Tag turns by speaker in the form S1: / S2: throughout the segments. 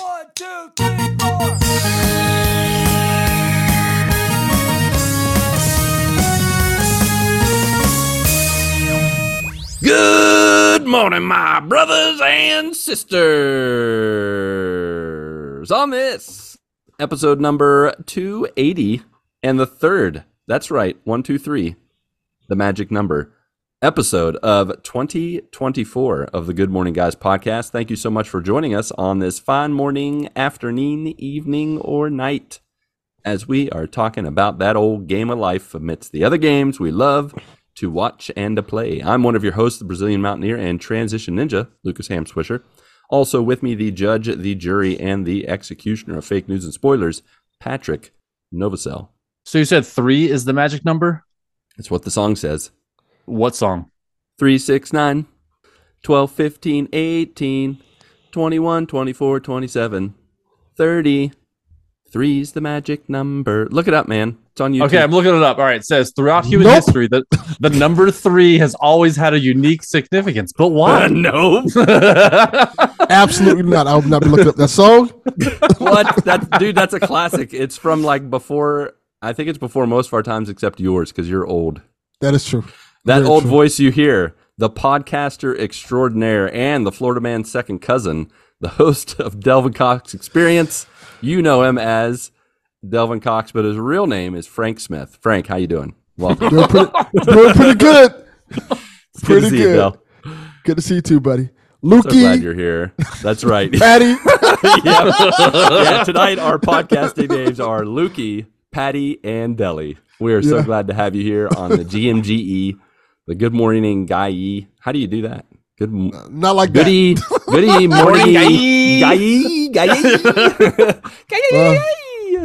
S1: One, two, three, four.
S2: Good morning, my brothers and sisters. On this episode number 280 and the third, that's right, 123, the magic number, episode of 2024 of the Good Morning Guys podcast. Thank you so much for joining us on this fine morning, afternoon, evening, or night as we are talking about that old game of life amidst the other games we love to watch and to play. I'm one of your hosts, the Brazilian Mountaineer and Transition Ninja, Lucas Hamswisher. Also with me, the judge, the jury, and the executioner of fake news and spoilers, Patrick Novacell.
S3: So you said three is the magic number?
S2: That's what the song says.
S3: What song?
S2: 3, 6, 9, 12, 15, 18, 21, 24, 27, 30. Three's the magic number. Look it up, man. It's on YouTube.
S3: Okay, I'm looking it up. All right, it says throughout human
S4: Nope.
S3: history that the number three has always had a unique significance. But why?
S2: no.
S4: Absolutely not. I will not be looking up that song.
S2: what? That dude, that's a classic. It's from like before. I think it's before most of our times except yours because you're old.
S4: That is true.
S2: That
S4: Very
S2: old
S4: true.
S2: voice you hear, the podcaster extraordinaire and the Florida man's second cousin, the host of Delvin Cox Experience. You know him as Delvin Cox, but his real name is Frank Smith. Frank, how you doing? Welcome.
S4: Doing pretty, doing pretty good.
S2: It's good to
S4: Pretty
S2: see you,
S4: good.
S2: Del.
S4: Good to see you too, buddy.
S2: So glad you're here. That's right.
S4: Patty.
S2: yeah. yeah, tonight our podcasting names are Lukey, Patty, and Deli. We are so
S4: Yeah.
S2: glad to have you here on the GMGE, the Good Morning Guy. How do you do that? Good, m-
S4: Not like that.
S2: goody, goody morning, guy, guy,
S4: Uh,
S2: guy.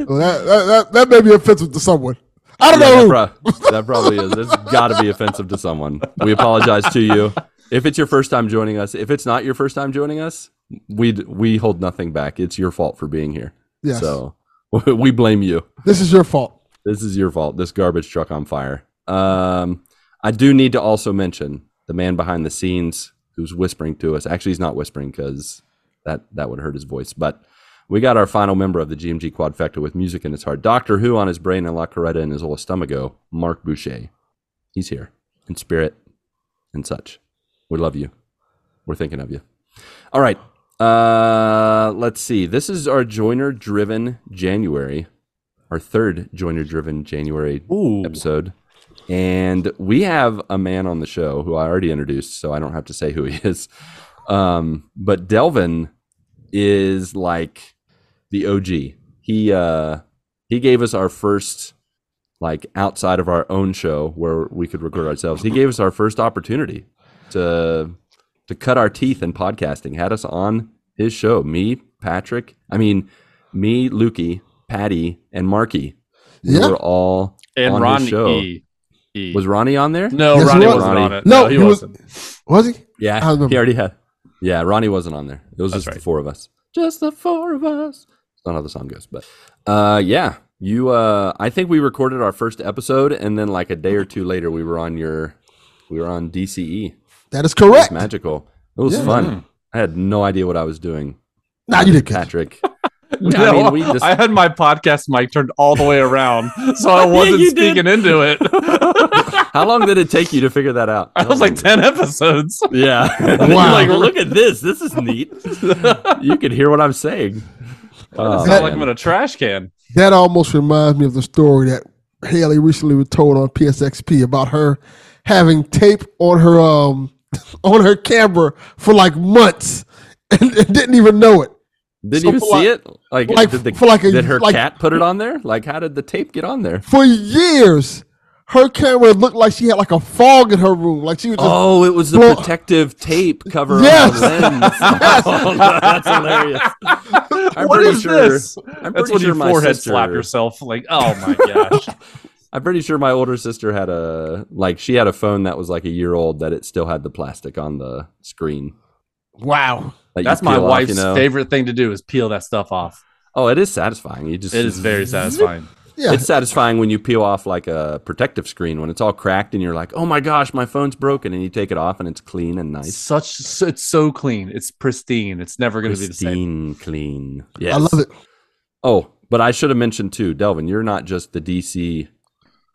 S4: Well, that, that, that, may be offensive to someone. I don't
S2: Yeah,
S4: know.
S2: that, pro- that probably is. That's got to be offensive to someone. We apologize to you. If it's your first time joining us, if it's not your first time joining us, we we hold nothing back. It's your fault for being here.
S4: Yes.
S2: So we blame you.
S4: This is your fault.
S2: This is your fault. This garbage truck on fire. Um, I do need to also mention the man behind the scenes who's whispering to us. Actually, he's not whispering because that that would hurt his voice. But we got our final member of the GMG Quadfecta with music in his heart, Doctor Who on his brain and La Coretta in his old stomago, Marc Boucher. He's here in spirit and such. We love you. We're thinking of you. All right. Uh, let's see. This is our joiner driven January, our third joiner driven January
S3: Ooh.
S2: episode. And we have a man on the show who I already introduced, so I don't have to say who he is. Um, but Delvin is like the OG. He uh he gave us our first like outside of our own show where we could record ourselves. He gave us our first opportunity to to cut our teeth in podcasting. Had us on his show. Me, Patrick, I mean me, Lukey, Patty, and Marky. We
S4: Yeah.
S2: were all
S3: and
S2: on
S3: Ron
S2: his show.
S3: E. E.
S2: Was Ronnie on there?
S3: no,
S4: Yes,
S3: Ronnie
S4: was.
S3: wasn't
S2: Ronnie.
S3: on it.
S4: No,
S3: No, he,
S4: he was-
S3: wasn't.
S4: Was he? I
S2: Yeah,
S4: remember.
S2: he already had. Yeah, Ronnie wasn't on there. It was
S3: That's
S2: just the four of us. Just the four of us. That's not how the song goes, but uh, yeah, you. Uh, I think we recorded our first episode, and then like a day or two later, we were on your. We were on DCE.
S4: That is
S2: It was
S4: correct.
S2: magical. It was
S4: Yeah.
S2: fun. I had no idea what I was doing.
S4: Nah, you did.
S2: Patrick.
S3: No,
S2: I mean, we just-
S3: I had my podcast mic turned all the way around, so I wasn't
S2: you did.
S3: speaking into it.
S2: How long did it take you to figure that out?
S3: I was like ten episodes.
S2: yeah.
S4: Wow.
S2: You're like, look at this. This is neat. you can hear what I'm saying. Oh,
S3: It's not like I'm in a trash can.
S4: That almost reminds me of the story that Haley recently was told on PSXP about her having tape on her um on her camera for like months and, and didn't even know it.
S2: Didn't
S4: So
S2: even see
S4: like-
S2: it. Like,
S4: like-
S2: did, the,
S4: for like a-
S2: did her
S4: like-
S2: cat put it on there? Like, how did the tape get on there?
S4: For years, her camera looked like she had like a fog in her room. Like she was just
S2: Oh, it was the
S4: Well-
S2: protective tape cover
S4: Yes.
S2: on the lens. Oh, that's hilarious. I'm
S3: What
S2: pretty
S3: is
S2: sure.
S3: this?
S2: I'm
S3: That's
S2: pretty
S3: when
S2: sure
S3: you
S2: my
S3: forehead
S2: sister.
S3: slap yourself. Like, oh my gosh.
S2: I'm pretty sure my older sister had a like she had a phone that was like a year old that it still had the plastic on the screen.
S4: wow.
S2: That
S3: That's my
S2: peel off,
S3: wife's
S2: you know?
S3: favorite thing to do is peel that stuff off.
S2: Oh, it is satisfying. You just
S3: It is very satisfying.
S4: Yeah.
S2: It's satisfying when you peel off like a protective screen when it's all cracked and you're like, "Oh my gosh, my phone's broken," and you take it off and it's clean and nice,
S3: Such it's so clean. It's pristine. It's never going to be the same.
S2: pristine, clean. Yes.
S4: I love it.
S2: Oh, but I should have mentioned too, Delvin. You're not just the DC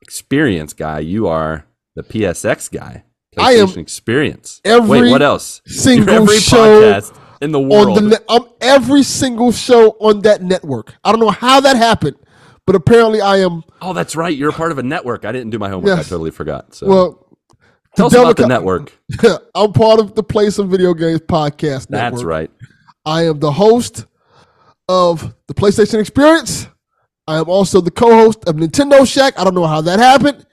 S2: experience guy. You are the PSX guy.
S4: I am
S2: Experience.
S4: every
S2: Wait, what else?
S4: single
S2: every
S4: show
S2: podcast in the
S4: On
S2: world.
S4: the net, um, every single show on that network. I don't know how that happened, but apparently I am.
S2: oh, that's right. You're a part of a network. I didn't do my homework.
S4: Yes.
S2: I totally forgot. So
S4: Well,
S2: tell us about the network.
S4: I'm part of the Play Some Video Games podcast network.
S2: That's right.
S4: I am the host of the PlayStation Experience. I am also the co-host of Nintendo Shack. I don't know how that happened,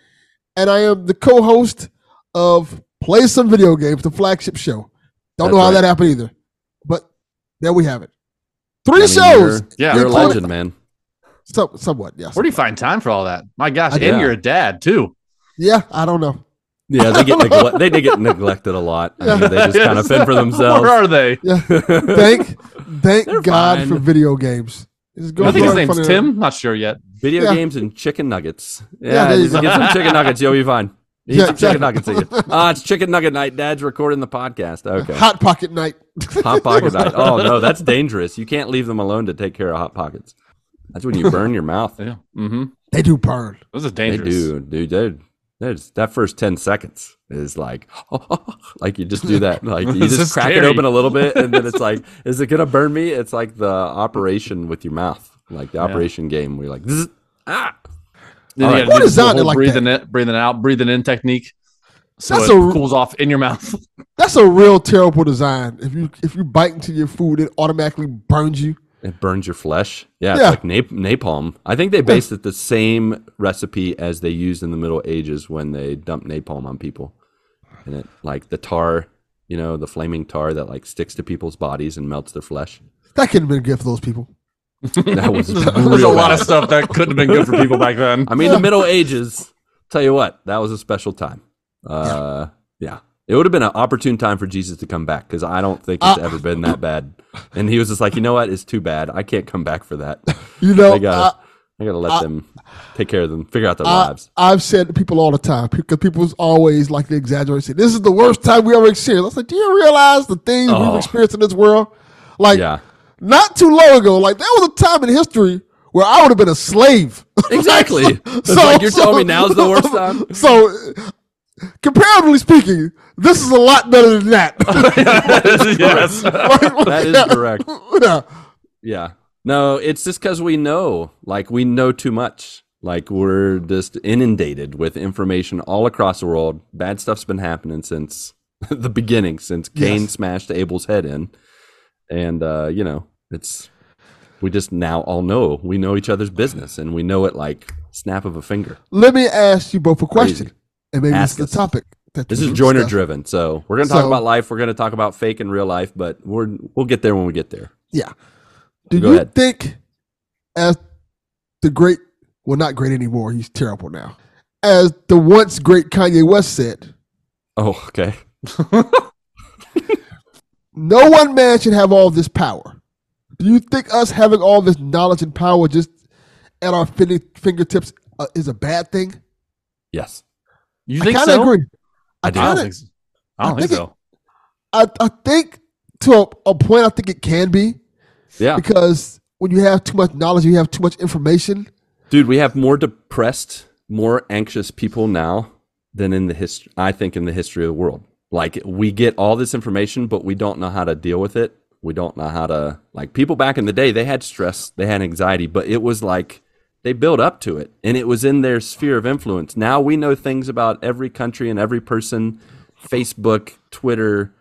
S4: and I am the co-host of Play Some Video Games, the flagship show. Don't know how
S2: right.
S4: that happened either, but there we have it. Three
S2: I mean,
S4: shows.
S2: You're,
S3: Yeah.
S2: you're a legend, man.
S4: Some, somewhat, yes.
S3: Where do you find time for all that? My gosh,
S4: I-
S3: and
S2: Yeah.
S3: you're a dad too.
S4: Yeah, I don't know.
S2: Yeah, they get negle- they did get neglected a lot. I mean, they just kind of fend for themselves.
S3: Where are they?
S4: Yeah, thank, thank
S2: They're
S4: God
S2: fine.
S4: for video games. It's
S3: I
S4: going
S3: think his name's
S4: funny-
S3: Tim. Not sure yet.
S2: Video
S4: Yeah.
S2: games and chicken nuggets.
S4: Yeah,
S2: Yeah,
S4: you
S2: just get some chicken nuggets. You'll be fine. Eat
S4: Yeah,
S2: some chicken
S4: exactly.
S2: nuggets. again. Ah, it's chicken nugget night. Dad's recording the podcast. Okay.
S4: Hot Pocket Night.
S2: Hot pocket night. Oh no, that's dangerous. You can't leave them alone to take care of hot pockets. That's when you burn your mouth.
S3: Yeah. Mm-hmm.
S4: They do burn.
S3: This is dangerous.
S2: They
S3: dangerous.
S2: do, dude. They're, there's that first ten seconds is like, like you just do that, like you just
S3: is
S2: crack it open a little bit, and then it's like, is it gonna burn me? It's like the operation with your mouth, like the operation game where you're like, "Zzz, ah,
S3: Then
S2: All
S3: you
S2: right.
S3: gotta
S4: What
S3: do
S4: is
S3: the
S4: that like
S3: breathing it, breathing out, breathing in technique. So
S4: That's
S3: it
S4: a-
S3: cools off in your mouth.
S4: That's a real terrible design. If you if you bite into your food, it automatically burns you.
S2: it burns your flesh. Yeah,
S4: Yeah.
S2: it's like nap- napalm. I think they based it the same recipe as they used in the Middle Ages when they dumped napalm on people, and it like the tar, you know, the flaming tar that like sticks to people's bodies and melts their flesh.
S4: That could have been good for those people.
S2: That was
S3: There's
S2: real
S3: a lot
S2: bad.
S3: of stuff that couldn't have been good for people back then.
S2: I mean, the Middle Ages. Tell you what, that was a special time. Uh, yeah, it would have been an opportune time for Jesus to come back because I don't think it's
S4: Uh,
S2: ever been that bad. And he was just like, you know what, it's too bad. I can't come back for that.
S4: You know,
S2: I gotta,
S4: I,
S2: I gotta let them take care of them, figure out their
S4: I,
S2: lives.
S4: I've said to people all the time because people always like to exaggerate. Say this is the worst time we ever experienced. I said, like, do you realize the things
S2: Oh.
S4: we've experienced in this world? Like
S2: Yeah,
S4: not too long ago, like there was a time in history where I would have been a slave.
S2: exactly. It's like you're telling me now's the worst time.
S4: So, comparatively speaking, this is a lot better than that.
S3: yes.
S2: That is correct.
S4: yeah.
S2: Yeah. No, it's just because we know, like, we know too much. Like, we're just inundated with information all across the world. Bad stuff's been happening since the beginning, since Cain
S4: Yes.
S2: smashed Abel's head in. And, uh, you know, it's, we just now all know. We know each other's business and we know it like snap of a finger.
S4: Let me ask you both a question,
S2: Crazy.
S4: and maybe
S2: Ask
S4: it's the topic. That
S2: This is joiner
S4: discuss.
S2: driven. So we're going to talk
S4: So-
S2: about life. We're going to talk about fake and real life, but we're, we'll get there when we get there.
S4: Yeah. Do
S2: Go
S4: you
S2: ahead.
S4: think, as the great, well, not great anymore, he's terrible now, as the once great Kanye West said,
S2: Oh, okay.
S4: no one man should have all this power. Do you think us having all this knowledge and power just at our fingertips uh, is a bad thing?
S2: Yes.
S3: You
S4: I
S3: think
S4: kind of
S3: so?
S4: agree.
S2: I do.
S3: I don't
S4: kinda-
S3: think so. I don't
S4: I
S3: think
S4: think
S3: so.
S4: I, I think to a, a point, I think it can be
S2: Yeah.
S4: because when you have too much knowledge, you have too much information.
S2: Dude, we have more depressed, more anxious people now than in the history. I think in the history of the world. Like we get all this information, but we don't know how to deal with it. We don't know how to like people back in the day. They had stress, they had anxiety, but it was like they built up to it, and it was in their sphere of influence. Now we know things about every country and every person, Facebook, Twitter,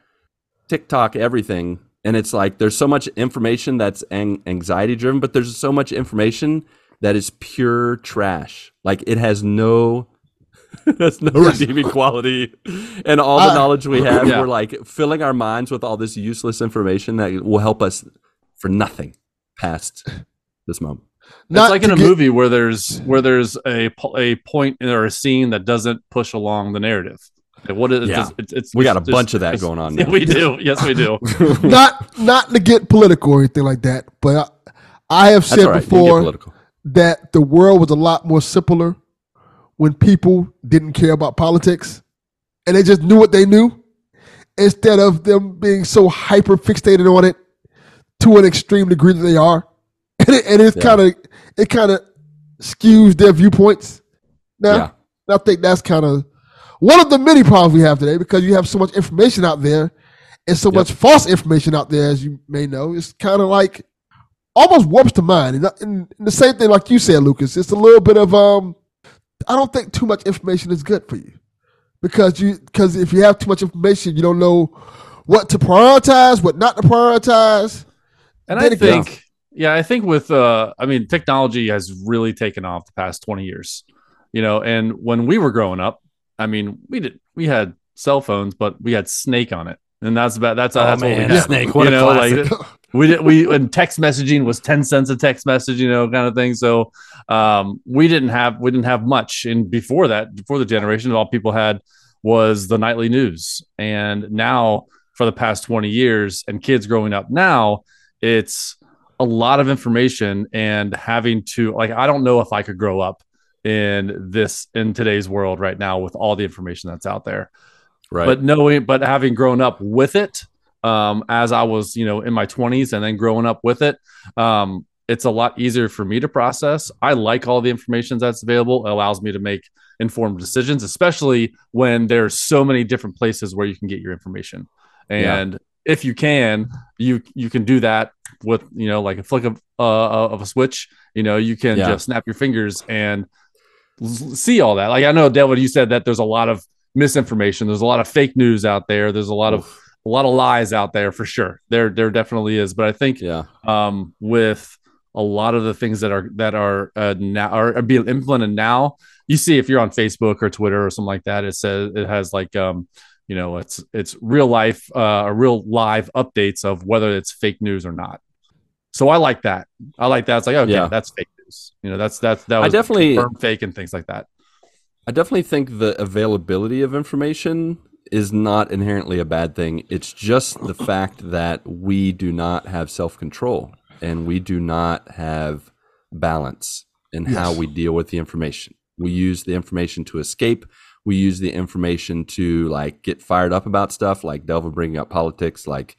S2: TikTok, everything. And it's like there's so much information that's an- anxiety driven, but there's so much information that is pure trash. Like it has no has no redeeming quality. And all the
S4: Uh,
S2: knowledge we have,
S3: Yeah.
S2: we're like filling our minds with all this useless information that will help us for nothing past this moment.
S4: Not
S3: it's like in a
S4: get-
S3: movie where there's where there's a a point or a scene that doesn't push along the narrative. Like what is
S2: Yeah.
S3: it's, it's, it's
S2: We got a
S3: it's-
S2: bunch of that going on now.
S3: we do. Yes, we do.
S4: not not to get political or anything like that, but I, I have
S2: That's
S4: said
S2: all right. You can get
S4: before that the world was a lot more simpler when people didn't care about politics and they just knew what they knew instead of them being so hyper fixated on it to an extreme degree that they are. And, it, and it's
S2: Yeah.
S4: kind of it kind of skews their viewpoints. Now,
S2: Yeah.
S4: I think that's kind of one of the many problems we have today because you have so much information out there and so
S2: Yep.
S4: much false information out there, as you may know. It's kind of like almost warps the mind. And, and, and the same thing, like you said, Lucas, it's a little bit of um. I don't think too much information is good for you because you because if you have too much information, you don't know what to prioritize, what not to prioritize.
S3: And
S4: Then
S3: I
S4: it goes-
S3: think, yeah, I think with, uh, I mean, technology has really taken off the past 20 years, you know, and when we were growing up, I mean, we did, we had cell phones, but we had Snake on it. And that's about, that's, that's what we had.
S2: Oh, Snake, what
S3: You
S2: a
S3: know,
S2: classic.
S3: like, we did, we, and text messaging was 10 cents a text message, you know, kind of thing. So, um, we didn't have, we didn't have much. And before that, before the generation, all people had was the nightly news. And now, for the past 20 years, and kids growing up now, it's a lot of information and having to like i don't know if i could grow up in this in today's world right now with all the information that's out there
S2: right.
S3: but knowing but having grown up with it um as i was you know in my 20s and then growing up with it um it's a lot easier for me to process. I like all the information that's available. It allows me to make informed decisions especially when there's so many different places where you can get your information.
S2: Yeah.
S3: and if you can you you can do that with you know like a flick of uh, of a switch. You know you can
S2: Yeah.
S3: just snap your fingers and see all that. Like i know David you said that there's a lot of misinformation. There's a lot of fake news out there. There's a lot of a lot of lies out there for sure there there definitely is but i think
S2: yeah.
S3: um, with a lot of the things that are that are uh, now are, being implemented now. You see, if you're on Facebook or Twitter or something like that, it says it has like um, you know, it's it's real life, uh, real live updates of whether it's fake news or not. So I like that. I like that. It's like okay,
S2: Yeah.
S3: that's fake news. You know, that's that's that
S2: I definitely-
S3: fake and things like that.
S2: I definitely think the availability of information is not inherently a bad thing. It's just the fact that we do not have self control and we do not have balance in how we deal with the information. We use the information to escape. We use the information to like get fired up about stuff, like Delvin bringing up politics. Like,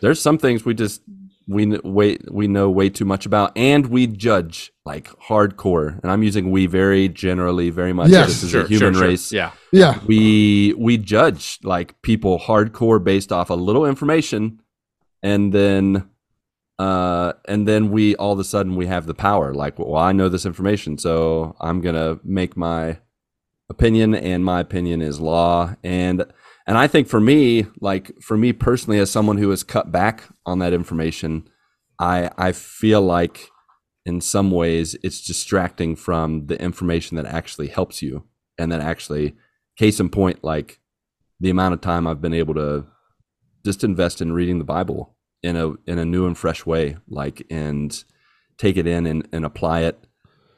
S2: there's some things we just we kn- wait we know way too much about, and we judge like hardcore. And I'm using we very generally, very much.
S4: Yes.
S2: this is a human race
S3: Yeah.
S4: Yeah,
S2: we we judge like people hardcore based off a little information and then uh and then we all of a sudden we have the power like well i know this information so i'm gonna make my opinion and my opinion is law and and i think for me like for me personally as someone who has cut back on that information i i feel like in some ways it's distracting from the information that actually helps you and that actually case in point like the amount of time i've been able to just invest in reading the bible in a in a new and fresh way like and take it in and, and apply it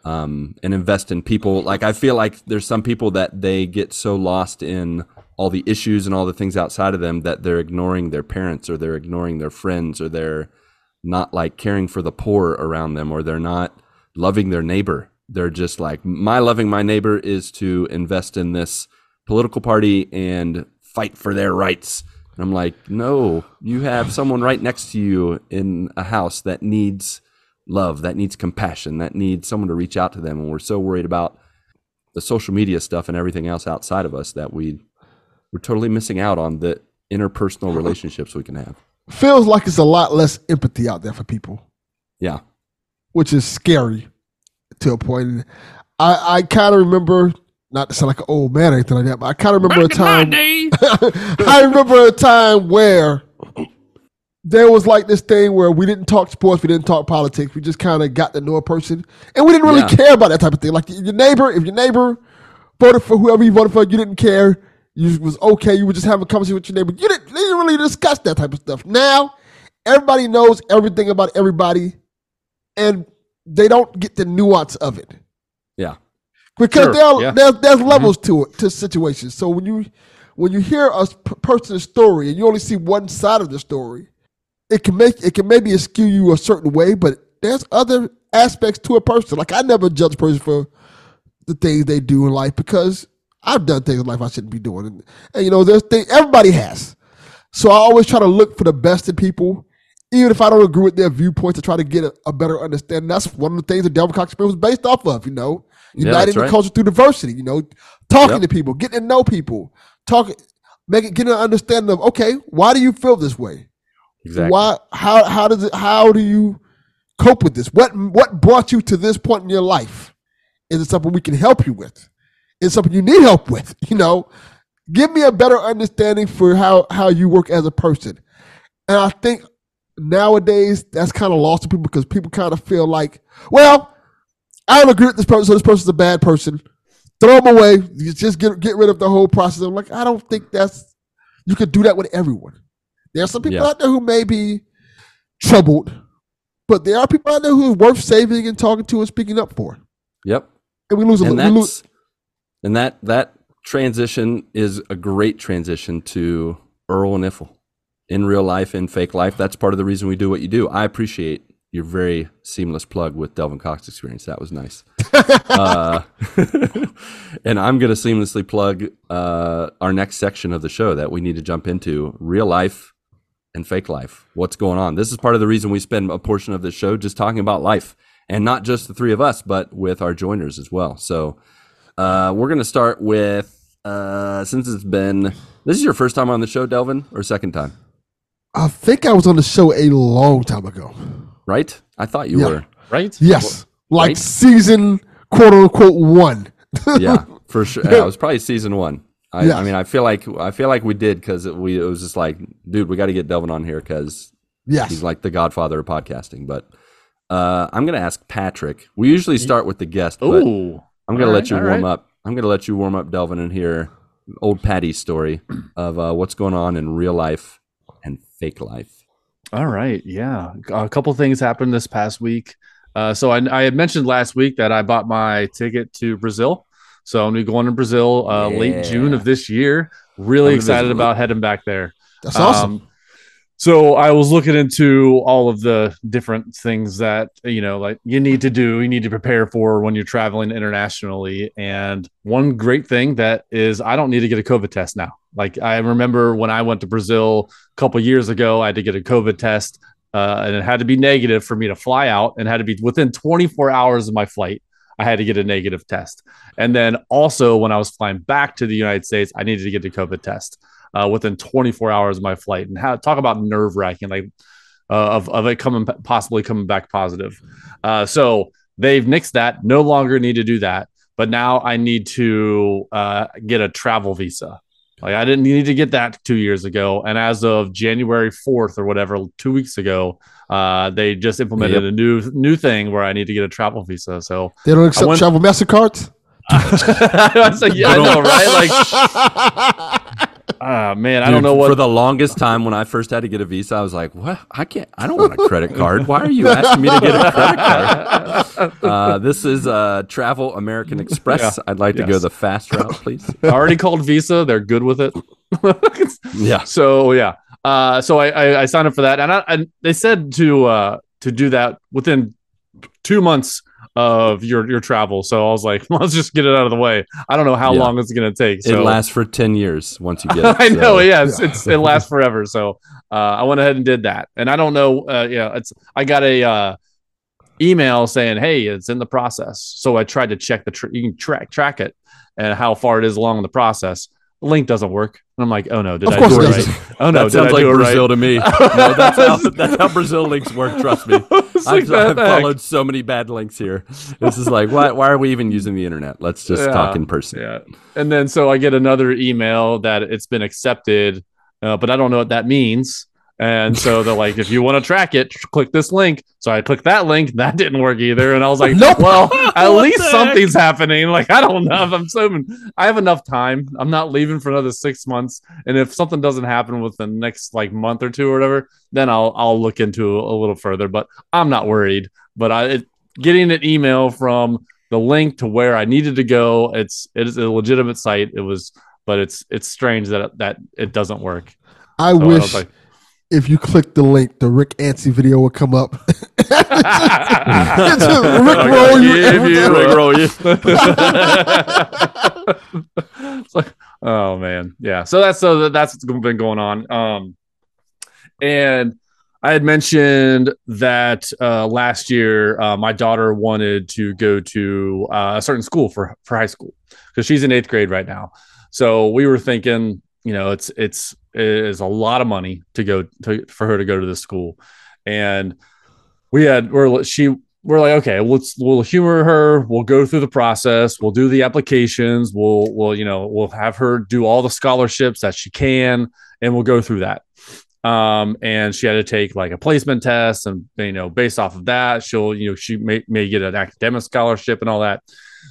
S2: um, and invest in people. Like i feel like there's some people that they get so lost in all the issues and all the things outside of them that they're ignoring their parents or they're ignoring their friends or they're not like caring for the poor around them or they're not loving their neighbor. They're just like my loving my neighbor is to invest in this political party and fight for their rights. And i'm like no you have someone right next to you in a house that needs love that needs compassion that needs someone to reach out to them. And we're so worried about the social media stuff and everything else outside of us that we we're totally missing out on the interpersonal relationships we can have
S4: feels like it's a lot less empathy out there for people,
S2: yeah
S4: which is scary to a point. I I kind of remember. Not to sound like an old man or anything like that, but I kind of remember a time. I remember a time where there was like this thing where we didn't talk sports, we didn't talk politics, we just kind of got to know a person, and we didn't really
S2: Yeah.
S4: care about that type of thing. Like your neighbor, if your neighbor voted for whoever you voted for, you didn't care. You was okay. You would just have a conversation with your neighbor. You didn't, didn't really discuss that type of stuff. Now, everybody knows everything about everybody, and they don't get the nuance of it
S2: yeah
S4: because
S3: Sure,
S4: there are,
S3: yeah.
S4: there's, there's mm-hmm. levels to it to situations. So when you when you hear a person's story and you only see one side of the story, it can make it can maybe skew you a certain way, but there's other aspects to a person. Like I never judge a person for the things they do in life because I've done things in life I shouldn't be doing, and, and you know, there's things everybody has. So I always try to look for the best in people, even if I don't agree with their viewpoints, to try to get a, a better understanding. That's one of the things the Delvin Cox experience was based off of. You know, uniting
S2: that's
S4: the
S2: right.
S4: culture through diversity. You know, talking
S2: Yep.
S4: to people, getting to know people, talking, making getting an understanding of okay, why do you feel this way?
S2: Exactly.
S4: Why? How? How does it? How do you cope with this? What? What brought you to this point in your life? Is it something we can help you with? Is something you need help with? You know, give me a better understanding for how how you work as a person. And I think nowadays that's kind of lost to people because people kind of feel like, well, I don't agree with this person, so this person's a bad person. Throw them away. You just get get rid of the whole process. I'm like, I don't think that's you could do that with everyone. There are some people
S2: Yeah.
S4: out there who may be troubled, but there are people out there who are worth saving and talking to and speaking up for.
S2: Yep.
S4: And we lose a
S2: and
S4: we lose.
S2: And that that transition is a great transition to Earl and Iffle in real life in fake life. That's part of the reason we do what you do. I appreciate your very seamless plug with Delvin Cox experience. That was nice. uh, and I'm going to seamlessly plug uh, our next section of the show that we need to jump into: real life and fake life. What's going on? This is part of the reason we spend a portion of the show just talking about life, and not just the three of us, but with our joiners as well. So uh, we're going to start with uh, since it's been this is your first time on the show, Delvin, or second time,
S4: I think I was on the show a long time ago.
S2: right? I thought you
S4: Yeah.
S2: were.
S3: Right?
S4: Yes, like
S2: Right.
S4: season quote unquote one.
S2: Yeah, for sure. Yeah, it was probably season one. I,
S4: Yeah.
S2: I mean, I feel like I feel like we did because it, we it was just like, dude, we got to get Delvin on here because
S4: Yes.
S2: he's like the godfather of podcasting. But uh, I'm going to ask Patrick. We usually start with the guest, but
S3: Ooh.
S2: I'm going to
S3: All
S2: let
S3: right,
S2: you warm
S3: right.
S2: up. I'm going to let you warm up, Delvin, and hear old Patty's story of uh, what's going on in real life and fake life.
S3: All right. Yeah. A couple things happened this past week. Uh, so I, I had mentioned last week that I bought my ticket to Brazil. So I'm going to be going to Brazil uh, late June of this year. Really excited about heading back there.
S4: That's awesome.
S3: So I was looking into all of the different things that you know, like you need to do, you need to prepare for when you're traveling internationally. And one great thing that is, I don't need to get a COVID test now. Like I remember when I went to Brazil a couple years ago, I had to get a COVID test, uh, and it had to be negative for me to fly out, and had to be within 24 hours of my flight. I had to get a negative test. And then also when I was flying back to the United States, I needed to get the COVID test uh, within 24 hours of my flight. And how talk about nerve wracking, like uh, of of it coming possibly coming back positive. Uh, so they've nixed that. No longer need to do that. But now I need to uh, get a travel visa. Like I didn't need to get that two years ago, and as of January fourth or whatever, two weeks ago, uh, they just implemented a new new thing where I need to get a travel visa. So
S4: they don't accept
S3: went-
S4: travel Mastercards.
S3: I was like, yeah, I know, right? Like, ah, man, I don't know what
S2: For the longest time, when I first had to get a visa, I was like, "What? I can't. I don't want a credit card. Why are you asking me to get a credit card?" Uh, this is uh, Travel American Express.
S3: Yeah.
S2: I'd like to go the fast route, please.
S3: I already called Visa. They're good with it.
S2: Yeah.
S3: so yeah. Uh, so I, I I signed up for that, and I, and they said to uh to do that within two months of your your travel. So I was like, let's just get it out of the way. I don't know how
S2: Yeah.
S3: long it's gonna take.
S2: it lasts for ten years once you get it.
S3: I know,
S2: so-
S3: yeah, it's, it's it lasts forever. So uh, I went ahead and did that, and I don't know, uh, yeah, it's I got a uh, email saying, hey, it's in the process. So I tried to check the tr- you can track track it and how far it is along the process. The link doesn't work, and I'm like, oh no, did
S4: Of
S3: I do
S4: it
S3: it
S4: doesn't.
S3: right? Oh no,
S2: that
S3: did
S2: sounds
S3: I
S2: like
S3: do
S2: Brazil
S3: right?
S2: to me. No, that's how that's how Brazil links work. Trust me.
S3: Like,
S2: I've,
S3: that
S2: I've followed so many bad links here. This is like, why, why are we even using the internet? Let's just
S3: Yeah.
S2: talk in person.
S3: Yeah. And then so I get another email that it's been accepted, uh, but I don't know what that means. And so they're like, if you want to track it, click this link. So I clicked that link. That didn't work either. And I was like,
S4: Nope.
S3: well, at least
S2: heck?
S3: something's happening. Like, I don't know if I'm assuming I have enough time. I'm not leaving for another six months. And if something doesn't happen within the next like month or two or whatever, then I'll, I'll look into it a little further, but I'm not worried. But I, it, getting an email from the link to where I needed to go. It's it is a legitimate site. It was, but it's it's strange that that it doesn't work.
S4: I
S3: So
S4: wish
S3: like,
S4: if you click the link, the Rick Astley video will come up, Just Rickroll you
S3: Give
S4: every
S3: you
S4: time.
S3: a- It's like, oh man, yeah. So that's so that's what's been going on. Um, and I had mentioned that uh, last year uh, my daughter wanted to go to uh, a certain school for for high school because she's in eighth grade right now. So we were thinking, you know, it's it's it is a lot of money to go to for her to go to this school, and we had we're she we're like okay let's we'll humor her. We'll go through the process. We'll do the applications. We'll we'll you know we'll have her do all the scholarships that she can and we'll go through that. Um and she had to take like a placement test and you know based off of that she'll you know she may, may get an academic scholarship and all that.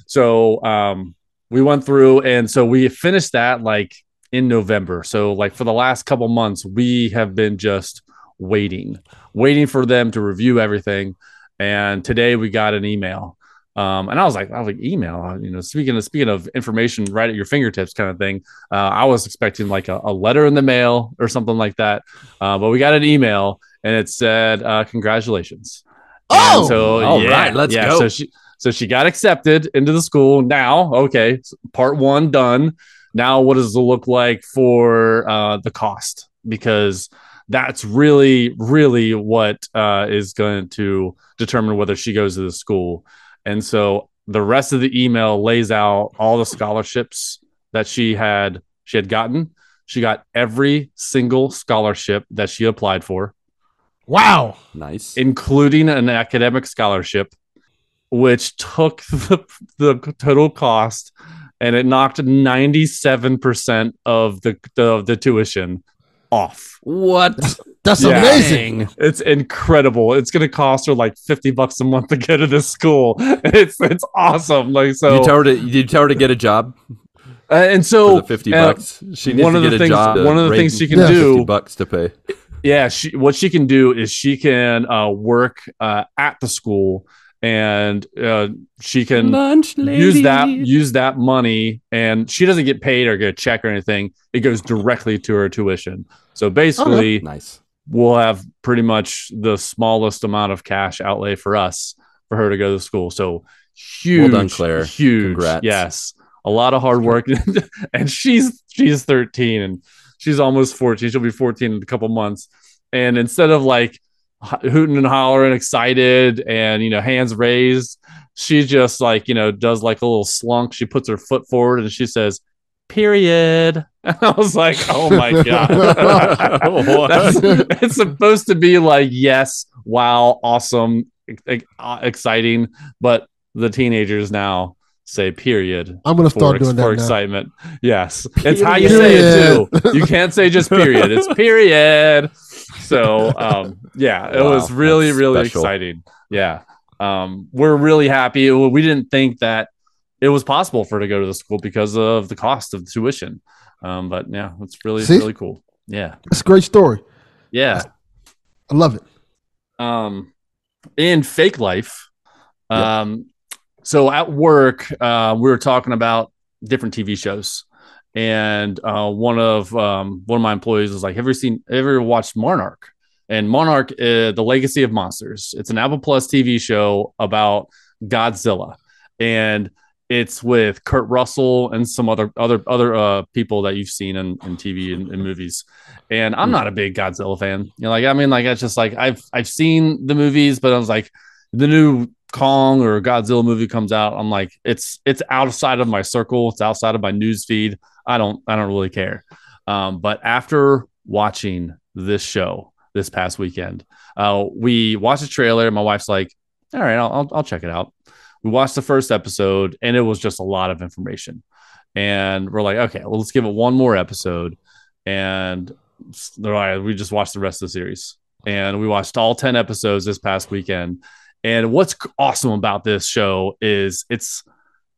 S3: So um we went through and so we finished that like in november so like for the last couple months we have been just waiting waiting for them to review everything and today we got an email um, and I was like, I was like, email, you know, speaking of speaking of information right at your fingertips, kind of thing. Uh, I was expecting like a, a letter in the mail or something like that, uh, but we got an email and it said, uh, "Congratulations."
S4: Oh!
S3: And so
S2: All
S3: yeah,
S2: right, let's
S3: yeah,
S2: go.
S3: So she so she got accepted into the school. Now, okay, part one done. Now, what does it look like for uh, the cost? Because that's really, really what uh, is going to determine whether she goes to the school. And so the rest of the email lays out all the scholarships that she had she had gotten. She got every single scholarship that she applied for,
S4: Wow.
S2: Nice.
S3: including an academic scholarship, which took the, the total cost and it knocked 97% of the, the, the tuition off.
S2: what?
S4: That's
S3: Yeah.
S4: amazing.
S3: It's incredible. It's going to cost her like 50 bucks a month to go to this school. It's it's awesome. Like so
S2: you tell her to you tell her to get a job
S3: uh, and
S2: for
S3: so
S2: the fifty
S3: uh,
S2: bucks. She needs
S3: one
S2: to
S3: of
S2: get
S3: the
S2: a
S3: things-
S2: job.
S3: one of the things she can
S4: Yeah.
S3: do-
S2: fifty bucks to pay.
S3: yeah she what she can do is she can uh, work uh, at the school and uh, she can
S2: Lunch
S3: use that use that money and she doesn't get paid or get a check or anything. It goes directly to her tuition. So basically
S2: Nice.
S3: we'll have pretty much the smallest amount of cash outlay for us for her to go to school. So huge
S2: done, Claire.
S3: huge.
S2: Congrats.
S3: yes. A lot of hard work. And she's she's 13 and she's almost 14 she'll be 14 in a couple months. And instead of like h- hooting and hollering excited and you know hands raised. She just like you know does like a little slunk. She puts her foot forward and she says period. And i was like oh my god. It's supposed to be like yes wow awesome exciting. But the teenagers now say period
S4: I'm gonna
S3: for,
S4: start
S3: ex-
S4: doing
S3: for
S4: that now.
S3: excitement. Yes. It's how you say it too. You can't say just period. It's period so um yeah it
S2: Wow,
S3: was really really
S2: special.
S3: exciting yeah um we're really happy we didn't think that it was possible for her to go to the school because of the cost of tuition um but yeah it's really
S4: See?
S3: really cool yeah
S4: it's a great story.
S3: yeah
S4: I love it.
S3: um in fake life um so at work uh we were talking about different tv shows and uh one of um one of my employees was like have you seen ever watched monarch? And monarch uh, the legacy of monsters. It's an apple plus tv show about godzilla. And it's with kurt russell and some other other other uh people that you've seen in, in tv and, and movies. And i'm not a big godzilla fan. You know like i mean like it's just like i've i've seen the movies but i was like the new Kong or Godzilla movie comes out, I'm like, it's it's outside of my circle, it's outside of my news feed. I don't I don't really care. Um, but after watching this show this past weekend, uh, we watched the trailer. My wife's like, all right, I'll, I'll I'll check it out. We watched the first episode, and it was just a lot of information. And we're like, okay, well, let's give it one more episode. And they're like, we just watched the rest of the series, and we watched all ten episodes this past weekend. And what's awesome about this show is it's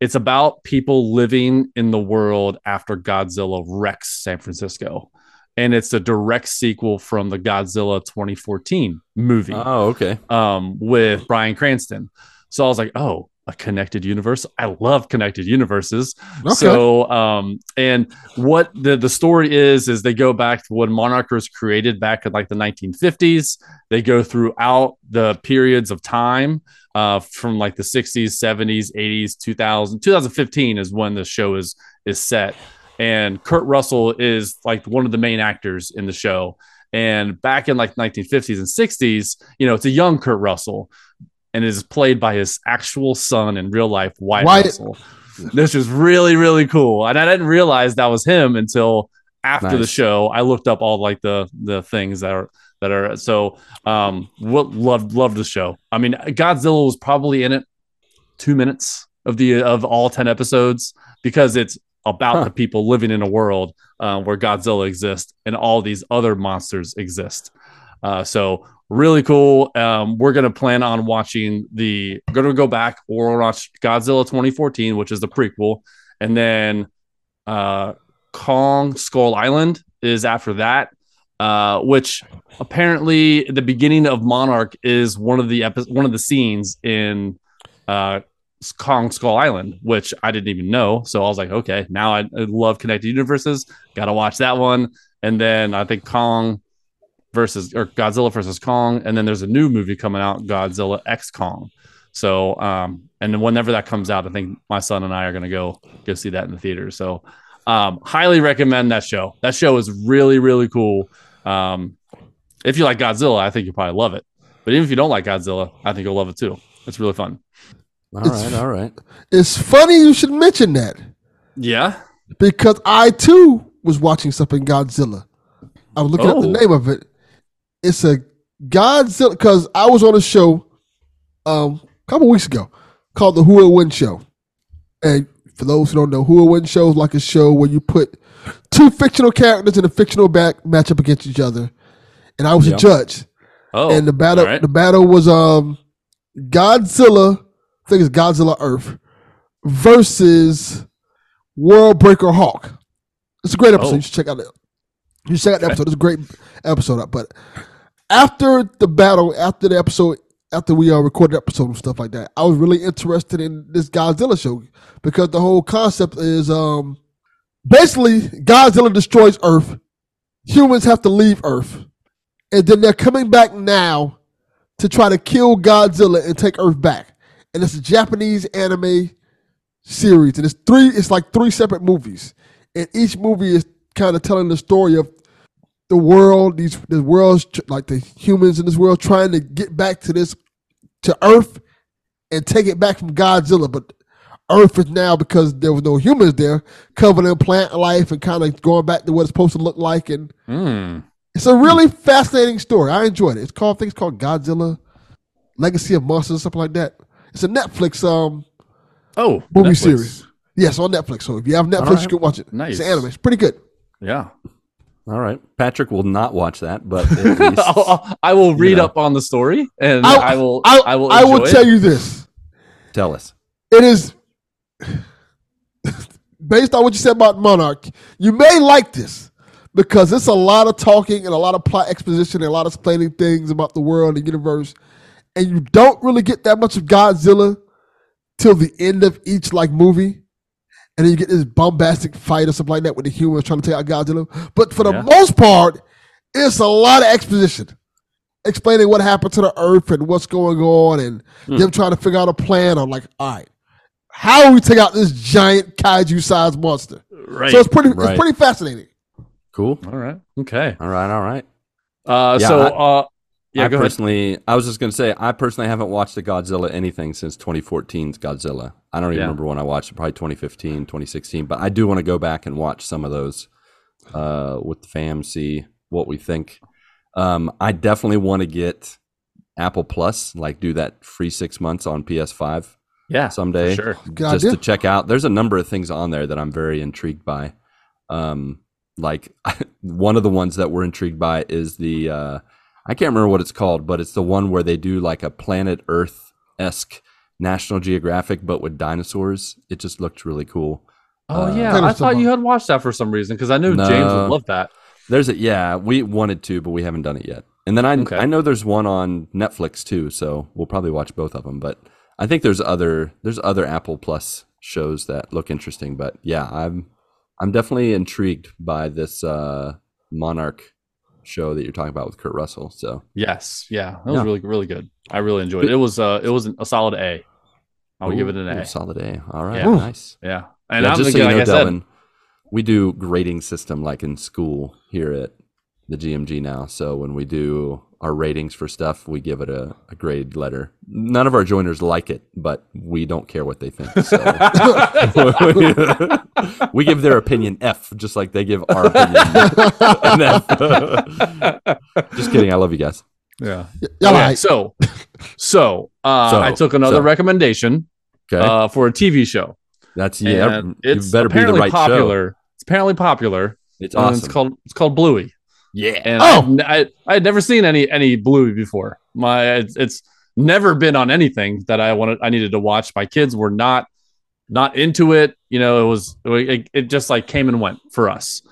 S3: it's about people living in the world after Godzilla wrecks San Francisco. And it's a direct sequel from the Godzilla 2014 movie
S2: Oh, okay.
S3: um, with Bryan Cranston. So I was like, oh, a connected universe. I love connected universes.
S4: Okay.
S3: So, um, and what the the story is is they go back to when Monarch was created back in like the 1950s. They go throughout the periods of time uh, from like the 60s, 70s, 80s, 2000, 2015 is when the show is is set. And Kurt Russell is like one of the main actors in the show. And back in like 1950s and 60s, you know, it's a young Kurt Russell and is played by his actual son in real life, Wyatt,
S4: Wyatt.
S3: Russell. This is really, really cool. And I didn't realize that was him until after the show. I looked up all like the the things that are that are so um what loved loved the show. I mean, Godzilla was probably in it two minutes of the of all 10 episodes because it's about
S2: Huh.
S3: the people living in a world uh, where Godzilla exists and all these other monsters exist. Uh, so really cool. Um, we're gonna plan on watching the. Gonna go back or watch Godzilla 2014, which is the prequel, and then uh, Kong Skull Island is after that. Uh, which apparently the beginning of Monarch is one of the epi- one of the scenes in uh, Kong Skull Island, which I didn't even know. So I was like, okay, now I, I love connected universes. Got to watch that one. And then I think Kong versus or Godzilla versus Kong, and then there's a new movie coming out, Godzilla X Kong. So, um, and then whenever that comes out, I think my son and I are gonna go go see that in the theater. So, um, highly recommend that show. That show is really really cool. Um, if you like Godzilla, I think you'll probably love it. But even if you don't like Godzilla, I think you'll love it too. It's really fun.
S2: All right, all right.
S4: It's funny you should mention that
S3: Yeah.
S4: because I too was watching something Godzilla. I was looking at the
S3: Oh.
S4: name of it. It's a Godzilla because I was on a show um, a couple weeks ago called the Who Will Win Show. And for those who don't know, Who Will Win Show is like a show where you put two fictional characters in a fictional back match up against each other. And I was
S2: Yeah.
S4: a judge.
S3: Oh,
S4: and the battle
S3: right.
S4: the battle was um Godzilla, I think it's Godzilla Earth versus World Breaker Hulk. It's a great episode.
S3: Oh.
S4: You should check out it. You should check out the episode. It's a great episode. But after the battle, after the episode, after we uh, recorded episode and stuff like that, I was really interested in this Godzilla show because the whole concept is um basically Godzilla destroys Earth. Humans have to leave Earth and then they're coming back now to try to kill Godzilla and take Earth back. And it's a Japanese anime series, and it's three. It's like three separate movies, and each movie is kind of telling the story of the world. These the world's like the humans in this world trying to get back to this to Earth and take it back from Godzilla, but. Earth is now because there was no humans there, covered in plant life and kind of going back to what it's supposed to look like, and
S3: Mm.
S4: it's a really fascinating story. I enjoyed it. It's called things called Godzilla Legacy of Monsters something like that. It's a Netflix um
S3: Oh,
S4: movie
S3: Netflix.
S4: series. Yes, on Netflix. So if you have Netflix, you can watch it.
S3: Nice.
S4: It's an anime. It's pretty good.
S3: Yeah.
S2: All right. Patrick will not watch that, but at least,
S3: I'll- I'll- I will read
S2: know.
S3: up on the story and
S4: I-
S3: I, will.
S4: I,
S3: I, will.
S4: I will tell
S3: it.
S4: you this.
S2: tell us.
S4: It is based on what you said about Monarch. You may like this because it's a lot of talking and a lot of plot exposition and a lot of explaining things about the world and the universe, and you don't really get that much of Godzilla till the end of each like movie. And then you get this bombastic fight or something like that with the humans trying to take out Godzilla. But for the
S3: Yeah.
S4: most part, it's a lot of exposition. Explaining what happened to the earth and what's going on and
S2: Hmm.
S4: them trying to figure out a plan on like, all right, how do we take out this giant kaiju sized monster?
S3: Right.
S4: So it's pretty
S2: Right.
S4: it's pretty fascinating.
S2: Cool.
S3: all right. Okay.
S2: All right. All right.
S3: Uh,
S2: Yeah,
S3: so,
S2: I-
S3: uh, yeah,
S2: I
S3: go ahead.
S2: personally, I was just going to say, I personally haven't watched a Godzilla anything since 2014's Godzilla. I don't even
S3: Yeah.
S2: remember when I watched it, probably 2015, 2016. But I do want to go back and watch some of those uh, with the fam, see what we think. Um, I definitely want to get Apple Plus, like do that free six months on PS5
S3: Yeah,
S2: someday.
S3: for sure.
S4: Good
S2: just
S4: idea.
S2: to check out. There's a number of things on there that I'm very intrigued by. Um, like one of the ones that we're intrigued by is the uh, I can't remember what it's called, but it's the one where they do like a planet Earth esque National Geographic, but with dinosaurs. It just looked really cool.
S3: Oh
S2: Uh,
S3: yeah, I thought
S4: stuff
S3: you had watched that for some reason because I knew
S2: No.
S3: James would love that.
S2: There's a yeah, we wanted to, but we haven't done it yet. And then I
S3: Okay.
S2: I know there's one on Netflix too, so we'll probably watch both of them. But I think there's other there's other Apple Plus shows that look interesting, but yeah, I'm I'm definitely intrigued by this uh, Monarch show that you're talking about with Kurt Russell. So
S3: Yes, yeah, that was
S2: Yeah.
S3: really really good. I really enjoyed it. It was uh, it was a solid A. I would give it an A.
S2: solid A. All right,
S3: Yeah.
S2: nice.
S3: Yeah, and
S2: Yeah,
S3: I'm
S2: just so
S3: thinking,
S2: you know,
S3: like I said,
S2: we do grading system like in school here at the GMG now. So when we do our ratings for stuff, we give it a, a grade letter. None of our joiners like it, but we don't care what they think. So we give their opinion F, just like they give our opinion an F. just kidding. I love you guys.
S3: yeah.
S4: Y'all
S3: Okay,
S4: right.
S3: so, so, uh,
S2: So,
S3: I took another
S2: so.
S3: recommendation
S2: Okay,
S3: uh, for a TV show.
S2: that's yeah.
S3: it's
S2: better be the
S3: apparently
S2: right show.
S3: popular. It's apparently popular.
S2: It's awesome.
S3: It's called it's called Bluey.
S2: Yeah.
S3: and
S4: Oh!
S3: I, I I had never seen any any Bluey before. My it's, it's never been on anything that I wanted. I needed to watch. My kids were not not into it. You know, it was it, it just like came and went for us.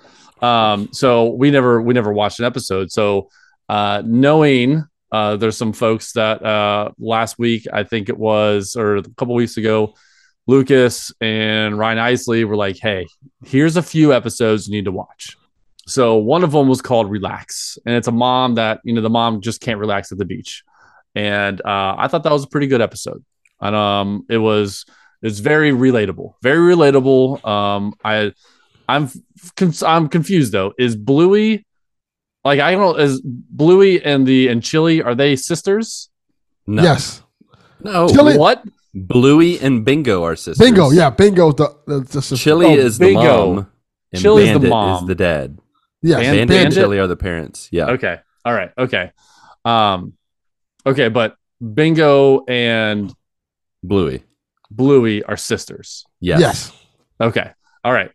S3: Um, so we never we never watched an episode. So uh, knowing uh, there's some folks that uh, last week I think it was or a couple weeks ago. Lucas and Ryan Isley were like, "Hey, here's a few episodes you need to watch." So one of them was called Relax, and it's a mom that you know the mom just can't relax at the beach, and uh, I thought that was a pretty good episode, and um, it was it's very relatable, very relatable. Um, I I'm I'm confused though. Is Bluey like I don't know? Is Bluey and the and Chili are they sisters?
S2: No.
S4: Yes.
S2: No.
S4: Chili-
S3: What?
S2: Bluey and Bingo are sisters.
S4: Bingo. Yeah, bingo's the the, the sister.
S2: Chili
S3: Oh,
S2: is the
S3: Bingo.
S2: mom. And
S3: Chili's the mom.
S2: is the dad.
S4: Yes.
S3: Band-
S2: Bandit, and
S3: Bandit?
S2: Chili are the parents. Yeah.
S3: Okay. All right. Okay. Um. Okay, but Bingo and
S2: Bluey.
S3: Bluey are sisters.
S2: Yes.
S4: Yes.
S3: Okay. All right.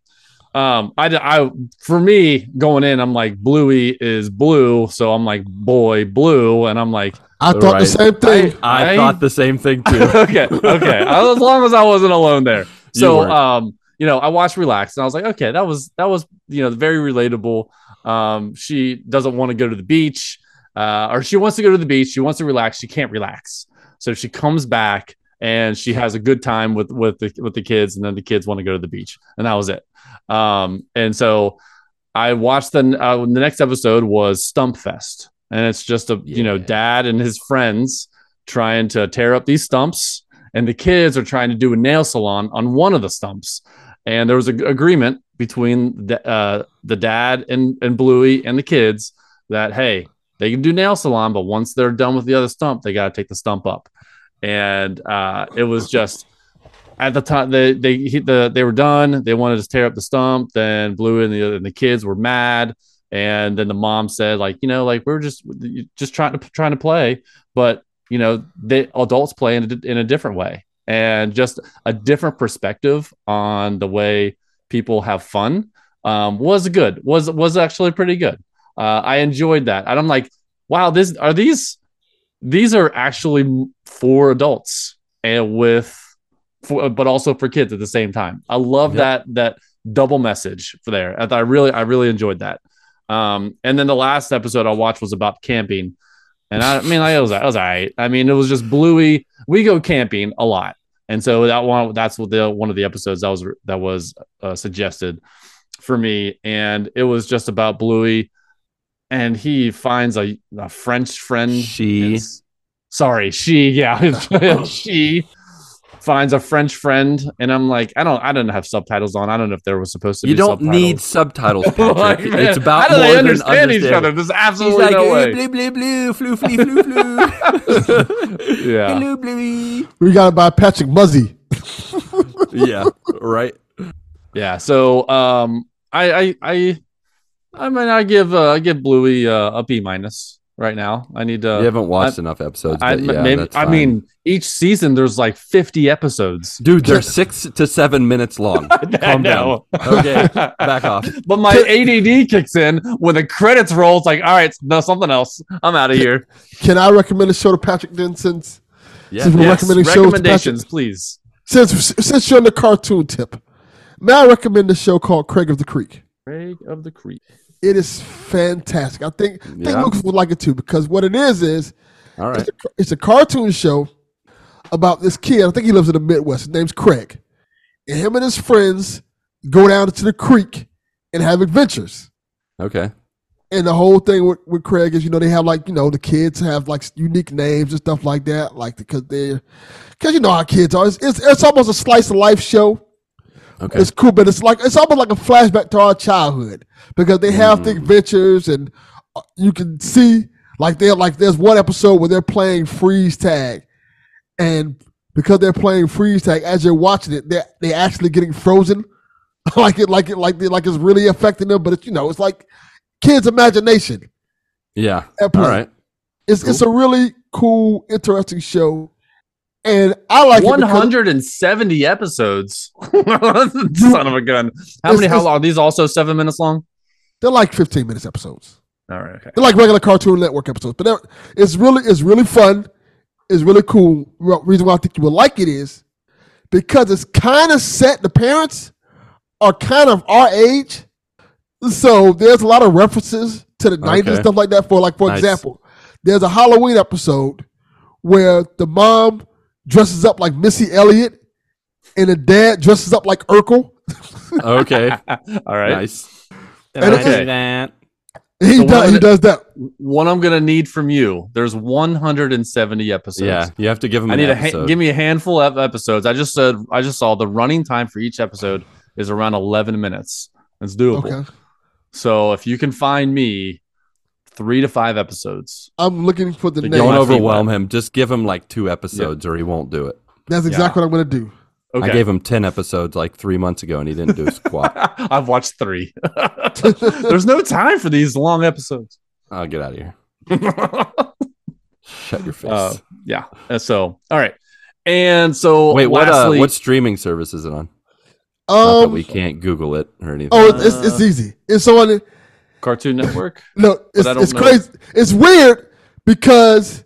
S3: Um, I, I, for me going in, I'm like Bluey is blue, so I'm like boy blue, and I'm like,
S4: I thought
S2: Right.
S4: the same thing.
S2: I,
S3: I-
S2: thought the same thing too.
S3: okay, okay. As long as I wasn't alone there. So,
S2: weren't.
S3: um, you know, I watched Relax, and I was like, okay, that was that was you know very relatable. Um, she doesn't want to go to the beach, uh, or she wants to go to the beach. She wants to relax. She can't relax, so she comes back and she has a good time with with the with the kids, and then the kids want to go to the beach, and that was it. Um, and so I watched the uh, the next episode was Stump Fest, and it's just a you know dad and his friends trying to tear up these stumps, and the kids are trying to do a nail salon on one of the stumps, and there was an agreement between the uh, the dad and and Bluey and the kids that hey they can do nail salon, but once they're done with the other stump, they got to take the stump up, and uh, it was just at the time they they he, the they were done. They wanted to tear up the stump. Then Bluey and the and the kids were mad, and then the mom said like you know like we're just just trying to trying to play, but you know they adults play in a, in a different way, and just a different perspective on the way people have fun um, was good. was was actually pretty good. Uh, I enjoyed that, and I'm like, wow, this are these these are actually for adults and with for, but also for kids at the same time. I love that that double message for there. I, I really I really enjoyed that. Um, and then the last episode I watched was about camping, and I, I mean like, it was it was all right. I mean it was just Bluey. We go camping a lot, and so that one that's what the one of the episodes that was that was uh, suggested for me, and it was just about Bluey, and he finds a, a French friend.
S2: She.
S3: Sorry, she, yeah, she finds a French friend, and I'm like, I don't, I don't have subtitles on. I don't know if there was supposed to
S2: You
S3: be.
S2: don't need
S3: subtitles.
S2: subtitles,
S3: Like, man,
S2: it's about
S3: how do
S2: more
S3: they
S2: than
S3: understand each other?
S2: understanding.
S3: There's
S2: He's
S3: absolutely
S2: like,
S3: no
S2: "Eh,
S3: way.
S2: blue, blue, blue, flu, flee, flu, flu.
S3: Yeah.
S2: Hello, Bluey.
S4: We got it by Patrick Muzzy.
S2: Yeah, right.
S3: Yeah. So, um, I, I, I, I mean, I give, uh, I give Bluey uh, a B minus right now. I need to.
S2: you haven't watched enough episodes,
S3: I,
S2: yeah,
S3: maybe,
S2: that's
S3: I mean, each season there's like 50 episodes.
S2: dude, they're six to seven minutes long. Calm down. Okay, back off.
S3: But my ADD kicks in when the credits roll. It's like, all right, no, something else. I'm out of here.
S4: Can I recommend a show to Patrick then since
S2: Yeah,
S4: Since we're
S3: Yes,
S4: recommending shows to
S3: recommendations, please.
S4: since since you're on the cartoon tip? May I recommend a show called Craig of the Creek?
S3: Craig of the Creek.
S4: It is fantastic. I think think
S2: Yeah.
S4: Lucas would like it too because what it is is
S2: All right.
S4: it's, a, it's a cartoon show about this kid. I think he lives in the Midwest. His name's Craig. And him and his friends go down to the creek and have adventures.
S2: Okay.
S4: And the whole thing with, with Craig is, you know, they have like, you know, the kids have like unique names and stuff like that, like because they're, because you know how kids are. It's, it's, it's almost a slice of life show.
S2: Okay.
S4: It's cool, but it's like it's almost like a flashback to our childhood because they have the
S2: Mm.
S4: adventures and uh, you can see like they're like there's one episode where they're playing freeze tag, and because they're playing freeze tag, as you're watching it, they're they actually getting frozen, like it like it like they, like it's really affecting them. But it's you know it's like kids' imagination
S2: yeah. All right.
S4: It's it's a really cool, interesting show, and I like it because-
S3: 170 episodes. Son of a gun. How
S4: It's-
S3: many? How long? Are these also seven minutes long?
S4: They're like 15 minutes episodes.
S3: All right. Okay.
S4: They're like regular Cartoon Network episodes, but it's really it's really fun. It's really cool. Re- Reason why I think you will like it is because it's kind of set. The parents are kind of our age, so there's a lot of references to the 90s
S2: Okay.
S4: stuff like that. For like for
S2: Nice.
S4: example, there's a Halloween episode where the mom dresses up like Missy Elliott and the dad dresses up like Urkel.
S2: Okay.
S3: All right.
S2: Nice.
S4: And
S2: I
S3: okay.
S2: that?
S4: He
S3: So
S4: does
S3: one
S4: he does that.
S3: One I'm gonna need from you. There's 170 episodes.
S2: Yeah. You have to give him.
S3: I
S2: an
S3: need a ha- give me a handful of episodes. I just said I just saw the running time for each episode is around 11 minutes. It's doable.
S4: Okay.
S3: So if you can find me three to five episodes,
S4: I'm looking for the
S3: To
S4: name.
S2: Don't overwhelm him. Just give him like two episodes, or he won't do it.
S4: That's exactly what I'm going to do.
S3: okay.
S2: I gave him ten episodes like three months ago, and he didn't do a squat.
S3: I've watched three. There's no time for these long episodes.
S2: I'll get out of here. Shut your face.
S3: Uh, yeah. So, all right. And so,
S2: Wait, what? Uh,
S3: lastly-
S2: what streaming service is it on? Not that
S4: Um,
S2: we can't Google it or anything.
S4: oh, it's, it's, it's easy. It's on.
S3: Cartoon Network?
S4: No, it's, it's
S3: know.
S4: crazy. It's weird because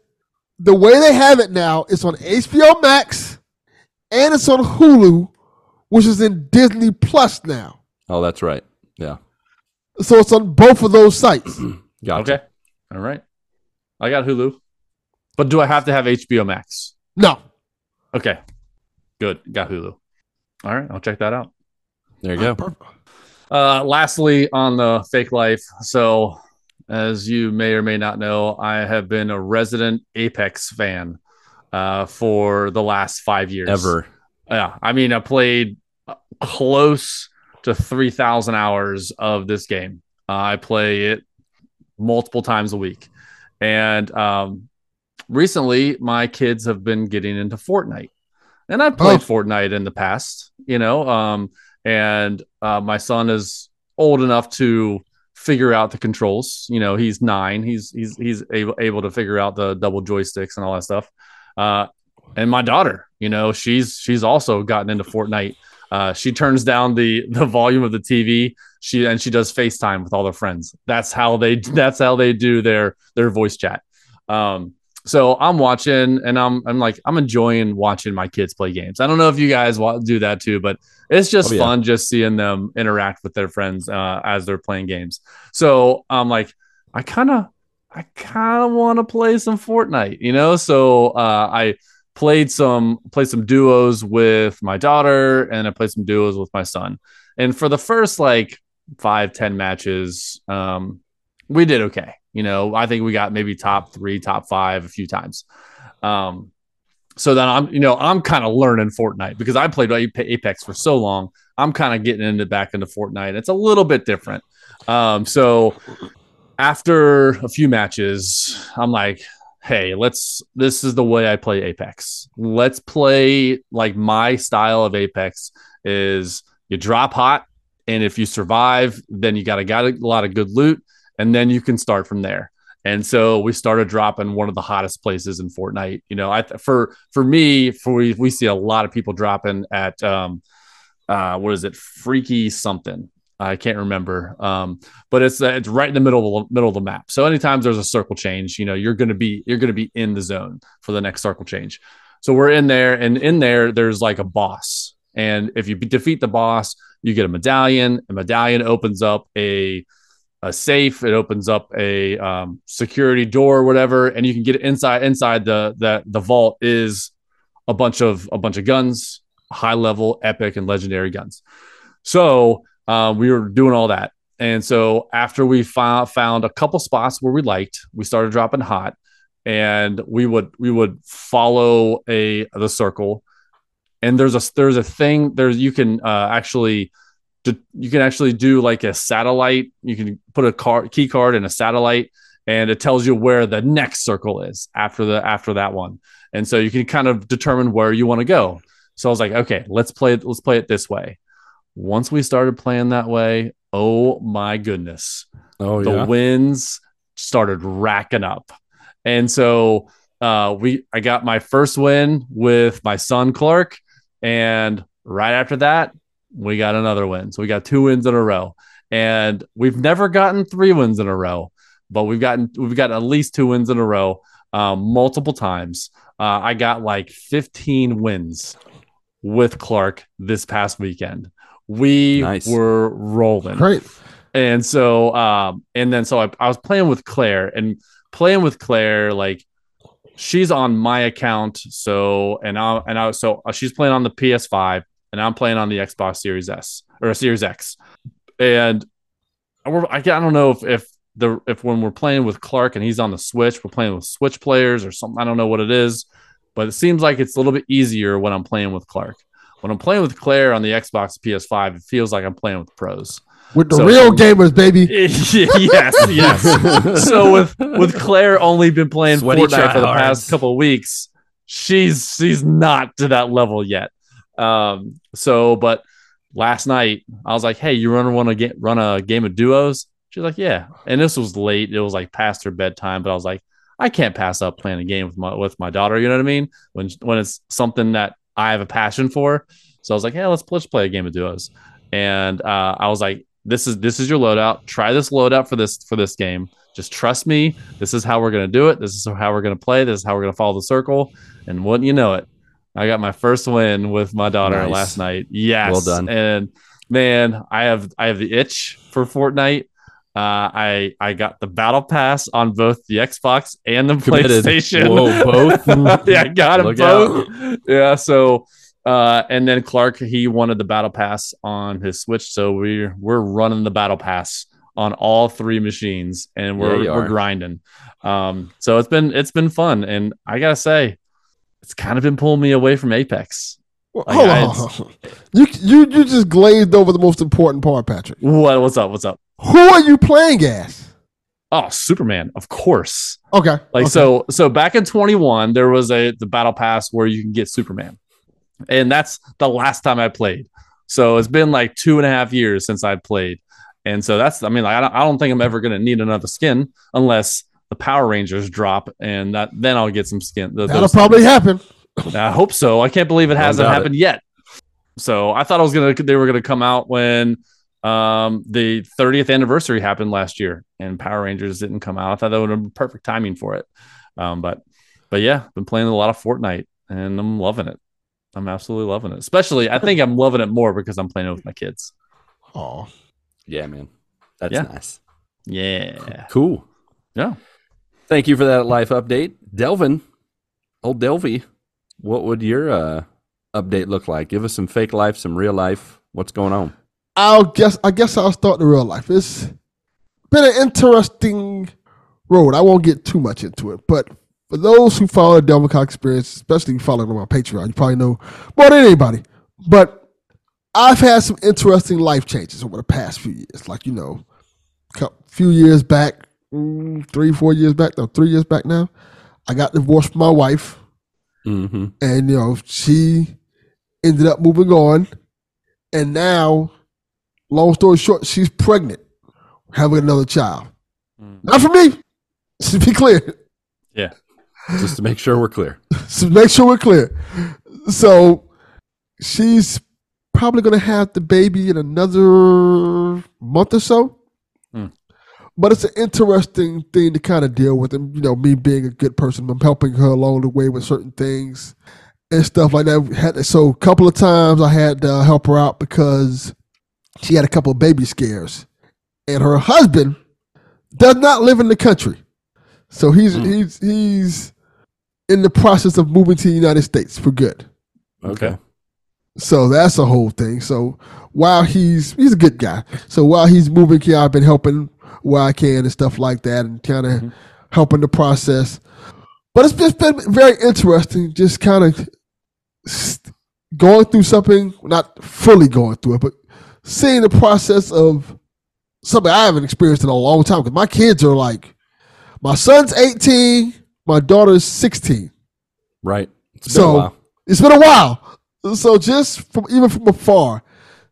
S4: the way they have it now, it's on HBO Max and it's on Hulu, which is in Disney Plus now.
S2: oh, that's right. Yeah.
S4: So it's on both of those sites.
S2: Gotcha.
S3: Okay. All right. I got Hulu. But do I have to have HBO Max?
S4: No,
S3: Okay. Good. Got Hulu. All right. I'll check that out.
S2: There you go.
S4: Perfect.
S3: Uh, lastly, on the fake life. So, as you may or may not know, I have been a resident Apex fan uh, for the last five years.
S2: Ever.
S3: Yeah. I mean, I played uh, close to 3,000 hours of this game. Uh, I play it multiple times a week. And um, recently, my kids have been getting into Fortnite. And I've played
S4: Oh.
S3: Fortnite in the past, you know, um, and uh, my son is old enough to figure out the controls. You know, he's nine. He's he's he's able able to figure out the double joysticks and all that stuff. Uh, and my daughter, you know, she's she's also gotten into Fortnite. Uh, she turns down the the volume of the TV. She and she does FaceTime with all their friends. That's how they that's how they do their their voice chat. Um, so I'm watching and I'm I'm like I'm enjoying watching my kids play games. I don't know if you guys do that too, but it's just
S2: Oh, yeah.
S3: fun just seeing them interact with their friends uh, as they're playing games. So I'm like, I kind of I kind of want to play some Fortnite, you know. So uh, I played some played some duos with my daughter and I played some duos with my son. And for the first like five ten matches, um, we did okay. You know, I think we got maybe top three, top five a few times. Um, so then I'm, you know, I'm kind of learning Fortnite because I played Apex for so long. I'm kind of getting into back into Fortnite. It's a little bit different. Um, so after a few matches, I'm like, hey, let's. This is the way I play Apex. Let's play like my style of Apex is you drop hot, and if you survive, then you got a got a lot of good loot, and then you can start from there. And so we started dropping one of the hottest places in Fortnite. You know, I for for me, for we, we see a lot of people dropping at um, uh, what is it, Freaky something. I can't remember, um, but it's uh, it's right in the middle of the, middle of the map. So anytime there's a circle change, you know, you're gonna be you're gonna be in the zone for the next circle change. So we're in there, and in there there's like a boss, and if you defeat the boss, you get a medallion. A medallion opens up a a safe. It opens up a um, security door, or whatever, and you can get inside. Inside the the the vault is a bunch of a bunch of guns, high level, epic, and legendary guns. So uh, we were doing all that, and so after we found found a couple spots where we liked, we started dropping hot, and we would we would follow a the circle, and there's a there's a thing there's you can uh, actually you can actually do like a satellite. You can put a card key card in a satellite, and it tells you where the next circle is after the after that one, and so you can kind of determine where you want to go. So I was like, okay, let's play it. Let's play it this way. Once we started playing that way, oh my goodness,
S2: Oh
S3: the
S2: yeah.
S3: wins started racking up. And so uh, we I got my first win with my son Clark, and right after that, we got another win. So we got two wins in a row. And we've never gotten three wins in a row, but we've gotten we've gotten at least two wins in a row um, multiple times. Uh, I got like 15 wins with Clark this past weekend. We
S2: Nice.
S3: were rolling.
S4: Great.
S3: And so, um, and then so I, I was playing with Claire and playing with Claire, like she's on my account. So, and I, and I, so uh, she's playing on the PS5 and I'm playing on the Xbox Series S or a Series X. And we're, I, I don't know if, if the, if when we're playing with Clark and he's on the Switch, we're playing with Switch players or something. I don't know what it is, but it seems like it's a little bit easier when I'm playing with Clark. When I'm playing with Claire on the Xbox PS5, it feels like I'm playing with pros.
S4: With the
S3: So-
S4: real gamers, baby.
S3: yes, yes. so with with Claire only been playing
S2: Sweaty
S3: Fortnite for the
S2: tryhards.
S3: past couple of weeks, she's she's not to that level yet. Um, so but last night I was like, "Hey, you run want to get run a game of duos?" She's like, "Yeah." And this was late; it was like past her bedtime. But I was like, "I can't pass up playing a game with my with my daughter." You know what I mean? When when it's something that I have a passion for. So I was like, "Yeah, let's let's play a game of duos." And uh, I was like, "This is this is your loadout. Try this loadout for this for this game. Just trust me. This is how we're gonna do it. This is how we're gonna play. This is how we're gonna follow the circle." And wouldn't you know it, I got my first win with my daughter
S2: Nice.
S3: last night. Yes,
S2: Well done.
S3: And man, I have I have the itch for Fortnite. Uh, I I got the battle pass on both the Xbox and the
S2: Committed.
S3: PlayStation.
S2: Whoa, both?
S3: yeah, I got them
S2: Look
S3: both. Yeah, so uh, and then Clark he wanted the battle pass on his Switch, so we're we're running the battle pass on all three machines, and we're we're grinding. Um, so it's been it's been fun, and I gotta say, it's kind of been pulling me away from Apex.
S4: Well,
S3: Like,
S4: hold
S3: I-
S4: on, hold on. You you you just glazed over the most important part, Patrick.
S3: What what's up? What's up?
S4: Who are you playing as?
S3: Oh, Superman, of course.
S4: Okay,
S3: Like
S4: okay.
S3: so so back in 21 there was a the battle pass where you can get Superman. And that's the last time I played. So it's been like two and a half years since I played. And so that's I mean like I don't, I don't think I'm ever gonna need another skin unless the Power Rangers drop and that then I'll get some skin. th-
S4: That'll
S3: those
S4: probably happen.
S3: I hope so. I can't believe it hasn't
S2: doubt
S3: happened yet. So I thought I was gonna they were gonna come out when um the 30th anniversary happened last year and Power Rangers didn't come out. I thought that would have been perfect timing for it. Um but but yeah, been playing a lot of Fortnite and I'm loving it. I'm absolutely loving it. Especially I think I'm loving it more because I'm playing it with my kids.
S4: Oh,
S2: Yeah, man. That's
S3: Yeah.
S2: nice.
S3: Yeah.
S2: Cool.
S3: Yeah.
S2: Thank you for that life update. Delvin, old Delvy, what would your uh, update look like? Give us some fake life, some real life. What's going on?
S4: I'll guess. I guess I'll start the real life. It's been an interesting road. I won't get too much into it, but for those who follow the Delvin Cox experience, especially following on my Patreon, you probably know more than anybody. But I've had some interesting life changes over the past few years. Like you know, a few years back, mm, three, four years back, no, three years back now, I got divorced from my wife
S2: Mm-hmm.
S4: and you know she ended up moving on and now long story short she's pregnant having another child
S3: Mm.
S4: not for me to be clear Yeah.
S2: Just to make sure we're clear.
S4: so make sure we're clear so she's probably going to have the baby in another month or so
S3: Hmm.
S4: But it's an interesting thing to kind of deal with and you know me being a good person i'm helping her along the way with certain things and stuff like that. Had so a couple of times I had to help her out because she had a couple of baby scares, and her husband does not live in the country, so he's
S2: Hmm.
S4: he's he's in the process of moving to the United States for good.
S2: Okay.
S4: So that's a whole thing. So while he's he's a good guy. So while he's moving here, I've been helping where I can and stuff like that, and kind of
S3: Mhm.
S4: helping the process. But it's just been very interesting, just kind of going through something, not fully going through it, but seeing the process of something I haven't experienced in a long time. Because my kids are like, my son's 18, my daughter's 16
S2: Right. It's
S4: So- it's been a while. So just from even from afar,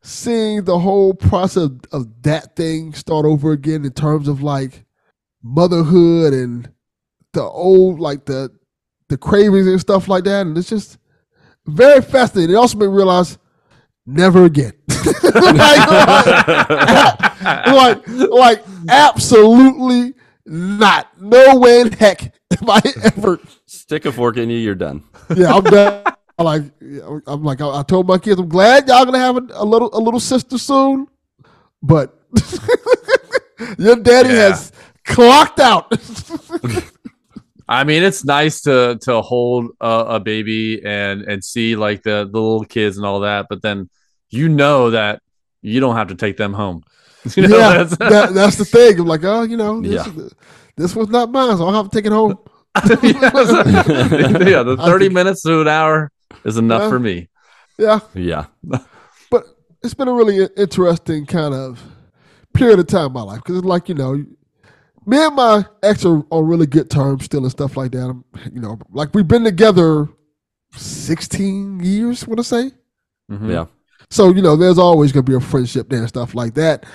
S4: seeing the whole process of that thing start over again in terms of like motherhood and the old like the the cravings and stuff like that, and it's just very fascinating. It also made me realize never again. like, like, like absolutely not. No way in heck am I ever
S2: Stick a fork in you, you're done.
S4: yeah, I'm done. I like, I'm like, I, I told my kids, I'm glad y'all gonna have a, a little, a little sister soon, but your daddy
S3: Yeah.
S4: has clocked out.
S3: I mean, it's nice to to hold a, a baby and and see like the the little kids and all that, but then you know that you don't have to take them home. You know,
S4: yeah,
S3: that's-
S4: that, that's the thing. I'm like, oh, you know, this,
S2: Yeah.
S4: this was not mine, so I'll have to take it home.
S3: yeah, the
S4: I
S3: 30
S4: think-
S3: minutes to an hour is enough
S4: Yeah.
S3: for me.
S4: Yeah,
S2: Yeah.
S4: but it's been a really interesting kind of period of time in my life because it's like you know, me and my ex are on really good terms still and stuff like that. I'm, you know, like we've been together sixteen years. Want to say?
S3: Mhm.
S2: Yeah.
S4: So you know, there's always gonna be a friendship there and stuff like that.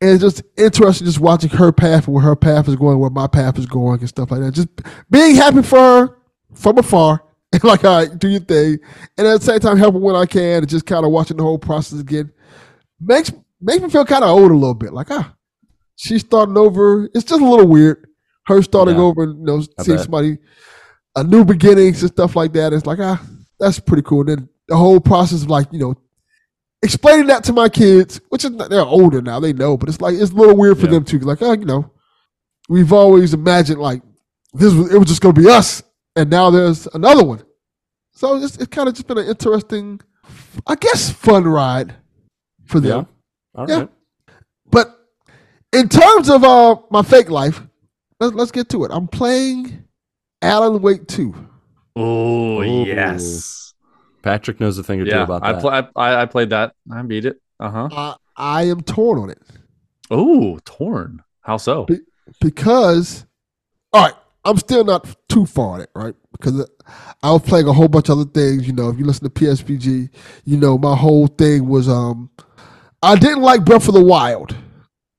S4: And it's just interesting just watching her path and where her path is going, where my path is going, and stuff like that. Just being happy for her from afar, and like, all right, do your thing, and at the same time helping when I can, and just kind of watching the whole process again makes makes me feel kind of old a little bit. Like, ah, she's starting over. It's just a little weird. Her starting
S2: Yeah.
S4: over, and you know,
S2: I
S4: seeing
S2: bet.
S4: somebody a new beginnings and stuff like that. It's like, ah, that's pretty cool. And then the whole process of like, you know, explaining that to my kids, which is not, they're older now, they know, but it's like it's a little weird for
S3: Yeah.
S4: them too. Like, oh, you know, we've always imagined like this was it was just gonna be us, and now there's another one. So it's, it's kind of just been an interesting, I guess, fun ride for them.
S2: Yeah. All right.
S4: Yeah. But in terms of uh my fake life, let's, let's get to it. I'm playing Alan Wake 2.
S3: Oh, yes.
S2: Patrick knows a thing or two
S3: Yeah,
S2: about
S3: I,
S2: that.
S3: I I played that. I beat it. Uh huh.
S4: Uh, I am torn on it
S3: Oh, torn. How so?
S4: Be- because, all right, I'm still not too far on it, right? Because I was playing a whole bunch of other things. You know, if you listen to PSPG, you know, my whole thing was um, I didn't like Breath of the Wild,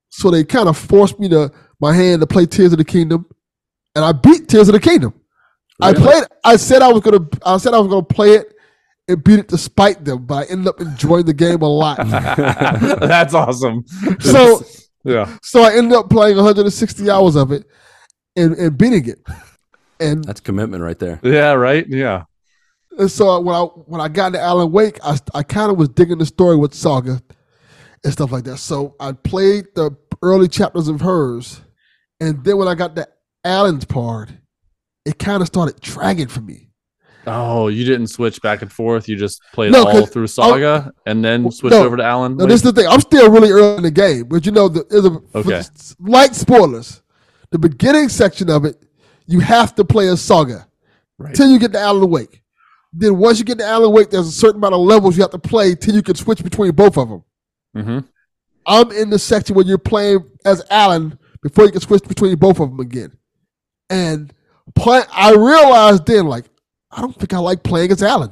S4: so they kind of forced me to my hand to play Tears of the Kingdom, and I beat Tears of the Kingdom. I played. I said I was gonna. I said I was gonna play it and beat it despite them, but I ended up enjoying the game a lot.
S3: That's awesome.
S4: so
S3: yeah.
S4: so I ended up playing 160 hours of it and, and beating it. And,
S2: That's commitment right there.
S3: Yeah, right? Yeah.
S4: and so when I when I got to Alan Wake, I I kind of was digging the story with Saga and stuff like that. So I played the early chapters of hers, and then when I got to Alan's part, it kind of started dragging for me.
S3: Oh, you didn't switch back and forth. You just played
S4: No,
S3: all
S4: 'cause-
S3: through Saga and then switched
S4: no,
S3: over to Alan.
S4: Now this is the thing. I'm still really early in the game, but you know, the, there's a
S3: Okay.
S4: light spoilers. The beginning section of it, you have to play a Saga.
S3: Right.
S4: till you get to Alan Wake. Then once you get to Alan Wake, there's a certain amount of levels you have to play till you can switch between both of them.
S3: hmm
S4: I'm in the section where you're playing as Alan before you can switch between both of them again. And play, I realized then, like, I don't think I like playing as Alan.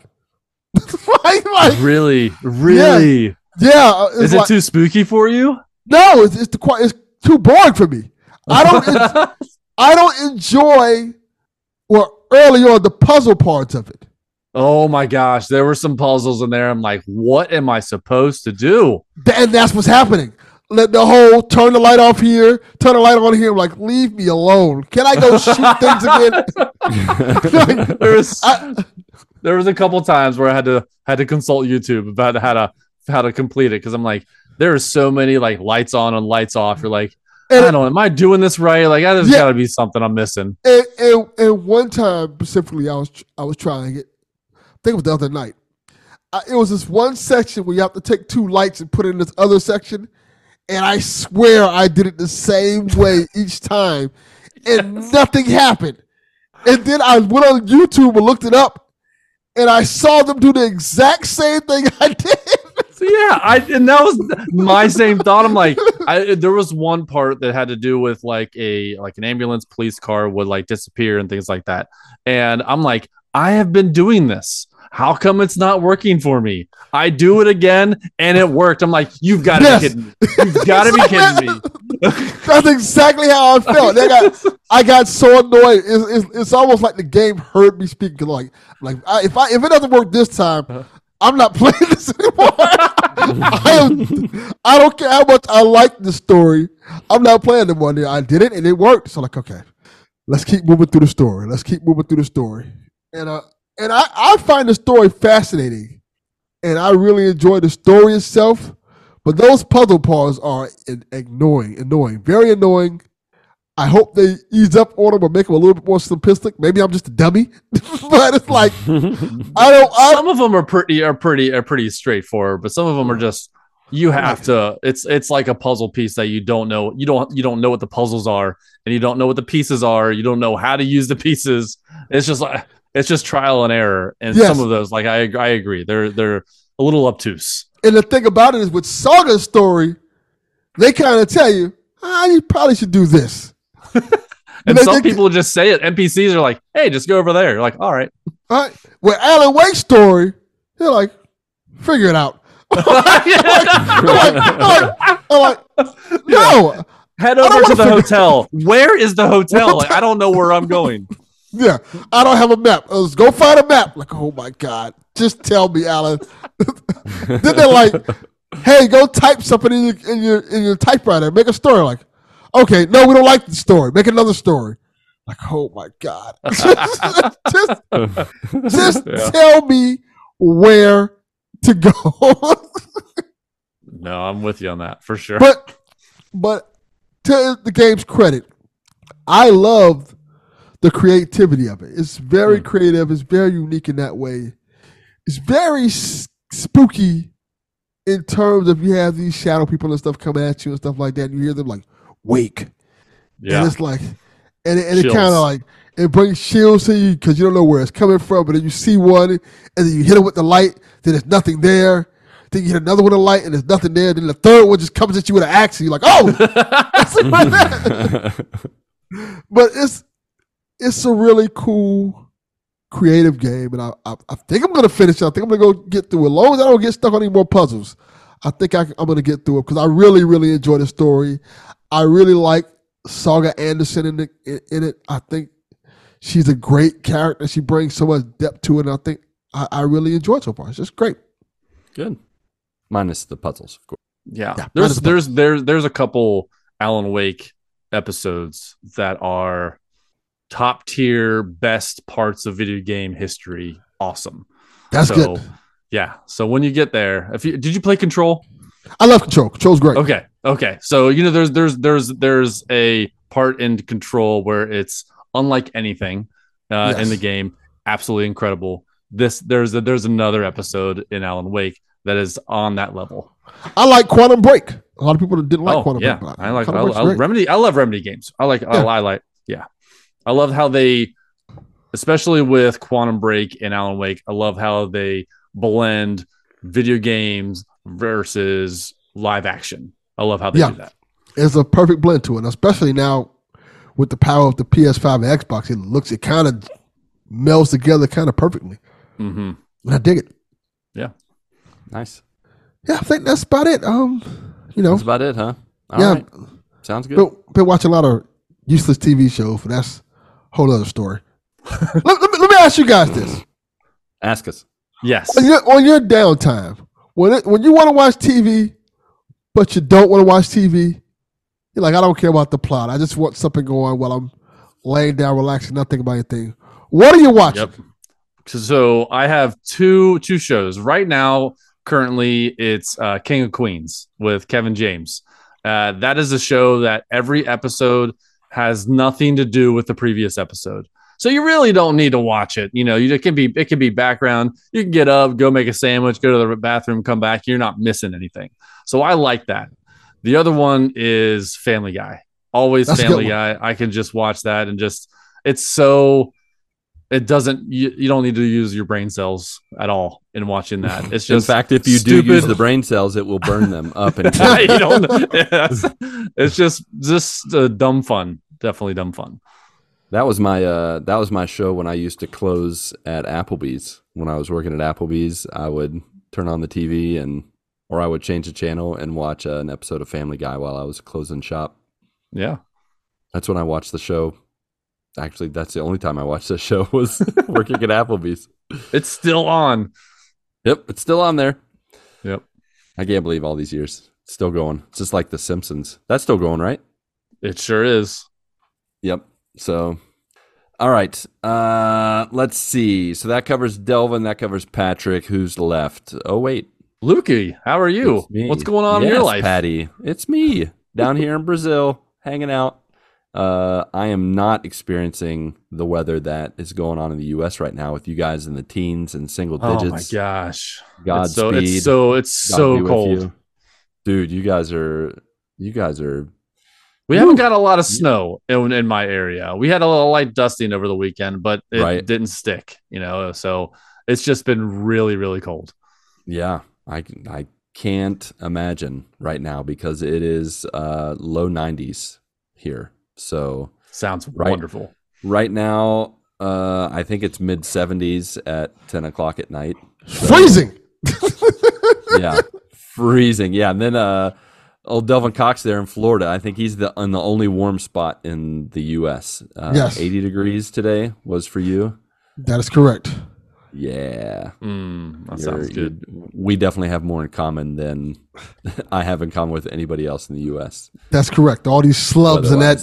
S4: like, like,
S3: Really? Really?
S4: yeah, it's
S3: Is it
S4: like-
S3: too spooky for you?
S4: no, it's, it's, the, it's too boring for me. I don't, en- I don't enjoy, well, early on the puzzle parts of it.
S3: oh my gosh. There were some puzzles in there. I'm like, what am I supposed to do?
S4: And that's what's happening. Let the whole turn the light off here, turn the light on here. I'm like, leave me alone. Can I go shoot things again?
S3: there was
S4: I,
S3: there was a couple times where I had to had to consult YouTube about how to how to complete it because I'm like, there are so many like lights on and lights off. You're like,
S4: And-
S3: I don't. Am I doing this right? Like, there's
S4: Yeah.
S3: got to be something I'm missing.
S4: And, and and one time specifically, I was I was trying it. I think it was the other night. I, it was this one section where you have to take two lights and put it in this other section, and I swear I did it the same way each time, and nothing happened. And then I went on YouTube and looked it up, and I saw them do the exact same thing I did.
S3: So yeah, I and that was my same thought. I'm like, I, there was one part that had to do with like a like an ambulance police car would like disappear and things like that. And I'm like, I have been doing this. How come it's not working for me? I do it again and it worked. I'm like, you've got to
S4: Yes.
S3: be kidding me. You've got to be kidding me.
S4: That's exactly how I felt. I got, I got so annoyed. It's, it's, it's almost like the game heard me speak. 'cause Like, like I, if I if it doesn't work this time,
S3: Uh-huh.
S4: I'm not playing this anymore. I, am, I don't care how much I like the story. I'm not playing the one. I did it and it worked. So I'm like, okay, let's keep moving through the story. Let's keep moving through the story. And uh, and I, I find the story fascinating, and I really enjoy the story itself. But those puzzle parts are annoying, annoying, very annoying. I hope they ease up on them or make them a little bit more simplistic. Maybe I'm just a dummy, but it's like I don't. I,
S3: Some of them are pretty are pretty are pretty straightforward, but some of them are just you have to. It's it's like a puzzle piece that you don't know. You don't you don't know what the puzzles are, and you don't know what the pieces are. You don't know how to use the pieces. It's just like it's just trial and error. And
S4: Yes.
S3: some of those, like I I agree, they're they're a little obtuse.
S4: and the thing about it is with Saga's story, they kind of tell you, ah, you probably should do this.
S3: And some people just say it. NPCs are like, "Hey, just go over there." You're like, "All right."
S4: All right. With Alan Wake's story, they're like, figure it out. I'm like, I'm like, I'm like, no.
S3: Head over to the hotel. Where is the hotel? Like, I don't know where I'm going.
S4: Yeah, I don't have a map. Let's go find a map. Like, oh my God. Just tell me, Alan. then they're like, hey, go type something in your, in your in your typewriter. Make a story. Like, okay, no, we don't like the story. Make another story. Like, oh my God. just just
S3: Yeah.
S4: tell me where to go.
S3: No, I'm with you on that for sure.
S4: but but to the game's credit, I love the creativity of it. It's very
S3: Hmm.
S4: creative. It's very unique in that way. It's very s- spooky in terms of you have these shadow people and stuff coming at you and stuff like that. And you hear them like wake, and
S3: yeah,
S4: it's like, and it, and it kind of like it brings chills to you because you don't know where it's coming from. But then you see one, and then you hit it with the light. Then there's nothing there. Then you hit another one of light, and there's nothing there. Then the third one just comes at you with an axe, and you're like, oh. but it's it's a really cool creative game and I, I, I think i'm gonna finish it i think i'm gonna go get through it as long as i don't get stuck on any more puzzles i think I, i'm gonna get through it because i really really enjoy the story i really like saga anderson in, the, in, in it i think she's a great character she brings so much depth to it and i think i, I really enjoy it so far it's just great
S2: Good. Minus the puzzles, of course.
S3: yeah.
S4: Yeah,
S3: There's
S4: the
S3: there's there's there's a couple Alan Wake episodes that are top tier best parts of video game history. Awesome.
S4: that's
S3: so,
S4: good
S3: Yeah. So when you get there, if you did you play Control?
S4: I love control control's great
S3: Okay. Okay. So you know there's there's there's there's a part in Control where it's unlike anything uh, in the game. Absolutely incredible. This there's a, there's another episode in Alan Wake that is on that level.
S4: i like quantum break a lot of people didn't like
S3: oh
S4: quantum
S3: yeah,
S4: break
S3: I like I, I. Remedy. I love Remedy games. I like I,
S4: Yeah.
S3: I like yeah. I love how they, especially with Quantum Break and Alan Wake. I love how they blend video games versus live action. I love how they
S4: Yeah.
S3: do that.
S4: It's a perfect blend to it, especially now with the power of the PS5 and Xbox. It looks, it kind of melds together kind of perfectly.
S3: Mm-hmm.
S4: And I dig it. Yeah.
S2: Nice.
S4: Yeah, I think that's about it. Um, you know,
S2: That's about it, huh? All
S4: yeah,
S2: right. Sounds good.
S4: been, been watching a lot of useless TV shows, but that's a whole other story. let, let me, let me ask you guys this:
S2: Ask us.
S3: Yes.
S4: on your on your downtime, when it, when you want to watch TV, but you don't want to watch TV, you're like, I don't care about the plot. I just want something going while I'm laying down, relaxing, not thinking about anything. What are you watching?
S3: Yep. So I have two two shows right now. Currently, it's uh, King of Queens with Kevin James, Uh, that is a show that every episode has nothing to do with the previous episode. So you really don't need to watch it. You know, you, it can be it can be background. You can get up, go make a sandwich, go to the bathroom, come back. You're not missing anything. So I like that. The other one is Family Guy. Always
S4: That's
S3: Family. Guy. I can just watch that and just it's so it doesn't you, you don't need to use your brain cells at all in watching that. It's just In
S2: fact, if you
S3: stupid.
S2: do use the brain cells, it will burn them up and
S3: you don't yes. it's just just uh, dumb fun. Definitely dumb fun.
S2: That was my uh that was my show when I used to close at Applebee's. When I was working at Applebee's, I would turn on the TV and or I would change the channel and watch uh, an episode of Family Guy while I was closing shop.
S3: Yeah.
S2: That's when I watched the show. Actually, that's the only time I watched the show was working at Applebee's.
S3: It's still on.
S2: Yep, it's still on there.
S3: Yep.
S2: I can't believe all these years. It's still going. It's just like The Simpsons. That's still going, right?
S3: It sure is.
S2: Yep. So, all right. Uh, let's see. So that covers Delvin. That covers Patrick. Who's left? Oh wait,
S3: Lukey, how are you? What's going on in your life?
S2: Patty? It's me down here in Brazil, hanging out. Uh, I am not experiencing the weather that is going on in the U.S. right now with you guys in the teens and single digits.
S3: Oh my gosh.
S2: Godspeed.
S3: It's so it's so it's so cold.
S2: you. dude. You guys are. You guys are.
S3: We haven't got a lot of snow in, in my area. We had a little light dusting over the weekend, but it
S2: Right.
S3: didn't stick, you know. So it's just been really, really cold.
S2: Yeah, I I can't imagine right now because it is uh, low 90s here. So
S3: Sounds
S2: Right.
S3: wonderful.
S2: right now, uh, I think it's mid 70s at 10 o'clock at night.
S4: Freezing.
S2: Yeah, freezing. Yeah, and then uh, old Delvin Cox there in Florida. I think he's the on the only warm spot in the U.S. Uh,
S4: Yes.
S2: 80 degrees today was for you.
S4: That is correct.
S2: Yeah.
S3: Mm, that
S2: You're-
S3: sounds good.
S2: We definitely have more in common than I have in common with anybody else in the U.S.
S4: That's correct. All these slubs and that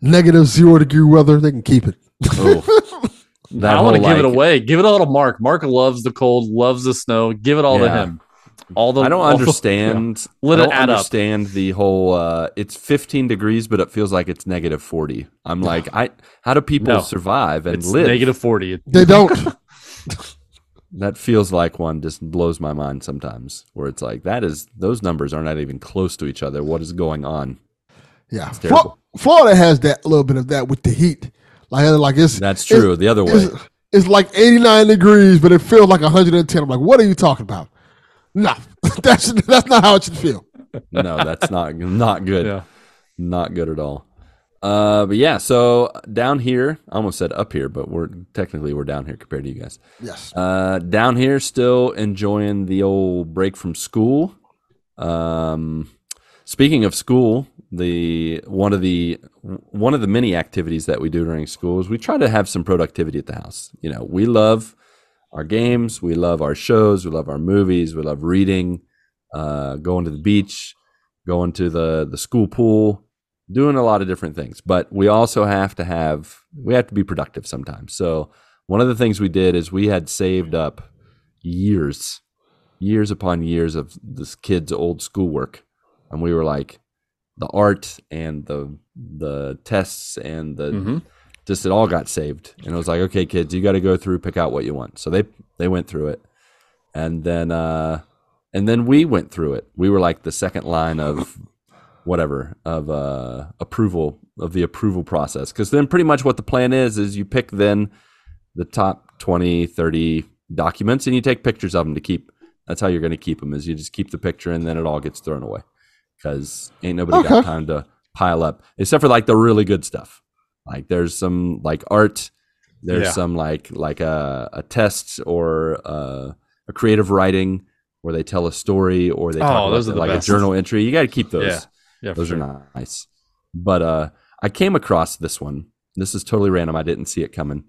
S4: negative zero degree weather, they can keep it.
S2: Oh,
S3: I want to
S2: whole,
S3: give it away. Give it all to Mark. Mark loves the cold, loves the snow. Give it all to him. All the
S2: I don't
S3: all the-
S2: understand.
S3: Let
S2: I don't
S3: add up.
S2: understand the whole. Uh, it's 15 degrees, but it feels like it's negative 40. I'm like, I. How do people
S3: No.
S2: survive and
S3: It's
S2: live?
S3: negative forty.
S4: They don't.
S2: That feels like one just blows my mind sometimes. Where it's like that is those numbers are not even close to each other. What is going on?
S4: Yeah.
S2: terrible.
S4: Flo- Florida has that little bit of that with the heat. Like, like it's
S2: That's
S4: it's-
S2: true. the other way.
S4: It's, it's like 89 degrees, but it feels like 110. I'm like, what are you talking about? No, that's that's not how it should feel.
S2: no, that's not not good.
S3: Yeah.
S2: Not good at all. Uh, but yeah, so down here, I almost said up here, but we're technically we're down here compared to you guys.
S4: Yes.
S2: Uh, down here, still enjoying the old break from school. Um, speaking of school, the one of the one of the many activities that we do during school is we try to have some productivity at the house. You know, we love our games, we love our shows, we love our movies, we love reading, uh, going to the beach, going to the the school pool, doing a lot of different things. But we also have to have we have to be productive sometimes. So one of the things we did is we had saved up years, years upon years of this kid's old schoolwork, and we were like, the art and the the tests and the
S3: Mhm.
S2: Just it all got saved, and it was like, okay, kids, you got to go through, pick out what you want. So they they went through it, and then uh, and then we went through it. We were like the second line of whatever of uh, approval of the approval process. Because then pretty much what the plan is is you pick then the top 20 30 documents and you take pictures of them to keep. That's how you're going to keep them is you just keep the picture and then it all gets thrown away. Because ain't nobody got time to pile up except for like the really good stuff like there's some like art there's
S3: Yeah.
S2: some like like a, a test or uh, a creative writing where they tell a story or they
S3: Oh,
S2: talk about
S3: the
S2: like
S3: best.
S2: a journal entry you got to keep those
S3: Yeah. Yeah.
S2: those are
S3: sure.
S2: nice. But uh, I came across this one. This is totally random. I didn't see it coming.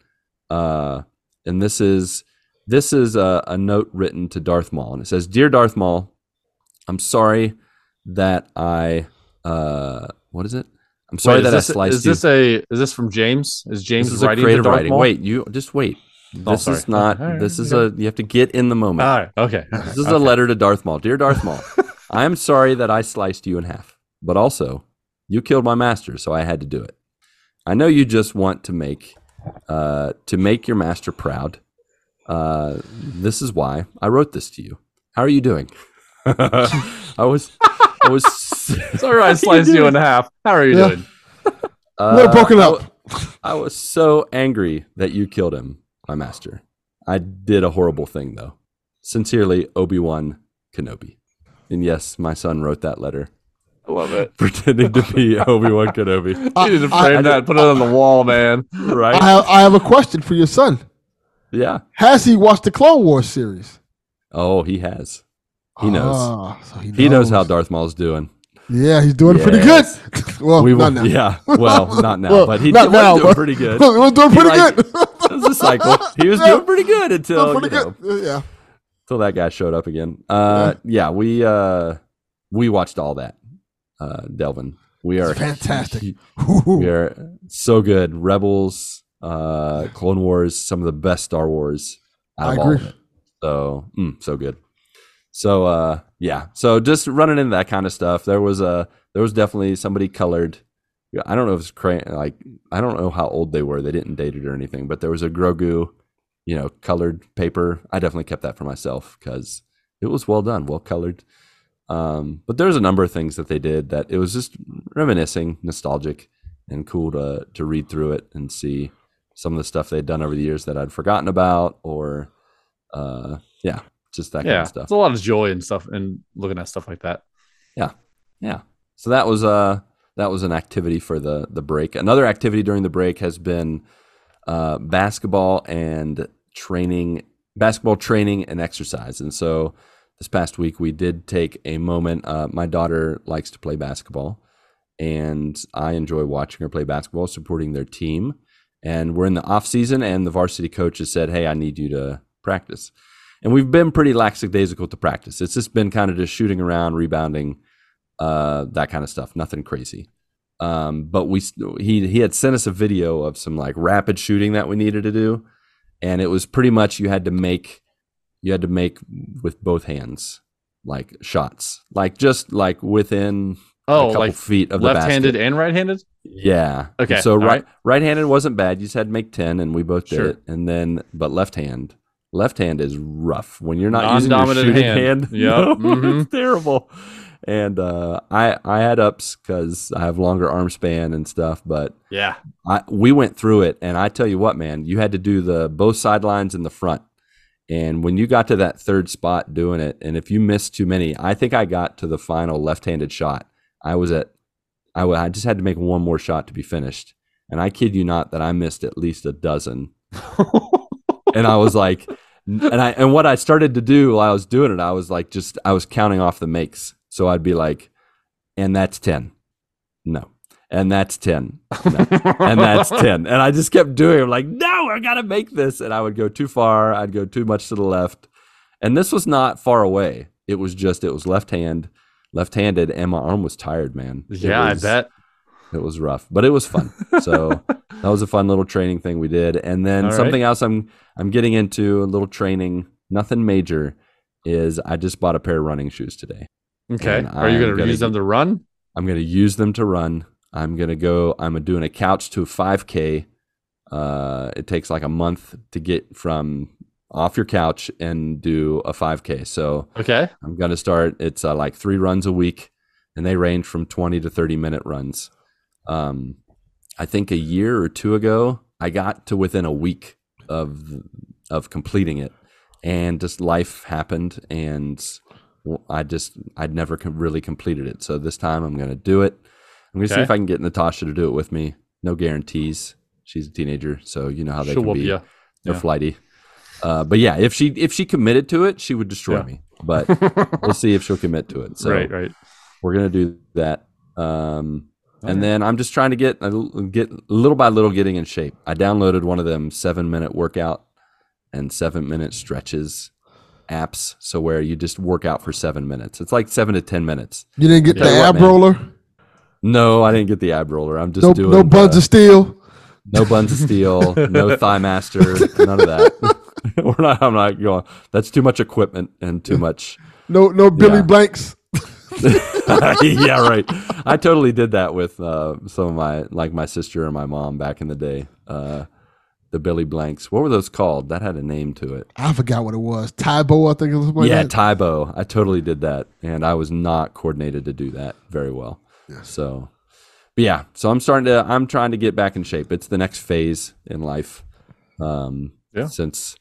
S2: Uh, and this is this is a, a note written to Darth Maul, and it says, "Dear Darth Maul, I'm sorry that I uh, what is it? I'm sorry
S3: Wait,
S2: that I sliced
S3: is
S2: you.
S3: Is this a is this from James? Is James
S2: this is
S3: writing to
S2: creative writing.
S3: Maul?
S2: Wait, you just wait. This
S3: sorry.
S2: is not.
S3: Right,
S2: this is
S3: okay.
S2: a. You have to get in the moment.
S3: All right. Okay.
S2: This is a letter to Darth Maul. Dear Darth Maul, I am sorry that I sliced you in half. but also you killed my master, so I had to do it. I know you just want to make uh, to make your master proud. Uh, this is why I wrote this to you. How are you doing? I was, I was.
S3: Sorry, I sliced you in half. How are you
S4: Yeah.
S3: doing?
S2: Uh,
S4: We're broken
S2: I
S4: up.
S2: I was so angry that you killed him, my master. I did a horrible thing, though. Sincerely, Obi Wan Kenobi. And yes, my son wrote that letter,
S3: I love it.
S2: pretending to be Obi Wan Kenobi.
S3: You need to frame
S2: I-
S3: that, put it on the wall, man.
S2: Right?
S4: I have, I have a question for your son.
S2: yeah.
S4: Has he watched the Clone Wars series?
S2: Oh, he has. He knows.
S4: Ah, so he,
S2: He knows how Darth Maul's doing.
S4: Yeah, he's doing pretty good. well,
S2: We
S4: not
S2: will,
S4: now.
S2: yeah. Well, not now,
S4: Well,
S2: but he
S4: not now,
S2: doing
S4: but-
S2: pretty good.
S4: he was doing
S2: He
S4: pretty
S2: liked-
S4: good.
S2: It was a cycle. He was
S4: Yeah.
S2: doing pretty good until
S4: pretty
S2: you know,
S4: good. Yeah.
S2: until that guy showed up again. Uh, yeah, we uh, we watched all that. Uh, Delvin, we are
S4: It's fantastic.
S2: We are so good. Rebels, uh, Clone Wars, some of the best Star Wars out
S4: I
S2: of all
S4: agree.
S2: So, mm, so good. So, uh, yeah. So just running into that kind of stuff. There was a there was definitely somebody colored. I don't know if it's cra- like I don't know how old they were. They didn't date it or anything, but there was a Grogu, you know, colored paper. I definitely kept that for myself because it was well done, well colored. Um, but there's a number of things that they did that it was just reminiscing, nostalgic, and cool to to read through it and see some of the stuff they'd done over the years that I'd forgotten about, or uh, yeah, just that kind
S3: Yeah,
S2: of stuff.
S3: it's a lot of joy and stuff, and looking at stuff like that.
S2: Yeah. Yeah. So that was uh that was an activity for the the break. Another activity during the break has been uh, basketball and training, basketball training and exercise. And so this past week we did take a moment. Uh, my daughter likes to play basketball, and I enjoy watching her play basketball, supporting their team. And we're in the off season, and the varsity coach has said, "Hey, I need you to practice." And we've been pretty lackadaisical to practice. It's just been kind of just shooting around, rebounding, uh, that kind of stuff. Nothing crazy. Um, but we he he had sent us a video of some like rapid shooting that we needed to do, and it was pretty much you had to make you had to make with both hands like shots, like just like within
S3: Oh,
S2: a couple
S3: like
S2: feet of the
S3: left-handed and right-handed.
S2: Yeah.
S3: Okay,
S2: So
S3: all
S2: right. right-handed wasn't bad. You just had to make ten, and we both did
S3: Sure.
S2: it. And then, but left hand, left hand is rough when you're not using your shooting
S3: hand.
S2: hand.
S3: Yep.
S2: No,
S3: Mhm.
S2: it's terrible. And uh, I I had ups because I have longer arm span and stuff, but
S3: Yeah,
S2: I we went through it, and I tell you what, man, you had to do the both sidelines and the front. And when you got to that third spot doing it, and if you missed too many, I think I got to the final left-handed shot. I was at, I, w- I just had to make one more shot to be finished, and I kid you not that I missed at least a dozen. and I was like, and I and what I started to do while I was doing it, I was like, just I was counting off the makes. So I'd be like, and that's ten, no, and that's ten, no. And that's 10 and i just kept doing it. I'm like no i gotta make this. And i would go too far. I'd go too much to the left. And this was not far away. It was just it was left hand left-handed and my arm was tired man. It
S3: yeah,
S2: was-
S3: I bet.
S2: It was rough but it was fun so that was a fun little training thing we did and then
S3: All right.
S2: something else i'm i'm getting into a little training nothing major is i just bought a pair of running shoes today
S3: Okay, are you going to
S2: gonna
S3: use them to run?
S2: I'm going to use them to run. I'm going to go. I'm doing a couch to 5K. Uh, it takes like a month to get from off your couch and do a 5K. So
S3: Okay,
S2: I'm going to start. It's uh, like three runs a week, and they range from 20 to 30 minute runs. Um, I think a year or two ago, I got to within a week of of completing it, and just life happened, and I just I'd never really completed it. So this time I'm going to do it. I'm going to see if I can get Natasha to do it with me. No guarantees. She's a teenager, so you know how they
S3: she'll
S2: can be.
S3: you.
S2: They're
S3: Yeah.
S2: flighty. Uh, but yeah, if she if she committed to it, she would destroy
S3: Yeah.
S2: me. But we'll see if she'll commit to it. So
S3: right, right.
S2: we're gonna do that. Um, and then I'm just trying to get get little by little getting in shape. I downloaded one of them seven minute workout and seven minute stretches apps. So where you just work out for seven minutes. It's like seven to ten minutes.
S4: You didn't get
S2: Tell
S4: the ab roller?
S2: No, I didn't get the ab roller. I'm just
S4: No,
S2: doing
S4: no buns
S2: the-
S4: of steel?
S2: no buns of steel, no thigh master, none of that. We're not. I'm not going. That's too much equipment and too much.
S4: No no Billy
S2: Yeah.
S4: Blanks?
S2: yeah, right. I totally did that with uh, some of my, like my sister and my mom back in the day. Uh, the Billy Blanks. What were those called? That had a name to it.
S4: I forgot what it was. Tae Bo, I think it was like
S2: yeah,
S4: that.
S2: Tae Bo. I totally did that, and I was not coordinated to do that very well. Yeah. So, but yeah. So I'm starting to. I'm trying to get back in shape. It's the next phase in life. Um,
S3: Yeah.
S2: Since,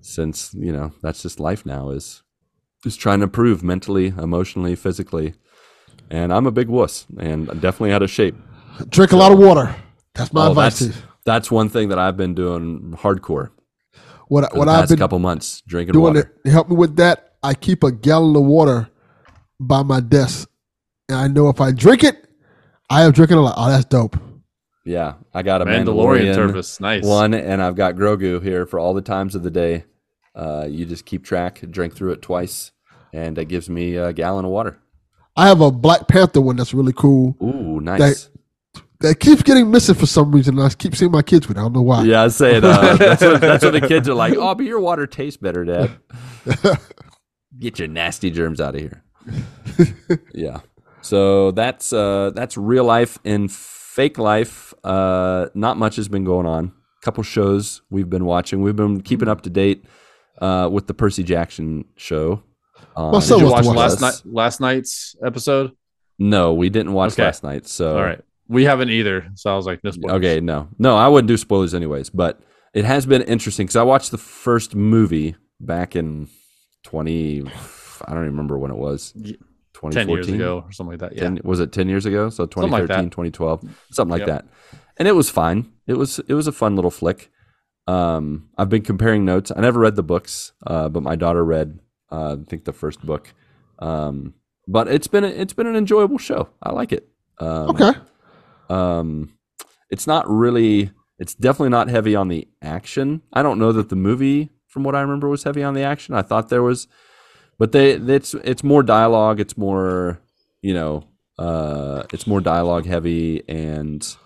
S2: since you know, that's just life now. Is is trying to improve mentally, emotionally, physically, and I'm a big wuss, and I'm definitely out of shape.
S4: Drink a lot of water. That's my
S2: Oh,
S4: advice
S2: that's that's one thing that I've been doing hardcore
S4: What, what
S2: the
S4: I've
S2: past
S4: been
S2: couple months, drinking
S4: doing
S2: water.
S4: to help me with that, I keep a gallon of water by my desk. And I know if I drink it, I have drinking a lot. Oh, that's dope.
S2: Yeah, I got a
S3: Mandalorian,
S2: Mandalorian,
S3: service. Nice.
S2: one, and I've got Grogu here for all the times of the day. Uh, you just keep track, drink through it twice, and it gives me a gallon of water.
S4: I have a Black Panther one that's really cool
S2: Ooh, nice.
S4: that keeps getting missing for some reason. I keep seeing my kids with it. I don't know why.
S2: yeah, I say it. Uh, that's, what, that's what the kids are like. Oh, but your water tastes better, Dad. Get your nasty germs out of here. yeah. So that's uh, that's real life and fake life. Uh, not much has been going on. A couple shows we've been watching. We've been keeping up to date uh, with the Percy Jackson show. On
S4: My son
S3: Did you watch last night last night's episode?
S2: No, we didn't watch
S3: Okay.
S2: last night. So
S3: All right. We haven't either. So I was like, no spoilers.
S2: Okay, no, no, I wouldn't do spoilers anyways. But it has been interesting because I watched the first movie back in twenty. I don't even remember when it was.
S3: Y-
S2: 2014?
S3: 10 years ago or something like that. Yeah.
S2: 10 was it 10 years ago? So
S3: Something like
S2: 2013, 2012, something like
S3: Yep.
S2: that. And it was fine. It was it was a fun little flick. Um, I've been comparing notes. I never read the books, uh, but my daughter read I think the first book. Um, but it's been a, it's been an enjoyable show. I like it. Um,
S4: Okay.
S2: um, it's not really. It's definitely not heavy on the action. I don't know that the movie, from what I remember, was heavy on the action. I thought there was, but they it's it's more dialogue. It's more you know, uh, it's more dialogue heavy and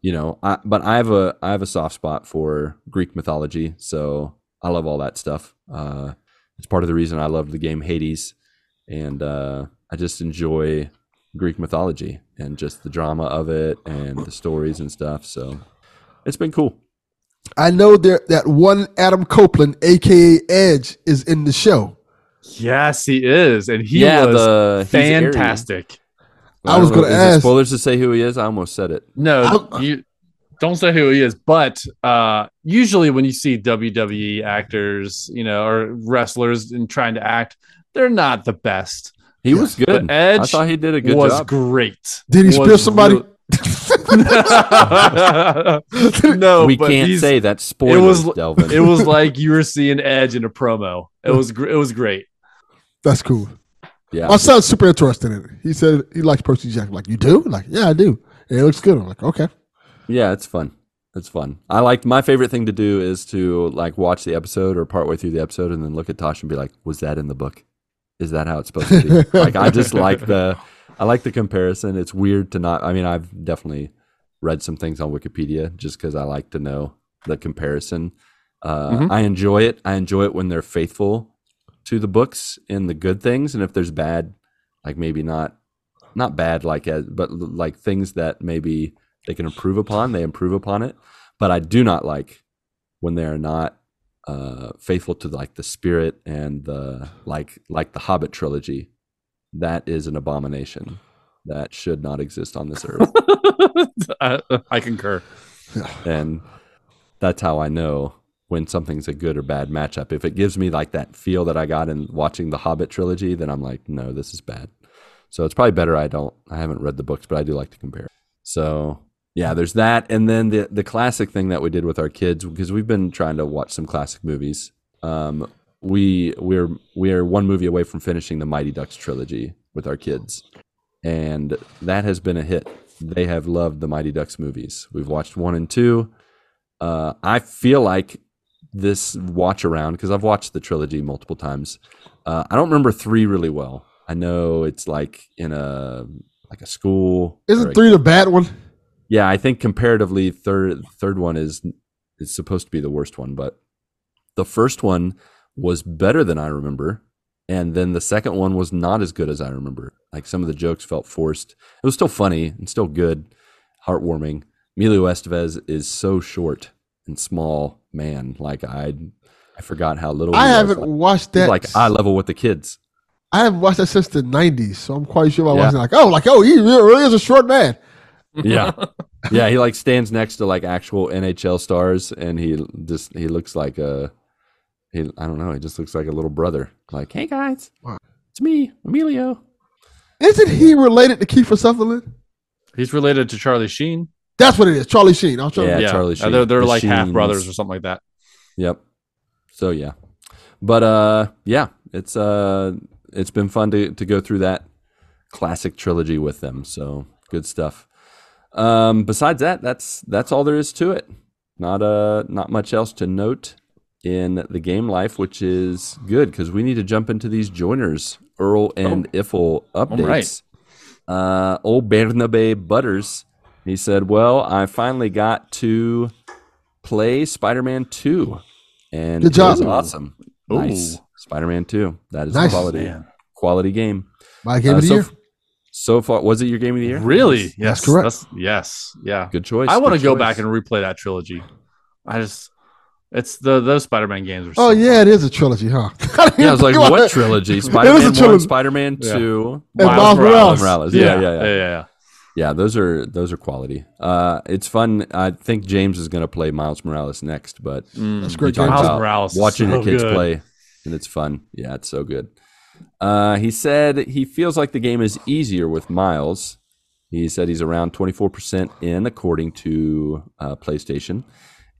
S2: you know. I, but I have a I have a soft spot for Greek mythology, so I love all that stuff. Uh, it's part of the reason I love the game Hades, and uh, I just enjoy Greek mythology and just the drama of it and the stories and stuff. So it's been cool.
S4: I know there that one Adam Copeland, aka Edge, is in the show.
S3: Yes, he is. And he
S2: yeah,
S3: was
S2: the he's Ares.
S3: fantastic.
S4: I was gonna ask-
S2: spoilers to say who he is. I almost said it.
S3: No,
S4: I'm-
S3: you don't say who he is, but uh, usually when you see WWE actors, you know, or wrestlers and trying to act, they're not the best.
S2: He was good.
S3: But Edge
S2: I thought he did a good
S3: was
S2: job.
S3: great.
S4: Did he
S3: Was
S4: spear somebody?
S3: real- no,
S2: we
S3: but
S2: can't say that spoilers,
S3: was-
S2: Delvin.
S3: It was like you were seeing Edge in a promo. It was gr- it was great.
S4: That's cool.
S2: yeah.
S4: My son's super interested in it. He said he likes Percy Jackson. Like, you do? Like, yeah, I do. And it looks good. I'm like, okay.
S2: Yeah, it's fun. It's fun. I like my favorite thing to do is to like watch the episode or partway through the episode and then look at Tosh and be like, "Was that in the book? Is that how it's supposed to be?" like I just like the I like the comparison. It's weird to not. I mean, I've definitely read some things on Wikipedia just because I like to know the comparison. Uh,
S3: Mhm.
S2: I enjoy it. I enjoy it when they're faithful to the books in the good things, and if there's bad, like maybe not not bad like as but like things that maybe they can improve upon they improve upon it but i do not like when they're not uh faithful to like the spirit and the like like the hobbit trilogy. That is an abomination that should not exist on this earth.
S3: I, I concur.
S2: and that's how i know when something's a good or bad matchup. If it gives me like that feel that i got in watching the hobbit trilogy then i'm like no this is bad. So it's probably better i don't i haven't read the books but i do like to compare. So yeah there's that and then the the classic thing that we did with our kids because we've been trying to watch some classic movies um we we're we're one movie away from finishing the mighty ducks trilogy with our kids and that has been a hit. They have loved the mighty ducks movies. We've watched one and two. Uh i feel like this watch around because i've watched the trilogy multiple times uh, i don't remember three really well. I know it's like in a like a school
S4: Isn't three the bad one?
S2: Yeah, I think comparatively, third third one is is supposed to be the worst one, but the first one was better than I remember, And then the second one was not as good as I remember. Like some of the jokes felt forced. It was still funny and still good, heartwarming. Emilio Estevez is so short and small, man. Like I, I forgot how little.
S4: I haven't watched that.
S2: like eye level with the kids.
S4: I haven't watched that since the '90s, so I'm quite sure I
S2: Yeah.
S4: wasn't like, oh, like oh, he really is a short man.
S2: Yeah, yeah. He like stands next to like actual NHL stars, and he just he looks like a he. I don't know. He just looks like a little brother. Like, hey guys,
S4: Wow.
S2: it's me, Emilio.
S4: Isn't he related to Kiefer Sutherland?
S3: He's related to Charlie Sheen.
S4: That's what it is. Charlie Sheen. I was trying
S2: Yeah,
S3: yeah,
S2: Charlie Sheen.
S3: They're, they're
S2: The
S3: like half brothers or something like that.
S2: Yep. So yeah, but uh, yeah, it's uh, it's been fun to to go through that classic trilogy with them. So good stuff. Um, besides that, that's that's all there is to it. Not uh, not much else to note in the game life, which is good because we need to jump into these joiners, Earl and Iffle updates. Uh, old Bernabe Butters, he said, "Well, I finally got to play Spider-Man 2, and
S4: Good
S2: it was
S4: job.
S2: awesome.
S3: Ooh.
S2: Nice, Spider-Man 2. That is
S4: Nice.
S2: quality,
S3: Man.
S2: quality game.
S4: My game
S2: Uh,
S4: of the
S2: so,
S4: year.
S2: f- so far, was it your game of the year?
S3: Really? Yes.
S4: correct.
S3: That's, yes. Yeah.
S2: Good choice.
S3: I want to go
S2: choice.
S3: back and replay that trilogy. I just, it's the those Spider-Man games are.
S4: Oh
S3: so
S4: yeah, it is a trilogy, huh?
S2: Yeah, I was like, what trilogy? Spider-Man One,
S4: trilogy.
S2: Spider-Man
S3: Yeah.
S2: Two,
S4: And Miles Morales.
S2: Morales. Yeah, yeah, yeah.
S3: yeah, yeah.
S2: Yeah, those are those are quality. Uh, it's fun. I think James is going to play Miles Morales next, but
S3: Mm.
S4: That's great
S2: you talk
S4: game.
S3: Miles
S2: about
S3: Morales is
S2: watching
S3: so
S2: your kids
S3: good.
S2: play, and it's fun. Yeah, it's so good. Uh, he said he feels like the game is easier with Miles. He said he's around 24% in, according to uh, PlayStation.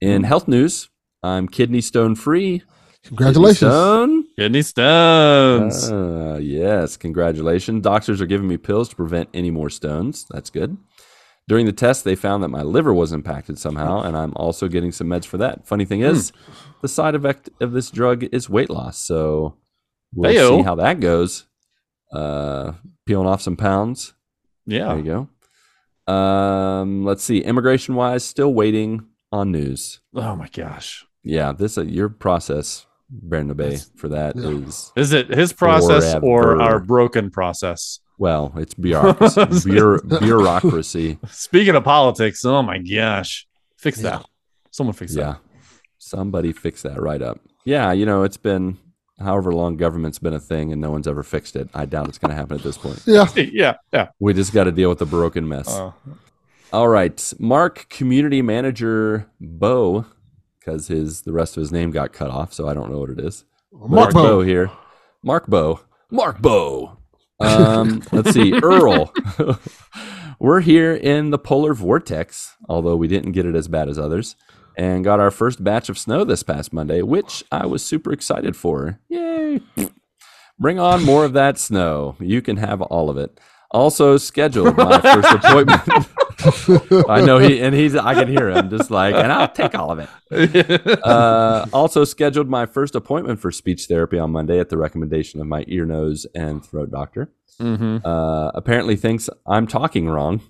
S2: In health news, I'm kidney stone free.
S4: Congratulations.
S2: Kidney stone.
S3: Kidney stones.
S2: Uh, yes, congratulations. Doctors are giving me pills to prevent any more stones. That's good. During the test, they found that my liver was impacted somehow, and I'm also getting some meds for that. Funny thing is, the side effect of this drug is weight loss. So we'll
S3: Heyo.
S2: see how that goes. Uh, peeling off some pounds.
S3: yeah.
S2: There you go. Um, let's see. Immigration wise, still waiting on news.
S3: Oh my gosh.
S2: Yeah, this uh, your process, Bernabe,
S3: That's-
S2: for that is.
S3: Is it his process or
S2: Forever.
S3: our broken process?
S2: Well, it's bureaucracy. Bureau- bureaucracy.
S3: Speaking of politics, oh my gosh. Fix that. Someone fix that.
S2: Yeah. Somebody fix that right up. Yeah, you know, it's been however long government's been a thing and no one's ever fixed it. I doubt it's going to happen at this point.
S4: Yeah.
S3: Yeah. Yeah.
S2: We just got to deal with the broken mess.
S3: Uh,
S2: All right. Mark, community manager Bo, because his the rest of his name got cut off, so I don't know what it is.
S4: Mark Bo.
S2: here. Mark Bo. Mark Bo. Um, let's see. Earl. We're here in the polar vortex, although we didn't get it as bad as others, and got our first batch of snow this past Monday, which I was super excited for. Yay! Bring on more of that snow. You can have all of it. Also scheduled my first appointment. I know he and he's I can hear him just like, and I'll take all of it uh, also scheduled my first appointment for speech therapy on Monday at the recommendation of my ear, nose, and throat doctor.
S3: mhm.
S2: Uh, apparently thinks I'm talking wrong.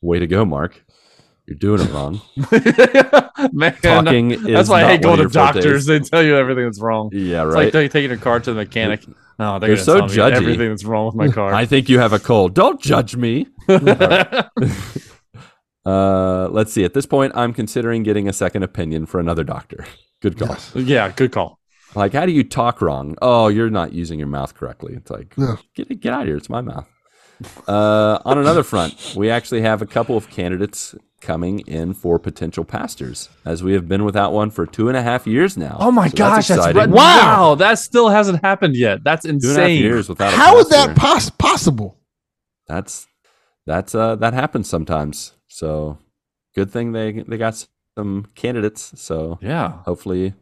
S2: Way to go, Mark. You're doing it wrong.
S3: Man,
S2: Talking is
S3: that's why I
S2: not
S3: hate going to
S2: your fortes.
S3: doctors. They tell you everything that's wrong.
S2: Yeah,
S3: It's
S2: right.
S3: like taking your car to the mechanic. No, they're,
S2: They're so
S3: tell me
S2: judgy.
S3: everything that's wrong with my car.
S2: I think you have a cold. Don't judge me. Uh, let's see. At this point, I'm considering getting a second opinion for another doctor. Good call.
S4: Yes.
S3: yeah, good call.
S2: Like, how do you talk wrong? Oh, you're not using your mouth correctly. It's like,
S4: Yeah.
S2: get get out of here. It's my mouth. Uh, on another front, we actually have a couple of candidates coming in for potential pastors, as we have been without one for two and a half years now.
S3: Oh my
S2: So
S3: gosh, that's,
S2: exciting.
S3: right.
S4: Wow.
S3: Wow, that still hasn't happened yet. That's insane.
S2: Two and a half
S3: insane.
S2: years without. A
S4: How is that pos- possible?
S2: That's that's uh that happens sometimes. So good thing they they got some candidates. So
S3: Yeah.
S2: hopefully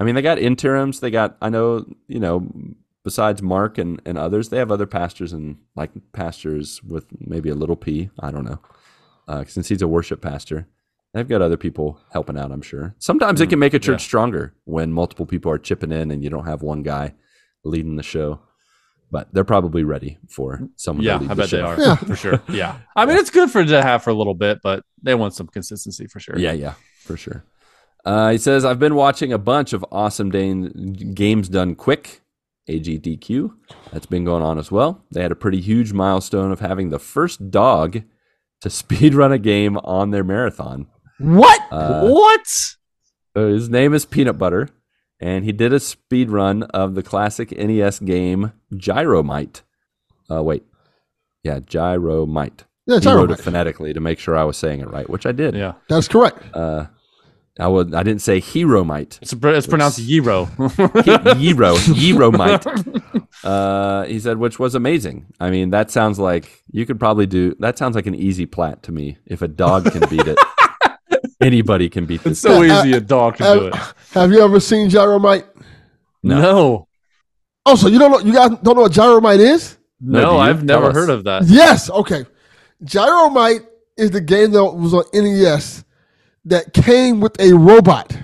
S2: i mean they got interims they got i know you know besides mark and, and others they have other pastors and like pastors with maybe a little p i don't know uh, since he's a worship pastor they've got other people helping out i'm sure sometimes it can make a church
S3: yeah.
S2: stronger when multiple people are chipping in and you don't have one guy leading the show but they're probably ready for someone
S3: Yeah,
S2: to lead
S3: I
S2: the
S3: bet they are
S4: Yeah.
S3: for sure. Yeah. I mean, it's good for to have for a little bit, but they want some consistency for sure.
S2: Yeah, yeah, for sure. Uh, he says, I've been watching a bunch of awesome Dane games done quick AGDQ. That's been going on as well. They had a pretty huge milestone of having the first dog to speedrun a game on their marathon.
S4: What?
S2: Uh,
S3: what?
S2: His name is Peanut Butter, and he did a speed run of the classic NES game Gyromite. Uh, wait, yeah, Gyromite.
S4: yeah,
S2: He wrote it phonetically to make sure I was saying it right, which I did.
S3: Yeah.
S4: That's correct.
S2: Uh, I would. I didn't say Heromite.
S3: It's, it's pronounced Gyro.
S2: Gyro, Gyromite. Uh, he said, which was amazing. I mean, that sounds like you could probably do. That sounds like an easy plat to me. If a dog can beat it, anybody can beat
S3: it's
S2: this.
S3: so easy a dog can do it.
S4: Have, have you ever seen Gyromite?
S2: No.
S3: No.
S4: Oh, so you don't know? You guys don't know what Gyromite is?
S2: No,
S3: No. I've never
S2: us.
S3: heard of that.
S4: Yes. Okay. Gyromite is the game that was on NES that came with a robot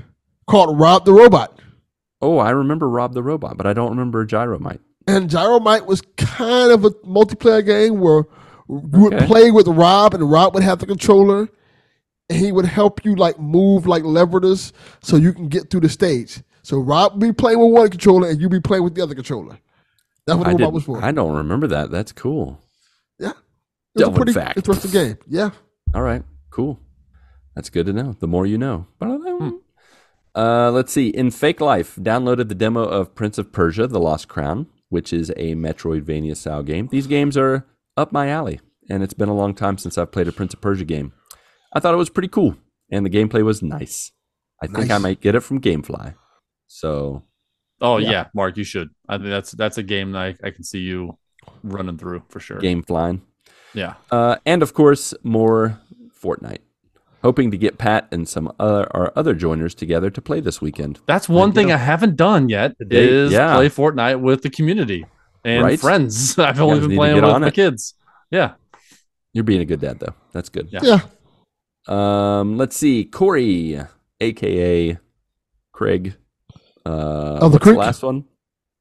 S4: called Rob the Robot.
S2: Oh, I remember Rob the Robot, but I don't remember Gyromite.
S4: And Gyromite was kind of a multiplayer game where you would play with Rob and Rob would have the controller and he would help you like move like levers so you can get through the stage. So Rob would be playing with one controller and you'd be playing with the other controller. That's what the
S2: I,
S4: robot was for.
S2: I don't remember that. That's cool.
S4: yeah. It was a pretty
S2: fact.
S4: interesting game. Yeah.
S2: All right, cool. That's good to know. The more you know. Uh, let's see. In Fake Life, downloaded the demo of Prince of Persia: The Lost Crown, which is a Metroidvania style game. These games are up my alley, and it's been a long time since I've played a Prince of Persia game. I thought it was pretty cool, and the gameplay was nice. I think I might get it from GameFly. So
S3: Oh
S2: Yeah.
S3: yeah. Mark, you should. I think that's that's a game that I, I can see you running through for sure.
S2: GameFly.
S3: Yeah.
S2: Uh, and of course, more Fortnite. Hoping to get Pat and some other our other joiners together to play this weekend.
S3: That's one
S2: you
S3: thing
S2: know-
S3: I haven't done yet
S2: Today-
S3: is
S2: yeah.
S3: play Fortnite with the community and
S2: Right?
S3: friends. I've only been playing with
S2: on
S3: the
S2: it.
S3: kids. Yeah.
S2: You're being a good dad, though. That's good.
S3: Yeah.
S4: Yeah.
S2: Um, let's see. Corey, aka Craig. Uh,
S4: Of the
S2: what's
S4: Creek?
S2: last one?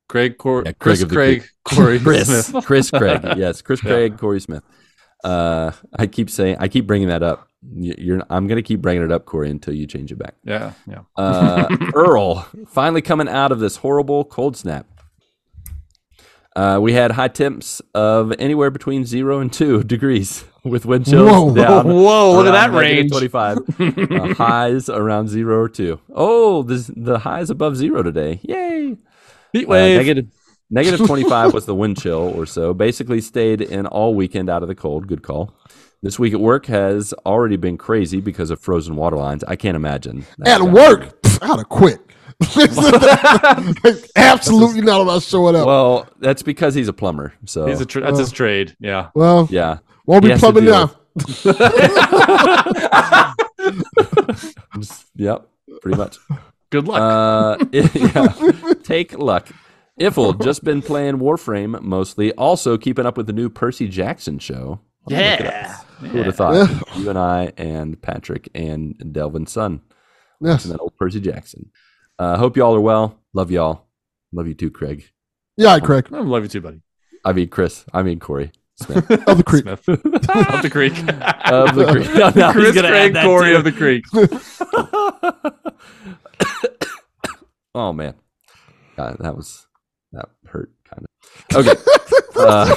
S3: Craig, Cor-
S2: Yeah, Craig
S3: Chris,
S2: of the
S3: Craig, Corey,
S2: Chris.
S3: Smith.
S2: Chris Craig. Yes, Chris
S3: Yeah.
S2: Craig, Corey Smith. Uh, I keep saying, I keep bringing that up. You're, I'm gonna keep bringing it up, Corey, until you change it back.
S3: Yeah, yeah.
S2: Uh, Earl finally coming out of this horrible cold snap. Uh, we had high temps of anywhere between zero and two degrees with wind chills
S4: Whoa.
S2: down.
S3: Whoa, look at that range.
S2: 25. uh, highs around zero or two. Oh, this, the highs above zero today. Yay.
S3: Heat
S2: Uh, negative, negative 25 was the wind chill or so. Basically stayed in all weekend out of the cold. Good call. This week at work has already been crazy because of frozen water lines. I can't imagine.
S4: At work, pff, I'd have quit. Absolutely not about showing up. Well,
S2: Well, that's because he's a plumber. So
S3: He's a tra- that's his trade. Yeah.
S2: Well, yeah,
S4: won't be plumbing
S2: deal
S4: now.
S2: Yep, pretty much.
S3: Good luck.
S2: Uh, yeah. Take luck. Iffle just been playing Warframe mostly. Also keeping up with the new Percy Jackson show. I'll look
S3: yeah.
S2: Who would have thought? You and I and Patrick and Delvin's son.
S4: yes.
S2: And that old Percy Jackson. Uh, hope y'all are well. Love y'all. Love you too, Craig.
S4: Yeah, Craig.
S3: I love you too, buddy.
S2: I mean Chris. I mean Corey. Smith.
S4: Of the creek.
S3: Smith. Up the creek.
S2: of the Creek. No, no,
S3: Chris
S2: gonna
S3: Craig
S2: add that
S3: Corey
S2: too.
S3: of the creek.
S2: oh man, God, that was that hurt kind of. Okay. uh,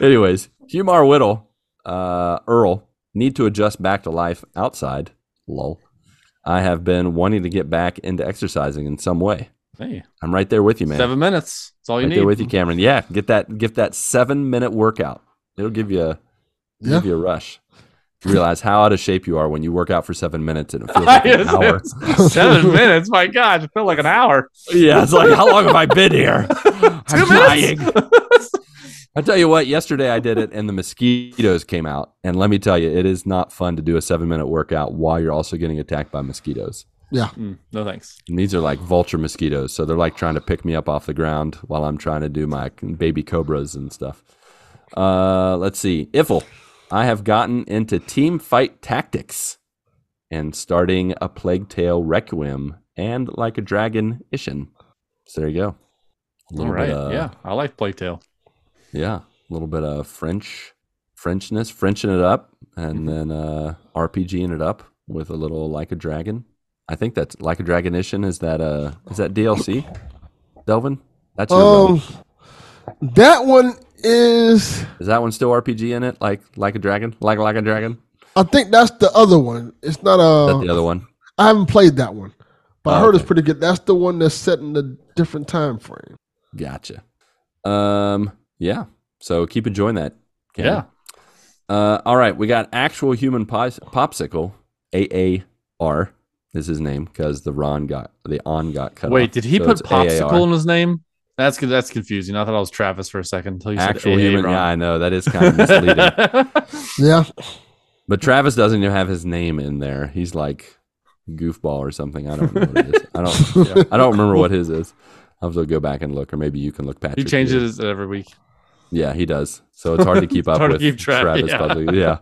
S2: anyways, Humar Whittle, uh, Earl need to adjust back to life outside. Lol. I have been wanting to get back into exercising in some way.
S3: Hey,
S2: I'm right there with you, man.
S3: seven minutes. That's all you
S2: right
S3: need.
S2: there with you, Cameron. Yeah, get that get that seven minute workout. It'll give you a
S4: Yeah.
S2: give you a rush. You realize how out of shape you are when you work out for seven minutes and it feels like an hour.
S3: Seven minutes. My God, it felt like an hour.
S2: Yeah, it's like how long have I been here? I'm
S3: Two
S2: dying.
S3: minutes.
S2: I tell you what, yesterday I did it and the mosquitoes came out. And let me tell you, it is not fun to do a seven minute workout while you're also getting attacked by mosquitoes.
S4: Yeah.
S3: Mm, no thanks.
S2: And these are like vulture mosquitoes. So they're like trying to pick me up off the ground while I'm trying to do my baby cobras and stuff. Uh, let's see. Iffle, I have gotten into team fight tactics and starting a Plague Tale Requiem and like a Dragon Ishin. So there you go. A little
S3: right.
S2: bit, uh,
S3: yeah, I like Plague Tale.
S2: Yeah, a little bit of French, Frenchness, Frenching it up, and then uh, RPGing it up with a little like a dragon. I think that's like a dragonition. Is that uh is that DLC? Delvin? That's your.
S4: Um, that one is.
S2: Is that one still RPG in it? Like like a dragon? Like like a dragon?
S4: I think that's the other one. It's not
S2: Is
S4: a.
S2: that the other one?
S4: I haven't played that one, but I
S2: Oh,
S4: heard it's pretty good. That's the one that's set in a different time frame.
S2: Gotcha. Um, yeah. So keep enjoying that. Cameron.
S3: Yeah.
S2: Uh, all right, we got actual human pos- popsicle. AAR is his name because the Ron got the on got cut.
S3: Wait,
S2: off.
S3: did he
S2: So
S3: put popsicle
S2: AAR.
S3: in his name? That's. That's confusing. I thought I was Travis for a second until you said
S2: Actual
S3: AA
S2: human. Yeah, I know that is kind of misleading.
S4: Yeah,
S2: but Travis doesn't even have his name in there. He's like goofball or something. I don't know what it is. I don't. I don't remember what his is. I'll have to go back and look, or maybe you can look, Patrick.
S3: he changes
S2: here.
S3: it every week.
S2: Yeah, he does. So it's hard to keep up
S3: hard to
S2: with
S3: keep track,
S2: Travis
S3: yeah.
S2: publicly. Yeah.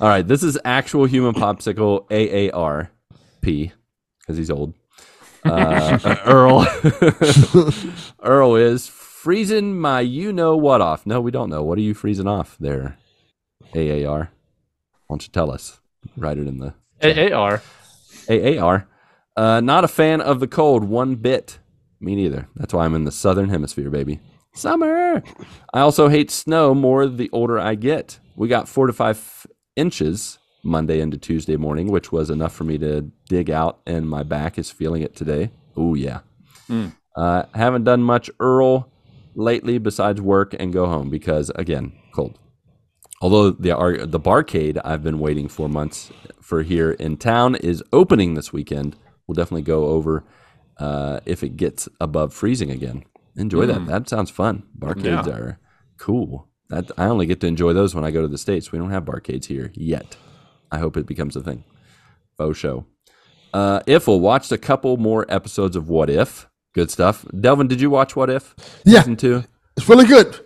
S2: All right. This is actual human popsicle AARP because he's old. Uh, Earl. Earl is freezing my you know what off. No, we don't know. What are you freezing off there? AAR. Why don't you tell us? Write it in the
S3: AAR.
S2: AAR. Uh, not a fan of the cold one bit. Me neither. That's why I'm in the southern hemisphere, baby. Summer. I also hate snow more the older I get. We got four to five inches Monday into Tuesday morning, which was enough for me to dig out, and my back is feeling it today. Oh yeah. Uh, haven't done much Earl lately besides work and go home because again, cold. Although the ar- the barcade I've been waiting for months for here in town is opening this weekend. We'll definitely go over uh, if it gets above freezing again. Enjoy that. That sounds fun. Barcades
S3: Yeah.
S2: are cool. That I only get to enjoy those when I go to the states. We don't have barcades here yet. I hope it becomes a thing. Faux show. Uh, Ifel watched a couple more episodes of What If. Good stuff. Delvin, did you watch What If?
S4: Yeah.
S2: Season two.
S4: it's really good.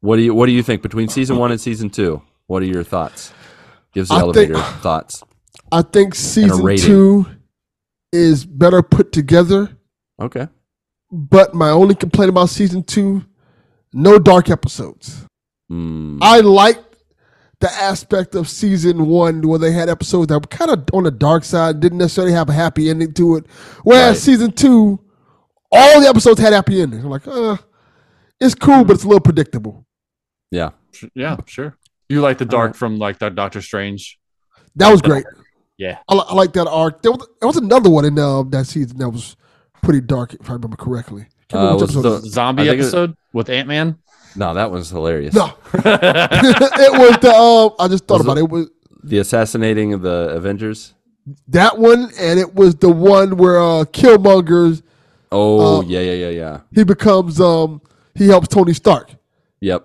S2: What do you What do you think between season one and season two? What are your thoughts? Gives the
S4: I think-
S2: elevator thoughts.
S4: I think season two is better put together.
S2: Okay.
S4: But my only complaint about season two, no dark episodes.
S2: Mm,
S4: I liked the aspect of season one where they had episodes that were kind of on the dark side, didn't necessarily have a happy ending to it. Whereas
S2: Right.
S4: season two, all the episodes had happy endings. I'm like, uh, it's cool, but it's a little predictable.
S2: yeah.
S3: Yeah, sure. You like the dark from like that Doctor Strange.
S4: That was great.
S3: Yeah.
S4: I, I like that arc. There was, there was another one in uh, that season that was pretty dark, if I remember correctly.
S2: Uh, was the-
S3: Zombie
S2: I think it-
S3: episode with Ant Man.
S2: No, that was hilarious.
S4: No, it was the. Um, I just thought
S2: Was
S4: about
S2: it-
S4: it. It was
S2: The assassinating of the Avengers.
S4: that one, and it was the one where uh, Killmonger's
S2: Oh
S4: Uh,
S2: yeah, yeah, yeah, yeah.
S4: he becomes um he helps Tony Stark.
S2: Yep.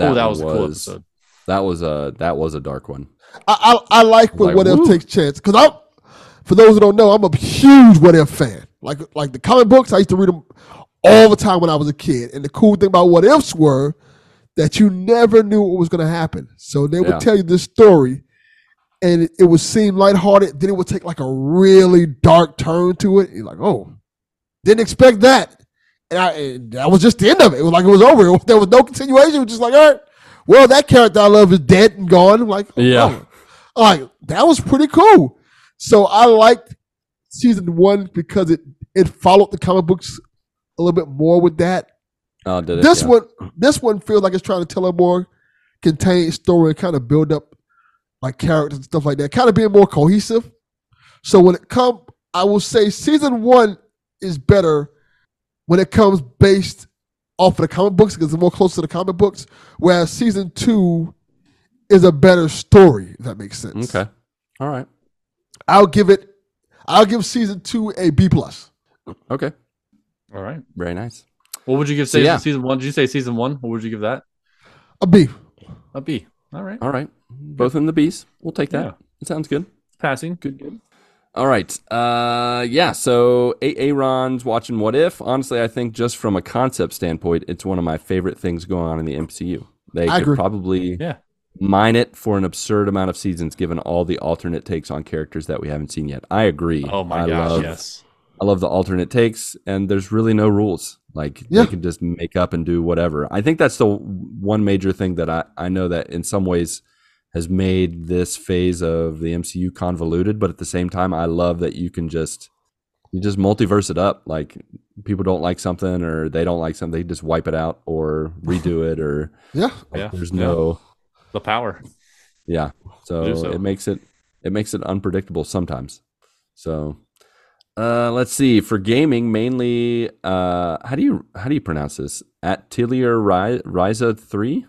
S3: oh, that
S2: one
S3: was a cool episode.
S2: That was a that was a dark one.
S4: I I, I like when
S2: Like,
S4: What If takes chance because I'm. for those who don't know, I'm a huge What If fan. Like like the comic books, I used to read them all the time when I was a kid. And the cool thing about What Ifs were that you never knew what was going to happen. So they would
S2: Yeah.
S4: tell you this story, and it, it would seem lighthearted. Then it would take like a really dark turn to it. You're like, oh, didn't expect that. And, I, and that was just the end of it. It was like it was over. It there was no continuation. It was just like, all right, well, that character I love is dead and gone. I'm like, oh,
S2: Yeah.
S4: oh. like that was pretty cool. So I liked season one because it it followed the comic books a little bit more with that.
S2: Oh, did it?
S4: This
S2: Yeah.
S4: one, this one feels like it's trying to tell a more contained story and kind of build up like characters and stuff like that, kind of being more cohesive. So when it come, I will say season one is better when it comes based off of the comic books because it's more close to the comic books. Whereas season two is a better story. If that makes sense.
S2: Okay. All right.
S4: I'll give it. I'll give season two a B plus.
S2: Okay.
S3: All right.
S2: Very nice.
S3: What would you give
S2: So,
S3: season,
S2: yeah.
S3: season one? Did you say season one? What would you give that?
S4: A B.
S3: A B. All right.
S2: All right. Both in the B's. We'll take that.
S3: Yeah.
S2: It sounds good.
S3: Passing.
S2: Good, good. All right. Uh, yeah. So Aaron's watching What If. Honestly, I think just from a concept standpoint, it's one of my favorite things going on in the MCU. They
S4: I
S2: could
S4: agree.
S2: probably
S3: Yeah.
S2: mine it for an absurd amount of seasons, given all the alternate takes on characters that we haven't seen yet. I agree.
S3: Oh my
S2: I
S3: gosh.
S2: love,
S3: yes.
S2: I love the alternate takes, and there's really no rules. Like
S4: Yeah.
S2: they can just make up and do whatever. I think that's the one major thing that I, I know that in some ways has made this phase of the MCU convoluted, but at the same time, I love that you can just you just multiverse it up. Like people don't like something or they don't like something, they just wipe it out or redo it or
S4: Yeah.
S3: Yeah.
S2: there's
S3: Yeah.
S2: no
S3: the power.
S2: yeah. So,
S3: so.
S2: it makes it it makes it unpredictable sometimes. So uh let's see for gaming mainly uh how do you how do you pronounce this? Atelier Ri- Ryza 3?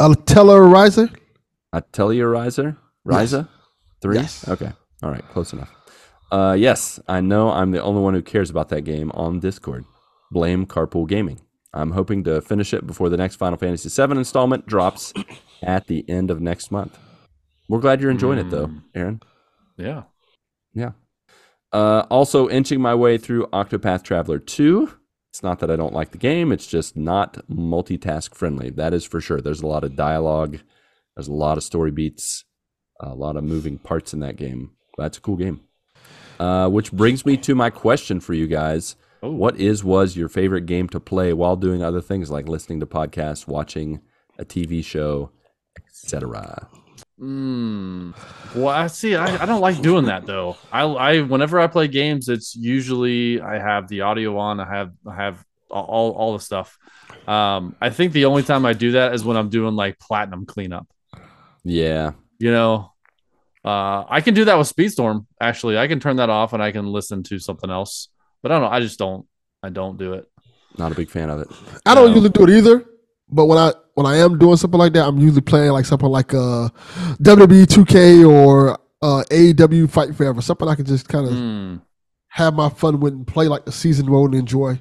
S4: Uh, Tellerizer.
S2: Atelier Ryza? Ryza? 3?
S4: Yes.
S2: Okay. All right, close enough. Uh yes, I know I'm the only one who cares about that game on Discord. Blame Carpool Gaming. I'm hoping to finish it before the next Final Fantasy VII installment drops at the end of next month. We're glad you're enjoying it though,
S3: Mm.
S2: Aaron.
S3: Yeah.
S2: Yeah. Uh, also, inching my way through Octopath Traveler 2. It's not that I don't like the game, it's just not multitask friendly. That is for sure. There's a lot of dialogue, there's a lot of story beats, a lot of moving parts in that game. That's a cool game. Uh, which brings me to my question for you guys.
S3: Oh.
S2: What is was your favorite game to play while doing other things like listening to podcasts, watching a TV show, etc.?
S3: Mm. Well, I see. I, I don't like doing that though. I, I whenever I play games, it's usually I have the audio on. I have I have all all the stuff. Um, I think the only time I do that is when I'm doing like platinum cleanup.
S2: Yeah,
S3: You know, uh, I can do that with Speedstorm. Actually, I can turn that off and I can listen to something else. But I don't know. I just don't. I don't do it.
S2: not a big fan of it.
S4: I don't
S3: No.
S4: usually do it either, but when I when I am doing something like that, I'm usually playing like something like uh WWE 2K or uh AEW Fight Forever, something I can just kind of
S3: Mm.
S4: have my fun with and play like the season mode and enjoy.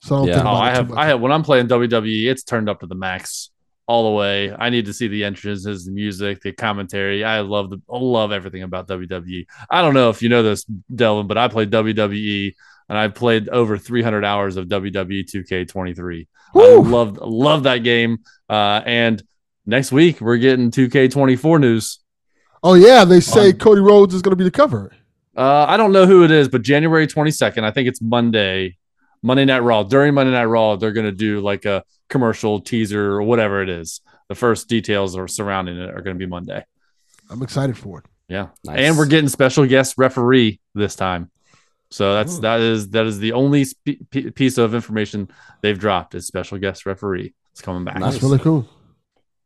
S4: So I don't
S2: Yeah.
S4: think
S3: Oh, I have. I have. When I'm playing WWE, it's turned up to the max all the way. I need to see the entrances, the music, the commentary. I love the. I love everything about WWE. I don't know if you know this, Delvin, but I play WWE and I've played over 300 hours of WWE 2K23. I
S4: Woo!
S3: love love that game. Uh, and next week we're getting 2K24 news.
S4: Oh yeah, they say
S3: On-
S4: Cody Rhodes is going to be the cover.
S3: Uh, I don't know who it is, but January 22nd, I think it's Monday, Monday Night Raw. During Monday Night Raw, they're going to do like a commercial teaser or whatever it is. The first details are surrounding it are going to be Monday.
S4: I'm excited for it.
S3: Yeah.
S2: Nice.
S3: And we're getting special guest referee this time. So that's
S4: Ooh.
S3: that is that is the only spe- p- piece of information they've dropped is special guest referee. It's coming back.
S2: Nice.
S4: That's really cool.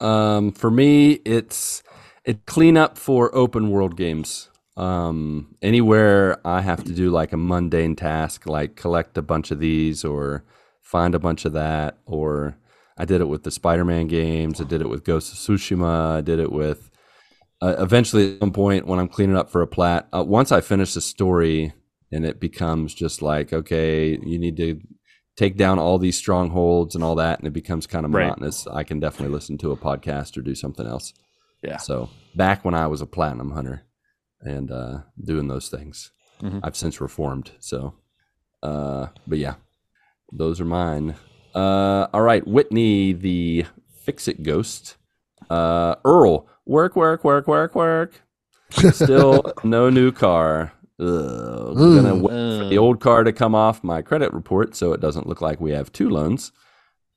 S2: Um, for me, it's it clean up for open world games. Um, anywhere I have to do like a mundane task, like collect a bunch of these or find a bunch of that, or I did it with the Spider-Man games. I did it with Ghost of Tsushima. I did it with. Uh, eventually, at some point, when I'm cleaning up for a plat, uh, once I finish the story, and it becomes just like, okay, you need to take down all these strongholds and all that, and it becomes kind of
S3: Right.
S2: monotonous. I can definitely listen to a podcast or do something else.
S3: Yeah.
S2: So back when I was a platinum hunter and uh, doing those things,
S3: Mhm.
S2: I've since reformed. So, uh, but yeah, those are mine. Uh, all right, Whitney, the fix it ghost. Uh, Earl, work, work, work, work, work. Still no new car. Ugh. Gonna
S4: Ooh.
S2: wait for the old car to come off my credit report so it doesn't look like we have two loans.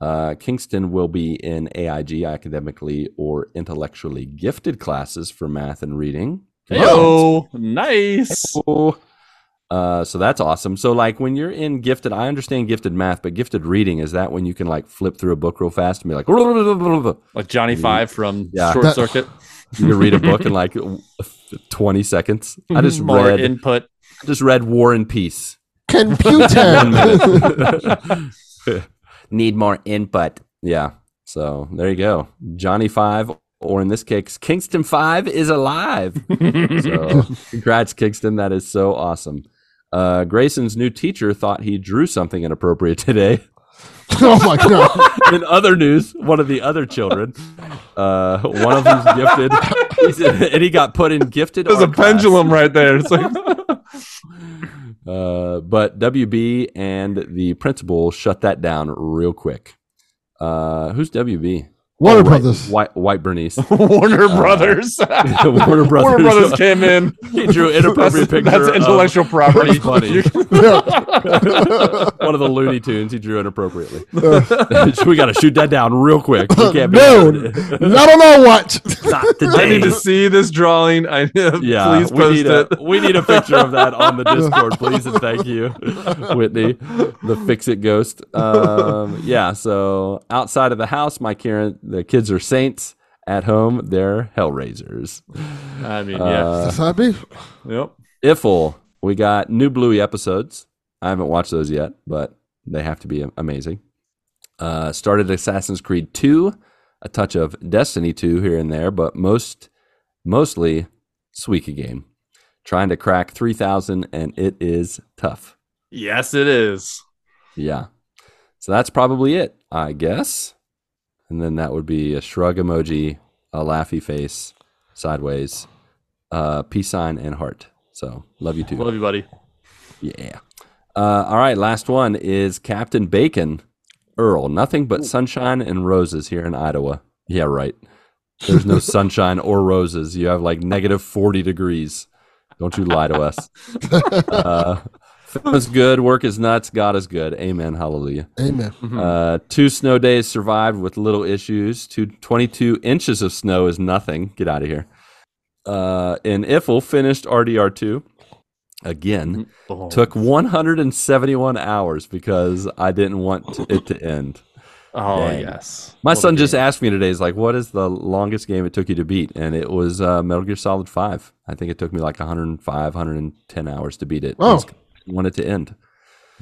S2: Uh, Kingston will be in AIG, academically or intellectually gifted classes for math and reading.
S3: Oh, nice.
S2: Oh. Uh, so that's awesome. So like when you're in gifted, I understand gifted math, but gifted reading is that when you can like flip through a book real fast and be like,
S3: Like Johnny Five from
S2: Yeah.
S3: Short
S4: That-
S3: Circuit.
S2: can read a book in like 20 seconds. I just
S3: More
S2: read,
S3: input.
S2: just read War and Peace.
S4: Computer.
S2: Need more input. Yeah. So there you go. Johnny Five, or in this case, Kingston Five is alive. So congrats, Kingston. That is so awesome. Uh, Grayson's new teacher thought he drew something inappropriate today.
S4: oh my god.
S2: in other news, one of the other children, uh, one of them's gifted, he's and he got put in gifted.
S3: There's a
S2: art class.
S3: pendulum right there. It's like
S2: Uh, but WB and the principal shut that down real quick. Uh, who's WB?
S4: Warner
S2: Oh.
S4: Brothers.
S2: White White Bernice.
S3: Warner Brothers.
S2: Warner Brothers.
S3: Warner Brothers came in.
S2: He drew inappropriate
S3: That's,
S2: picture.
S3: that's intellectual property.
S4: Yeah.
S2: One of the Looney Tunes. He drew inappropriately. we got to shoot that down real quick. We can't
S4: no, not on our watch.
S2: not
S3: I need to see this drawing. I
S2: yeah,
S3: please
S2: we
S3: post
S2: need
S3: it.
S2: a we need a picture of that on the Discord, please and thank you, Whitney, the fix it ghost. Um, yeah, so outside of the house, my Karen, the kids are saints. At home, they're hellraisers.
S3: I mean, yeah.
S2: Uh,
S4: That's how I be.
S3: yep.
S2: Iffle, we got new Bluey episodes. I haven't watched those yet, but they have to be amazing. Uh, started Assassin's Creed 2, a touch of Destiny 2 here and there, but most mostly Suika game. Trying to crack 3000 and it is tough.
S3: Yes, it is.
S2: Yeah. So that's probably it, I guess. And then that would be a shrug emoji, a laughy face, sideways, uh, peace sign, and heart. So love you too.
S3: Love you, buddy.
S2: Yeah. Uh, all right. Last one is Captain Bacon Earl. Nothing but sunshine and roses here in Iowa. Yeah, right. There's no sunshine or roses. You have like negative 40 degrees. Don't you lie to us. Uh, film is good. Work is nuts. God is good. Amen. Hallelujah.
S4: Amen.
S2: Uh, two snow days survived with little issues. Two, 22 inches of snow is nothing. Get out of here. Uh, and Iffle finished RDR2 again.
S3: Oh.
S2: Took 171 hours because I didn't want to, it to end.
S3: Oh
S2: Dang.
S3: yes.
S2: My
S3: What
S2: son just asked me today, he's like, what is the longest game it took you to beat? And it was uh, Metal Gear Solid 5. I think it took me like 105, 110 hours to beat it.
S4: Oh.
S2: I want it to end.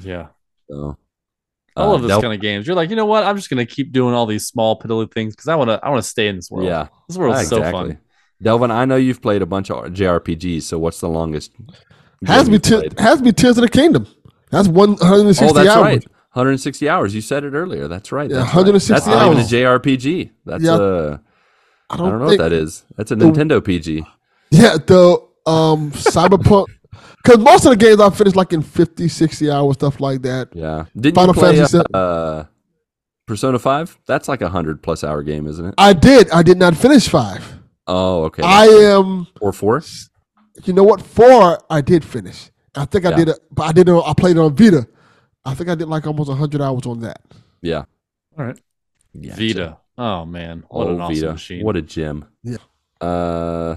S3: Yeah.
S2: So,
S3: I
S2: uh,
S3: love this
S2: Del-
S3: kind of games. You're like, you know what? I'm just gonna keep doing all these small piddly things because I wanna I wanna stay in this world.
S2: Yeah.
S3: This world's
S2: Ah,
S3: so fun.
S2: Delvin, I know you've played a bunch of JRPGs, so what's the longest?
S4: Has
S2: game
S4: to be
S2: you've
S4: te-
S2: played?
S4: has to be Tears of the Kingdom. That's one hundred and sixty
S2: Oh, that's
S4: hours.
S2: right. 160 hours. You said it earlier. That's right.
S4: Yeah,
S2: That's,
S4: 160
S2: right. That's not even a. JRPG. That's
S4: Yeah.
S2: a
S4: I
S2: I
S4: don't,
S2: don't know what that is. That's a Nintendo PG.
S4: Yeah, the um Cyberpunk. Because most of the games I finished like in 50, 60 hours, stuff like that.
S2: Yeah. Didn't
S4: Final
S2: you play
S4: Fantasy
S2: uh,
S4: VII.
S2: uh, Persona 5? That's like a 100 plus hour game, isn't it?
S4: I did. I did not finish five.
S2: Oh, okay.
S4: I am.
S2: or 4?
S4: You know what? Four I did finish. I think I
S2: Yeah.
S4: did it, but I did it. I played it on Vita. I think I did like almost hundred hours on that.
S2: Yeah.
S3: All right.
S2: yeah
S3: Vita. Oh man, what
S2: oh,
S3: an awesome
S2: Vita.
S3: machine.
S2: What a gem.
S4: Yeah.
S2: Uh,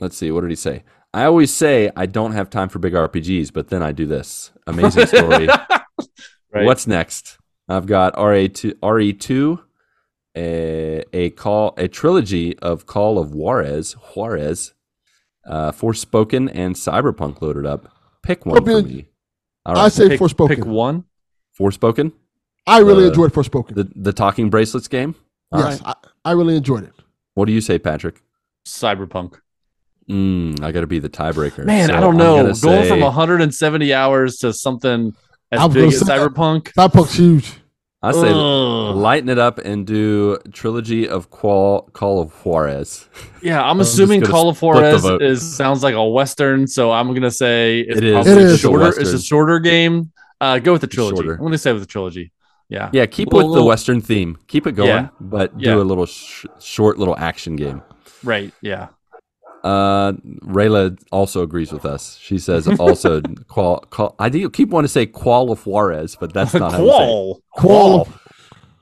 S2: let's see. What did he say? I always say I don't have time for big RPGs, but then I do this. Amazing story.
S3: Right.
S2: What's next? I've got RA two, RE2, a, a call, a trilogy of Call of Juarez, Juarez, uh, Forspoken and Cyberpunk loaded up. Pick one for me. All
S4: I say
S3: pick,
S4: Forspoken.
S3: pick one?
S2: Forspoken,
S4: I really
S2: the-
S4: enjoyed Forspoken.
S2: the the talking bracelets game. All
S4: yes,
S2: right.
S4: I, I really enjoyed it.
S2: What do you say, Patrick?
S3: Cyberpunk.
S2: Mm, I got to be the tiebreaker.
S3: Man,
S2: So
S3: I don't know.
S2: gonna say-
S3: from 170 hours to something as
S4: I was
S3: big as Cyberpunk.
S4: Cyberpunk's huge.
S2: I say
S3: Ugh.
S2: lighten it up and do trilogy of Qual, Call of Juarez.
S3: Yeah, I'm
S2: just
S3: assuming
S2: gonna
S3: Call of
S2: split
S3: Juarez is sounds like a western, so I'm gonna say it's
S2: it is.
S4: It is.
S3: shorter.
S2: It's a
S3: It's a shorter game. Uh, go with the trilogy.
S2: Shorter.
S3: I'm gonna say with the trilogy. Yeah.
S2: Yeah, keep
S3: Little-
S2: with the
S3: little-
S2: Western theme. Keep it going,
S3: Yeah.
S2: but
S3: Yeah.
S2: do a little sh- short little action game.
S3: Right. Yeah.
S2: Uh, Rayla also agrees with us. She says also qual, qual I do keep wanting to say Qual of Juarez, but that's not how you say it.
S3: Qual.
S4: Qual.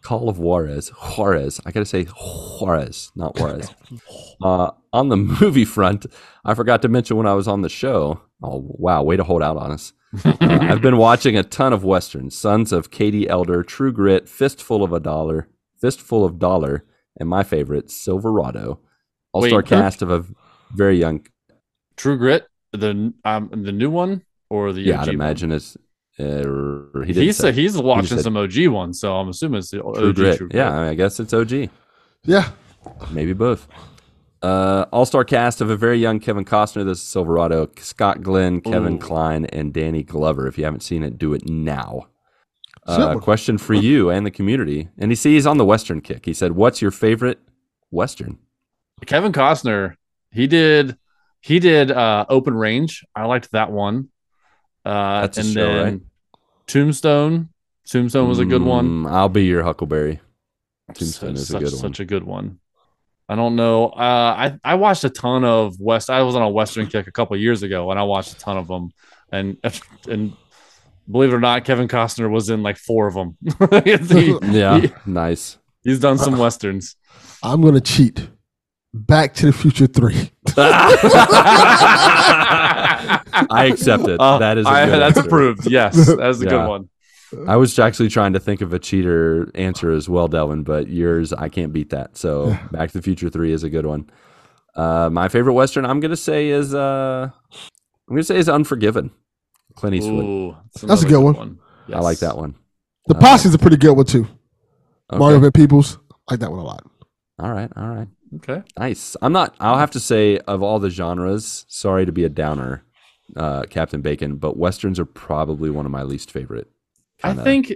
S2: Call of Juarez. Juarez. I gotta say Juarez, not Juarez. uh, on the movie front, I forgot to mention when I was on the show. Oh wow, way to hold out on us. Uh, I've been watching a ton of westerns: Sons of Katie Elder, True Grit, Fistful of a Dollar, Fistful of Dollar, and my favorite, Silverado. All star
S3: Wait,
S2: cast of a very young.
S3: True Grit. The um the new one or the
S2: Yeah,
S3: OG
S2: I'd
S3: one?
S2: imagine it's. Uh, he
S3: He he's
S2: say.
S3: he's watching
S2: said-
S3: some OG ones, so I'm assuming it's the
S2: True
S3: OG
S2: Grit.
S3: True Grit.
S2: Yeah, I, mean, I guess it's OG.
S4: Yeah.
S2: Maybe both. Uh, All star cast of a very young Kevin Costner. This is Silverado. Scott Glenn, Kevin
S3: Ooh.
S2: Kline, and Danny Glover. If you haven't seen it, do it now. Uh, question for you and the community. And he see he's on the Western kick. He said, "What's your favorite Western?"
S3: Kevin Costner, he did he did uh Open Range. I liked that one. Uh
S2: That's a
S3: and
S2: show,
S3: then
S2: right?
S3: Tombstone. Tombstone was a good one.
S2: Mm, I'll be your Huckleberry. Tombstone is a
S3: such,
S2: good one.
S3: such a good one. I don't know. Uh, I I watched a ton of West. I was on a Western kick a couple years ago, and I watched a ton of them. And and believe it or not, Kevin Costner was in like four of them. He-
S2: Yeah,
S3: he-
S2: nice.
S3: he's done some westerns.
S4: I'm gonna cheat. Back to the Future Three.
S2: I accept it.
S3: Uh,
S2: that is a
S3: I-
S2: good
S3: that's
S2: answer.
S3: approved. Yes, that's a
S2: Yeah.
S3: good one.
S2: I was actually trying to think of a cheater answer as well, Delvin, but yours I can't beat that. So Back to the Future Three is a good one. Uh, my favorite western I'm gonna say is uh, I'm gonna say is Unforgiven. Clint Eastwood.
S3: Ooh,
S4: That's a
S3: another
S4: good one.
S2: I like that one.
S4: The
S2: Uh,
S4: Posse's a pretty good one too.
S2: Okay.
S4: Mario Van Peebles. I like that one a lot.
S2: All right, all right.
S3: Okay.
S2: Nice. I'm not. I'll have to say, of all the genres, sorry to be a downer, uh, Captain Bacon, but westerns are probably one of my least favorite.
S3: I
S2: Kinda-
S3: think,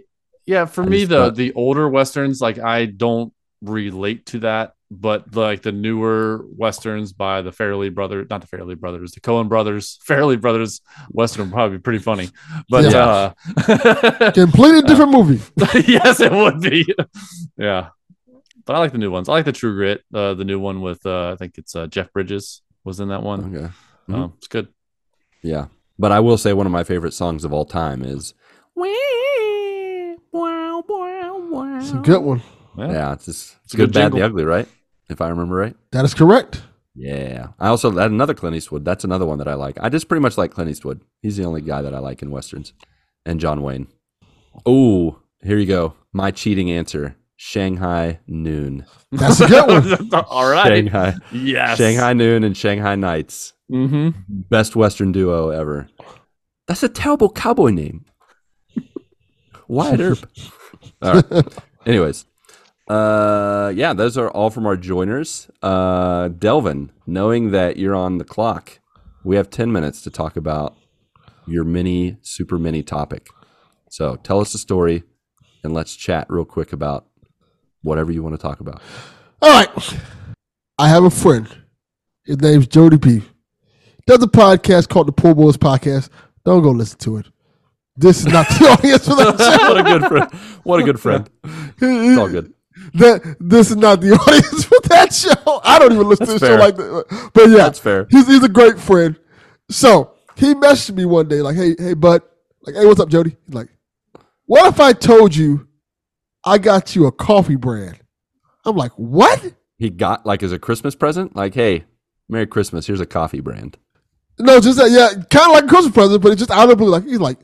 S3: yeah, for
S2: I
S3: me,
S2: just
S3: the
S2: thought-
S3: the older westerns, like I don't relate to that, but like the newer westerns by the Farrelly brothers, not the Farrelly brothers, the Coen brothers, Farrelly brothers western would probably be pretty funny. But
S2: Yeah.
S3: uh,
S4: Completely different movie.
S3: yes, it would be. yeah, but I like the new ones. I like the True Grit, uh, the new one with uh, I think it's uh, Jeff Bridges was in that one.
S2: Okay.
S3: Uh, it's good.
S2: Yeah, but I will say one of my favorite songs of all time is.
S4: It's a good one.
S3: Yeah.
S2: Yeah, it's just
S3: It's a
S2: good,
S3: good
S2: bad, the ugly, right? If I remember right.
S4: That is correct.
S2: Yeah. I also had another Clint Eastwood. That's another one that I like. I just pretty much like Clint Eastwood. He's the only guy that I like in westerns. And John Wayne. Oh, here you go. My cheating answer. Shanghai Noon.
S4: That's a good one.
S3: All right.
S2: Shanghai.
S3: Yes.
S2: Shanghai Noon and Shanghai Nights.
S3: Mm-hmm.
S2: Best Western duo ever. That's a terrible cowboy name. Wyatt Earp. All right. Anyways, uh, yeah, those are all from our joiners. Uh, Delvin, knowing that you're on the clock, we have 10 minutes to talk about your mini, super mini topic. So tell us a story and let's chat real quick about whatever you want to talk about.
S4: All right. I have a friend. His name's Jody P. Does a podcast called the Poor Boys Podcast. Don't go listen to it. This is not the audience for that show.
S2: what a good friend. What a good friend. It's all good.
S4: That this is not the audience for that show. I don't even listen
S2: That's
S4: to the
S2: fair.
S4: show like that. But yeah,
S2: That's fair.
S4: He's, he's a great friend. So he messaged me one day, like, "Hey, hey, bud, like, hey, what's up, Jody?" He's like, "What if I told you I got you a coffee brand?" I'm like, "What?"
S2: He got like as a Christmas present, like, hey, Merry Christmas. Here's a coffee brand.
S4: No, just that, yeah, kind of like a Christmas present, but it's just out of the blue. Like he's like,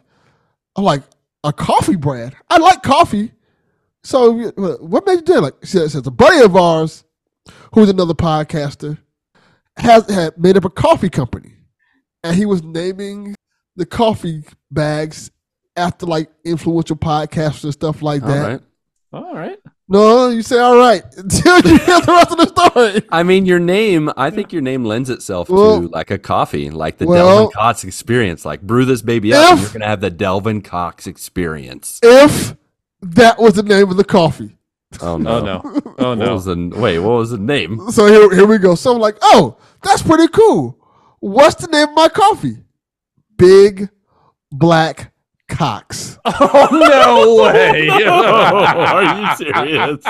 S4: I'm like a coffee brand. I like coffee, so what made you do it? Like, she says a buddy of ours, who's another podcaster, has had made up a coffee company, and he was naming the coffee bags after like influential podcasters and stuff like
S2: All
S4: that.
S2: right.
S3: All right.
S4: No, you say all right until you hear the rest of the story.
S2: I mean, your name. I think your name lends itself
S4: Well-
S2: to like a coffee, like the
S4: Well-
S2: Delvin Cox experience. Like brew this baby up, and you're gonna have the Delvin Cox experience.
S4: If that was the name of the coffee.
S2: Oh, oh no!
S3: Oh no. Oh
S2: What
S3: no.
S2: was the wait? What was the name?
S4: So here, here we go. So I'm like, oh, that's pretty cool. What's the name of my coffee? Big Black Cox.
S3: Oh no way.
S2: Are you serious?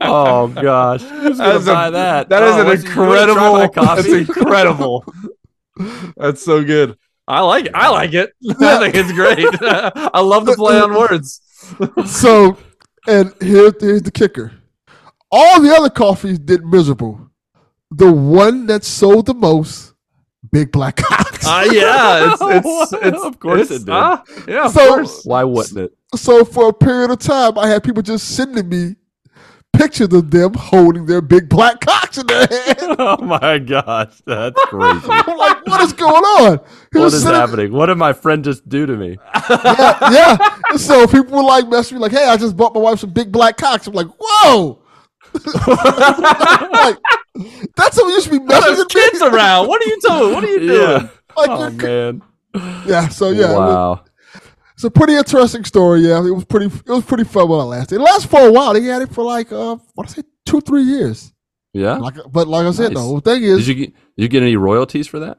S2: Oh gosh, who's gonna
S3: That's a-
S2: buy that?
S3: That is
S2: Oh,
S3: an
S2: what's- you wanna try
S3: incredible.
S2: my
S3: That's incredible. That's so good. I like it. I like it. I think it's great. I love the play on words.
S4: So, and here, here's the kicker. All the other coffees did miserable. The one that sold the most, Big Black Cox.
S3: Uh, yeah, it's it's, it's
S2: Of course
S3: it's,
S2: it did.
S3: ah, yeah, of
S4: So-
S3: course.
S2: Why wouldn't it?
S4: so for a period of time, I had people just sending me pictures of them holding their Big Black Cox in their hand.
S2: Oh my gosh, that's crazy.
S4: I'm like, what is going on? He
S2: what
S4: was
S2: is
S4: sending-
S2: happening? What did my friend just do to me?
S4: yeah, yeah. So people were like messaging me like, "Hey, I just bought my wife some big black cocks." I'm like, "Whoa!" like, that's what you should be
S3: There's
S4: messaging
S3: kids around. What are you doing? What are you doing?
S2: Yeah.
S4: Like,
S2: Oh man.
S4: yeah. So yeah, it was-
S2: wow.
S4: it's a pretty interesting story. Yeah, it was pretty. It was pretty fun while it lasted. It lasted for a while. They had it for like, uh, what I say, two, three years.
S2: Yeah.
S4: Like, but like I said,
S2: Nice.
S4: no. The thing is, Did
S2: you get did you get any royalties for that?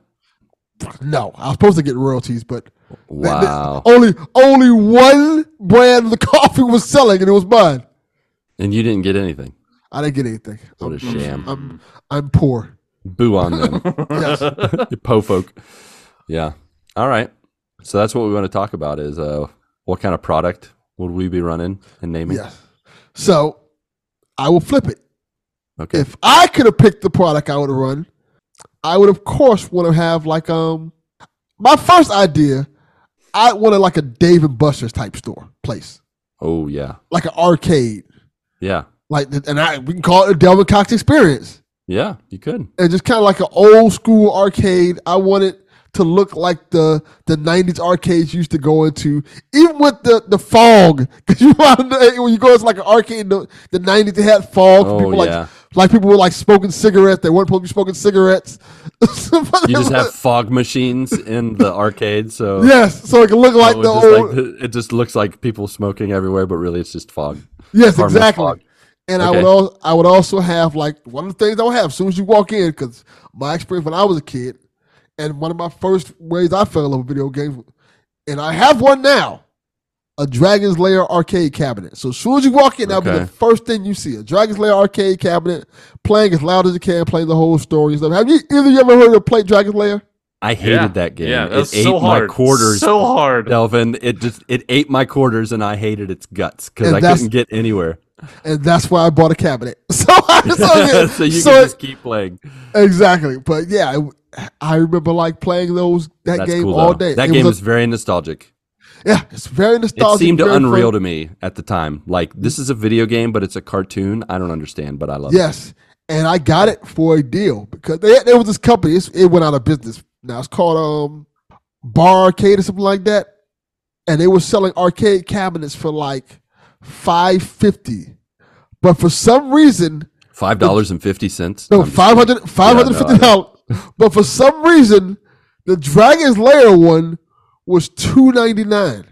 S4: no, I was supposed to get royalties, but
S2: Wow.
S4: only only one brand of the coffee was selling, and it was mine.
S2: And you didn't get anything.
S4: I didn't get anything.
S2: What a
S4: I'm,
S2: sham.
S4: I'm, I'm poor.
S2: Boo on them.
S4: Yes.
S2: you po folk. Yeah. All right. So that's what we want to talk about is uh what kind of product would we be running and naming?
S4: yes. So I will flip it.
S2: Okay.
S4: If I could have picked the product I would have run, I would of course want to have like um my first idea. I wanted like a Dave and Buster's type store place,
S2: oh yeah.
S4: like an arcade,
S2: Yeah.
S4: like and I we can call it a Delvin Cox experience.
S2: Yeah, you could.
S4: and just kind of like an old school arcade. I want it to look like the the '90s arcades used to go into, even with the the fog. Because you when you go into like an arcade, in the, the '90s they had fog.
S2: Oh,
S4: people
S2: yeah.
S4: like like people were like smoking cigarettes. They weren't supposed to be smoking cigarettes.
S2: You just have fog machines in the arcade, so
S4: yes, so it can look like
S2: Oh,
S4: the old.
S2: like- it just looks like people smoking everywhere, but really it's just fog.
S4: yes,
S2: harmless
S4: exactly.
S2: fog.
S4: And I would also I would also have like one of the things I would have as soon as you walk in, because my experience when I was a kid, and one of my first ways I fell in love with video games, and I have one now, a Dragon's Lair arcade cabinet. So as soon as you walk in, that'll be the first thing you see: a Dragon's Lair arcade cabinet, playing as loud as you can, playing the whole story and stuff. Have you either you ever heard of play Dragon's Lair?
S2: I hated
S3: Yeah.
S2: that game.
S3: Yeah,
S2: it
S3: that's
S2: ate
S3: so
S2: my
S3: hard.
S2: quarters,
S3: So hard.
S2: Delvin. It just it ate my quarters, and I hated its guts because I couldn't get anywhere.
S4: And that's why I bought a cabinet. So, I, so,
S2: so you
S4: so
S2: can
S4: it-
S2: just keep playing.
S4: exactly. But yeah, I, I remember like playing those that
S2: That's
S4: game
S2: cool.
S4: all day.
S2: That
S4: It
S2: game
S4: was
S2: is very nostalgic.
S4: yeah, it's very nostalgic.
S2: It
S4: seemed
S2: unreal
S4: fun.
S2: to me at the time. Like this is a video game, but it's a cartoon. I don't understand, but I love it.
S4: Yes, and I got it for a deal because they there was this company. It's, it went out of business. Now it's called um Bar Arcade or something like that, and they were selling arcade cabinets for like five fifty. But for some reason,
S2: Five dollars and fifty cents.
S4: no, 500 $550. but for some reason, the Dragon's Lair one was two ninety nine.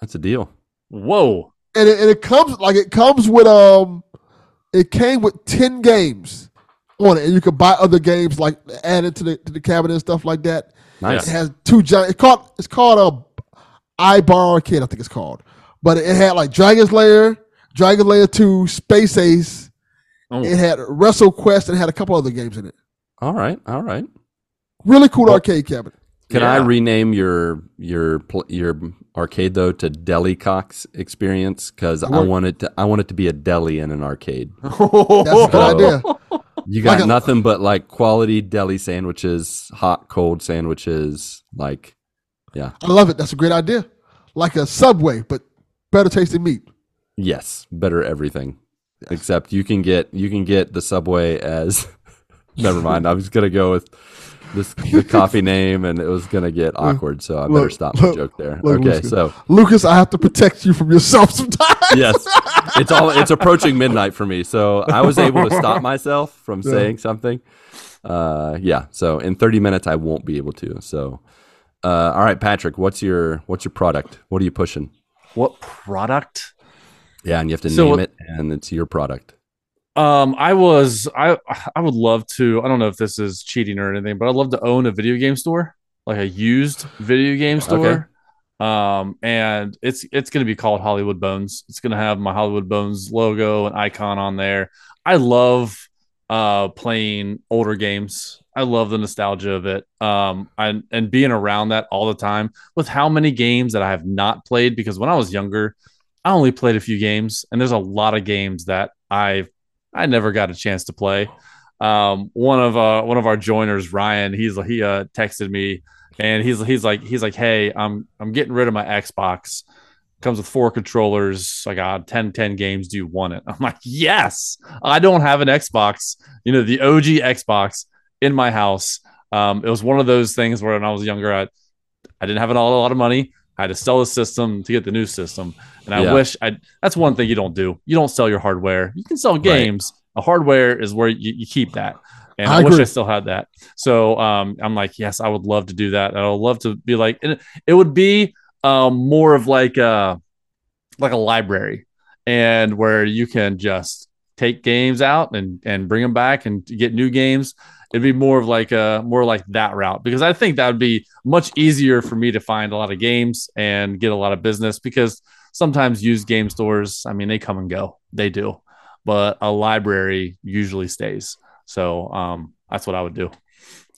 S2: That's a deal.
S3: Whoa.
S4: and it, and it comes like it comes with um it came with 10 games on it and you could buy other games like added to the to the cabinet and stuff like that
S2: Nice.
S4: it has two giant it's called it's called a ibar arcade i think it's called but it had like dragon's lair dragon's lair 2 space ace
S3: Oh.
S4: it had wrestle quest and it had a couple other games in it
S2: All right. All right.
S4: really cool
S2: Well-
S4: arcade cabinet
S2: Can I rename your your your arcade though to Deli Cox Experience because I
S4: What?
S2: want it to I want it to be a deli in an arcade.
S4: that's a good idea
S2: You got
S4: Like a-
S2: nothing but like quality deli sandwiches, hot cold sandwiches, like yeah.
S4: i love it that's a great idea like a subway but better tasting meat
S2: Yes, better everything. Except you can get you can get the Subway as never mind. I was gonna go with this the coffee name and it was gonna get awkward, so I better
S4: look,
S2: stop the
S4: look,
S2: joke there.
S4: look,
S2: okay,
S4: Lucas.
S2: so
S4: lucas i have to protect you from yourself sometimes
S2: yes, it's all it's approaching midnight for me, so I was able to stop myself from
S4: Yeah.
S2: saying something. Uh, yeah, so in 30 minutes I won't be able to. So, uh, all right, Patrick, what's your what's your product? What are you pushing?
S3: What product?
S2: Yeah, and you have to
S3: So-
S2: name it, and it's your product.
S3: Um, I was I I would love to. I don't know if this is cheating or anything, but I'd love to own a video game store, like a used video game store. Um, and it's it's gonna be called Hollywood Bones. It's gonna have my Hollywood Bones logo and icon on there. I love uh playing older games. I love the nostalgia of it. Um, and and being around that all the time with how many games that I have not played because when I was younger, I only played a few games, and there's a lot of games that I've I never got a chance to play. Um, one of uh, one of our joiners, Ryan, he's he uh, texted me, and he's he's like he's like, hey, I'm I'm getting rid of my Xbox. Comes with four controllers. I got 10, 10 games. Do you want it? I'm like, yes. I don't have an Xbox. You know, the OG Xbox in my house. Um, it was one of those things where when I was younger, I I didn't have a lot, a lot of money. I had to sell the system to get the new system. And I
S2: Yeah.
S3: wish I that's one thing you don't do. You don't sell your hardware. You can sell games. A hardware is where you, you keep that. And
S4: I
S3: I, wish. I still had that. So um, I'm like, yes, I would love to do that. I would love to be like, and it, it would be um, more of like a like a library, and where you can just take games out and and bring them back and get new games. It'd be more of like a more like that route because I think that would be much easier for me to find a lot of games and get a lot of business because sometimes used game stores, I mean, they come and go. They do. but a library usually stays. So um, that's what I would do.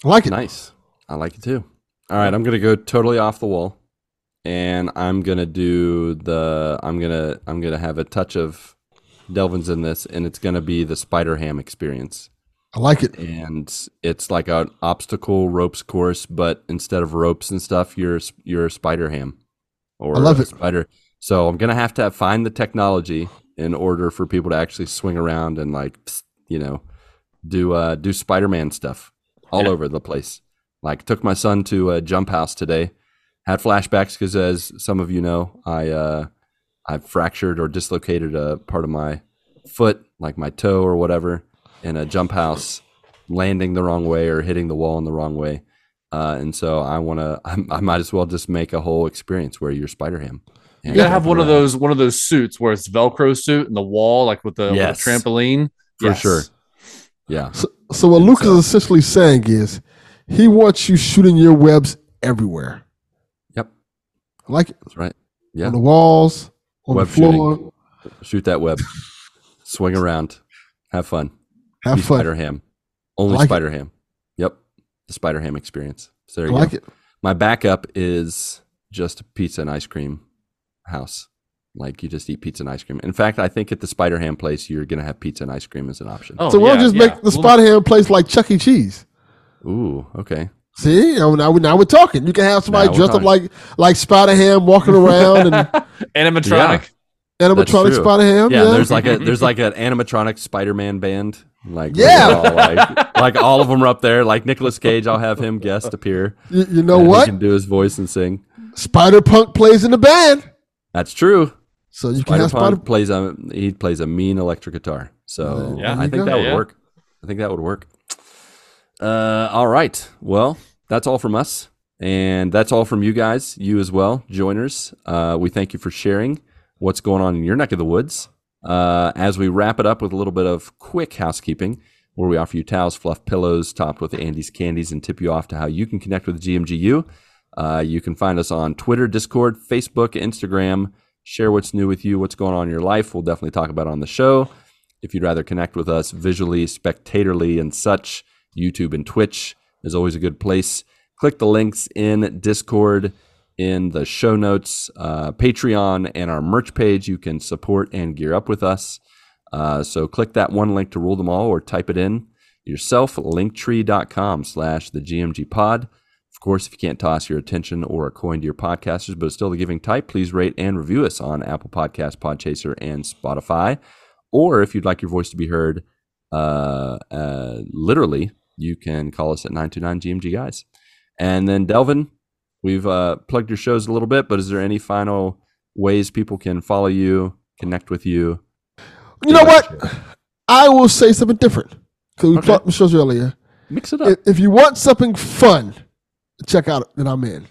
S4: I like it.
S2: Nice. I like it too. All right, I'm gonna go totally off the wall, and I'm gonna do the. I'm gonna. I'm gonna have a touch of Delvin's in this, and it's gonna be the Spider Ham experience.
S4: I like it.
S2: and it's like an obstacle ropes course, but instead of ropes and stuff, you're you're a spider ham or
S4: I love
S2: a
S4: it.
S2: spider. So I'm gonna have to find the technology in order for people to actually swing around and like you know do uh do Spider Man stuff all
S3: Yeah.
S2: over the place. Like took my son to a jump house today. Had flashbacks because, as some of you know, I uh, I fractured or dislocated a part of my foot, like my toe or whatever, in a jump house, landing the wrong way or hitting the wall in the wrong way. Uh, and so I want to. I, I might as well just make a whole experience where you're Spider Ham.
S3: You gotta have one of those one of those suits where it's Velcro suit and the wall, like with the,
S2: Yes.
S3: with the trampoline.
S2: For sure. Yeah.
S4: So, so what
S2: And
S4: Luke
S2: so-
S4: is essentially saying is he wants you shooting your webs everywhere.
S2: Yep.
S4: I like it.
S2: That's right. Yeah.
S4: On the walls, on
S2: Web
S4: the floor.
S2: Shoot that web. Swing around. Have fun.
S4: Have fun.
S2: Spider Ham. Only
S4: like.
S2: Spider Ham. Yep. The Spider Ham experience. So there
S4: I
S2: you
S4: like
S2: go.
S4: it.
S2: My backup is just pizza and ice cream house. Like you just eat pizza and ice cream. In fact, I think at the Spider Ham place, you're going to have pizza and ice cream as an option.
S3: Oh,
S4: so we'll
S3: yeah,
S4: just
S3: yeah.
S4: make the Spider Ham place like Chuck E. Cheese.
S2: Ooh, okay.
S4: See, now, now, we- now we're talking. You can have somebody
S2: Now we're
S4: dressed up like like Spider Ham walking around and
S3: animatronic.
S4: animatronic. Spider Ham.
S2: Yeah,
S4: Yeah,
S2: there's like a there's like an animatronic Spider-Man band. Like
S4: Yeah.
S2: all like, like all of them are up there. Like Nicolas Cage, I'll have him guest appear.
S4: you, you know
S2: and He
S4: what?
S2: can do his voice and sing.
S4: Spider Punk plays in the band,
S2: That's true.
S4: so you can
S2: Spider
S4: have Spider.
S2: Punk plays a he plays a mean electric guitar. So
S3: Yeah.
S2: I think
S4: go.
S2: that would
S3: Yeah.
S2: work. I think that would work. Uh, all right. Well, that's all from us, and that's all from you guys, you as well, joiners. Uh, we thank you for sharing what's going on in your neck of the woods. Uh, as we wrap it up with a little bit of quick housekeeping, where we offer you towels, fluff pillows, topped with Andy's candies, and tip you off to how you can connect with GMGU. Uh, you can find us on Twitter, Discord, Facebook, Instagram. Share what's new with you, what's going on in your life. We'll definitely talk about on the show. If you'd rather connect with us visually, spectatorly, and such, YouTube and Twitch is always a good place. Click the links in Discord, in the show notes, uh, Patreon, and our merch page. You can support and gear up with us. Uh, so click that one link to rule them all or type it in yourself, linktree.com slash the GMG pod. Of course, if you can't toss your attention or a coin to your podcasters, but it's still the giving type, please rate and review us on Apple Podcasts, Podchaser, and Spotify. Or if you'd like your voice to be heard uh, uh, literally, you can call us at 929 GMG Guys. And then, Delvin, we've uh, plugged your shows a little bit, but is there any final ways people can follow you, connect with you?
S4: You know what? I will say something different because we
S2: Okay.
S4: talked the shows earlier.
S2: Mix it up.
S4: If, if you want something fun, check out that I'm in.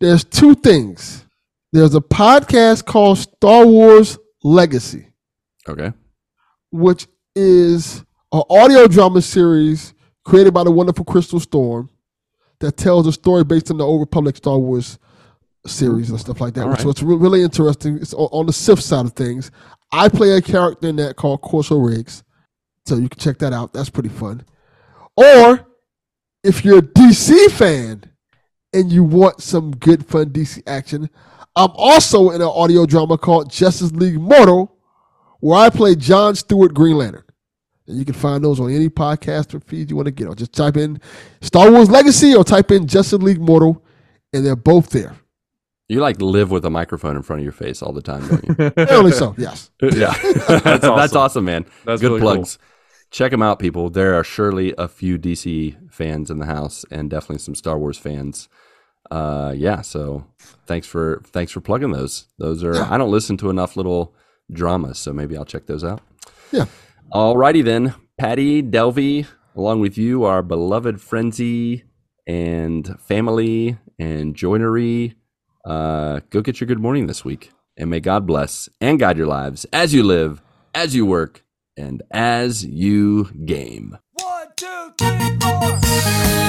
S4: There's two things. There's a podcast called Star Wars Legacy,
S2: okay.
S4: which is an audio drama series created by the wonderful Crystal Storm that tells a story based on the Old Republic Star Wars series and stuff like that.
S2: Right.
S4: was re- really interesting. It's on, on the Sith side of things. I play a character in that called Corso Riggs, so you can check that out. That's pretty fun. Or if you're a DC fan and you want some good fun DC action, I'm also in an audio drama called Justice League Mortal, where I play John Stewart Green Lantern. And you can find those on any podcast or feed you want to get on. Just type in Star Wars Legacy or type in Justice League Mortal, and they're both there.
S2: You like live with a microphone in front of your face all the time, don't you?
S4: Only so, yes.
S2: yeah. That's,
S3: awesome.
S2: awesome, man.
S3: That's
S2: Good
S3: really
S2: plugs. Check them out, people. There are surely a few DC fans in the house and definitely some Star Wars fans. Uh, yeah, so thanks for thanks for plugging those. Those are I don't listen to enough little dramas, so maybe I'll check those out.
S4: Yeah.
S2: Alrighty then, Patty Delvey, along with you, our beloved frenzy and family and joinery. Uh, go get your good morning this week, and may God bless and guide your lives as you live, as you work, and as you game.
S1: One, two, three, four.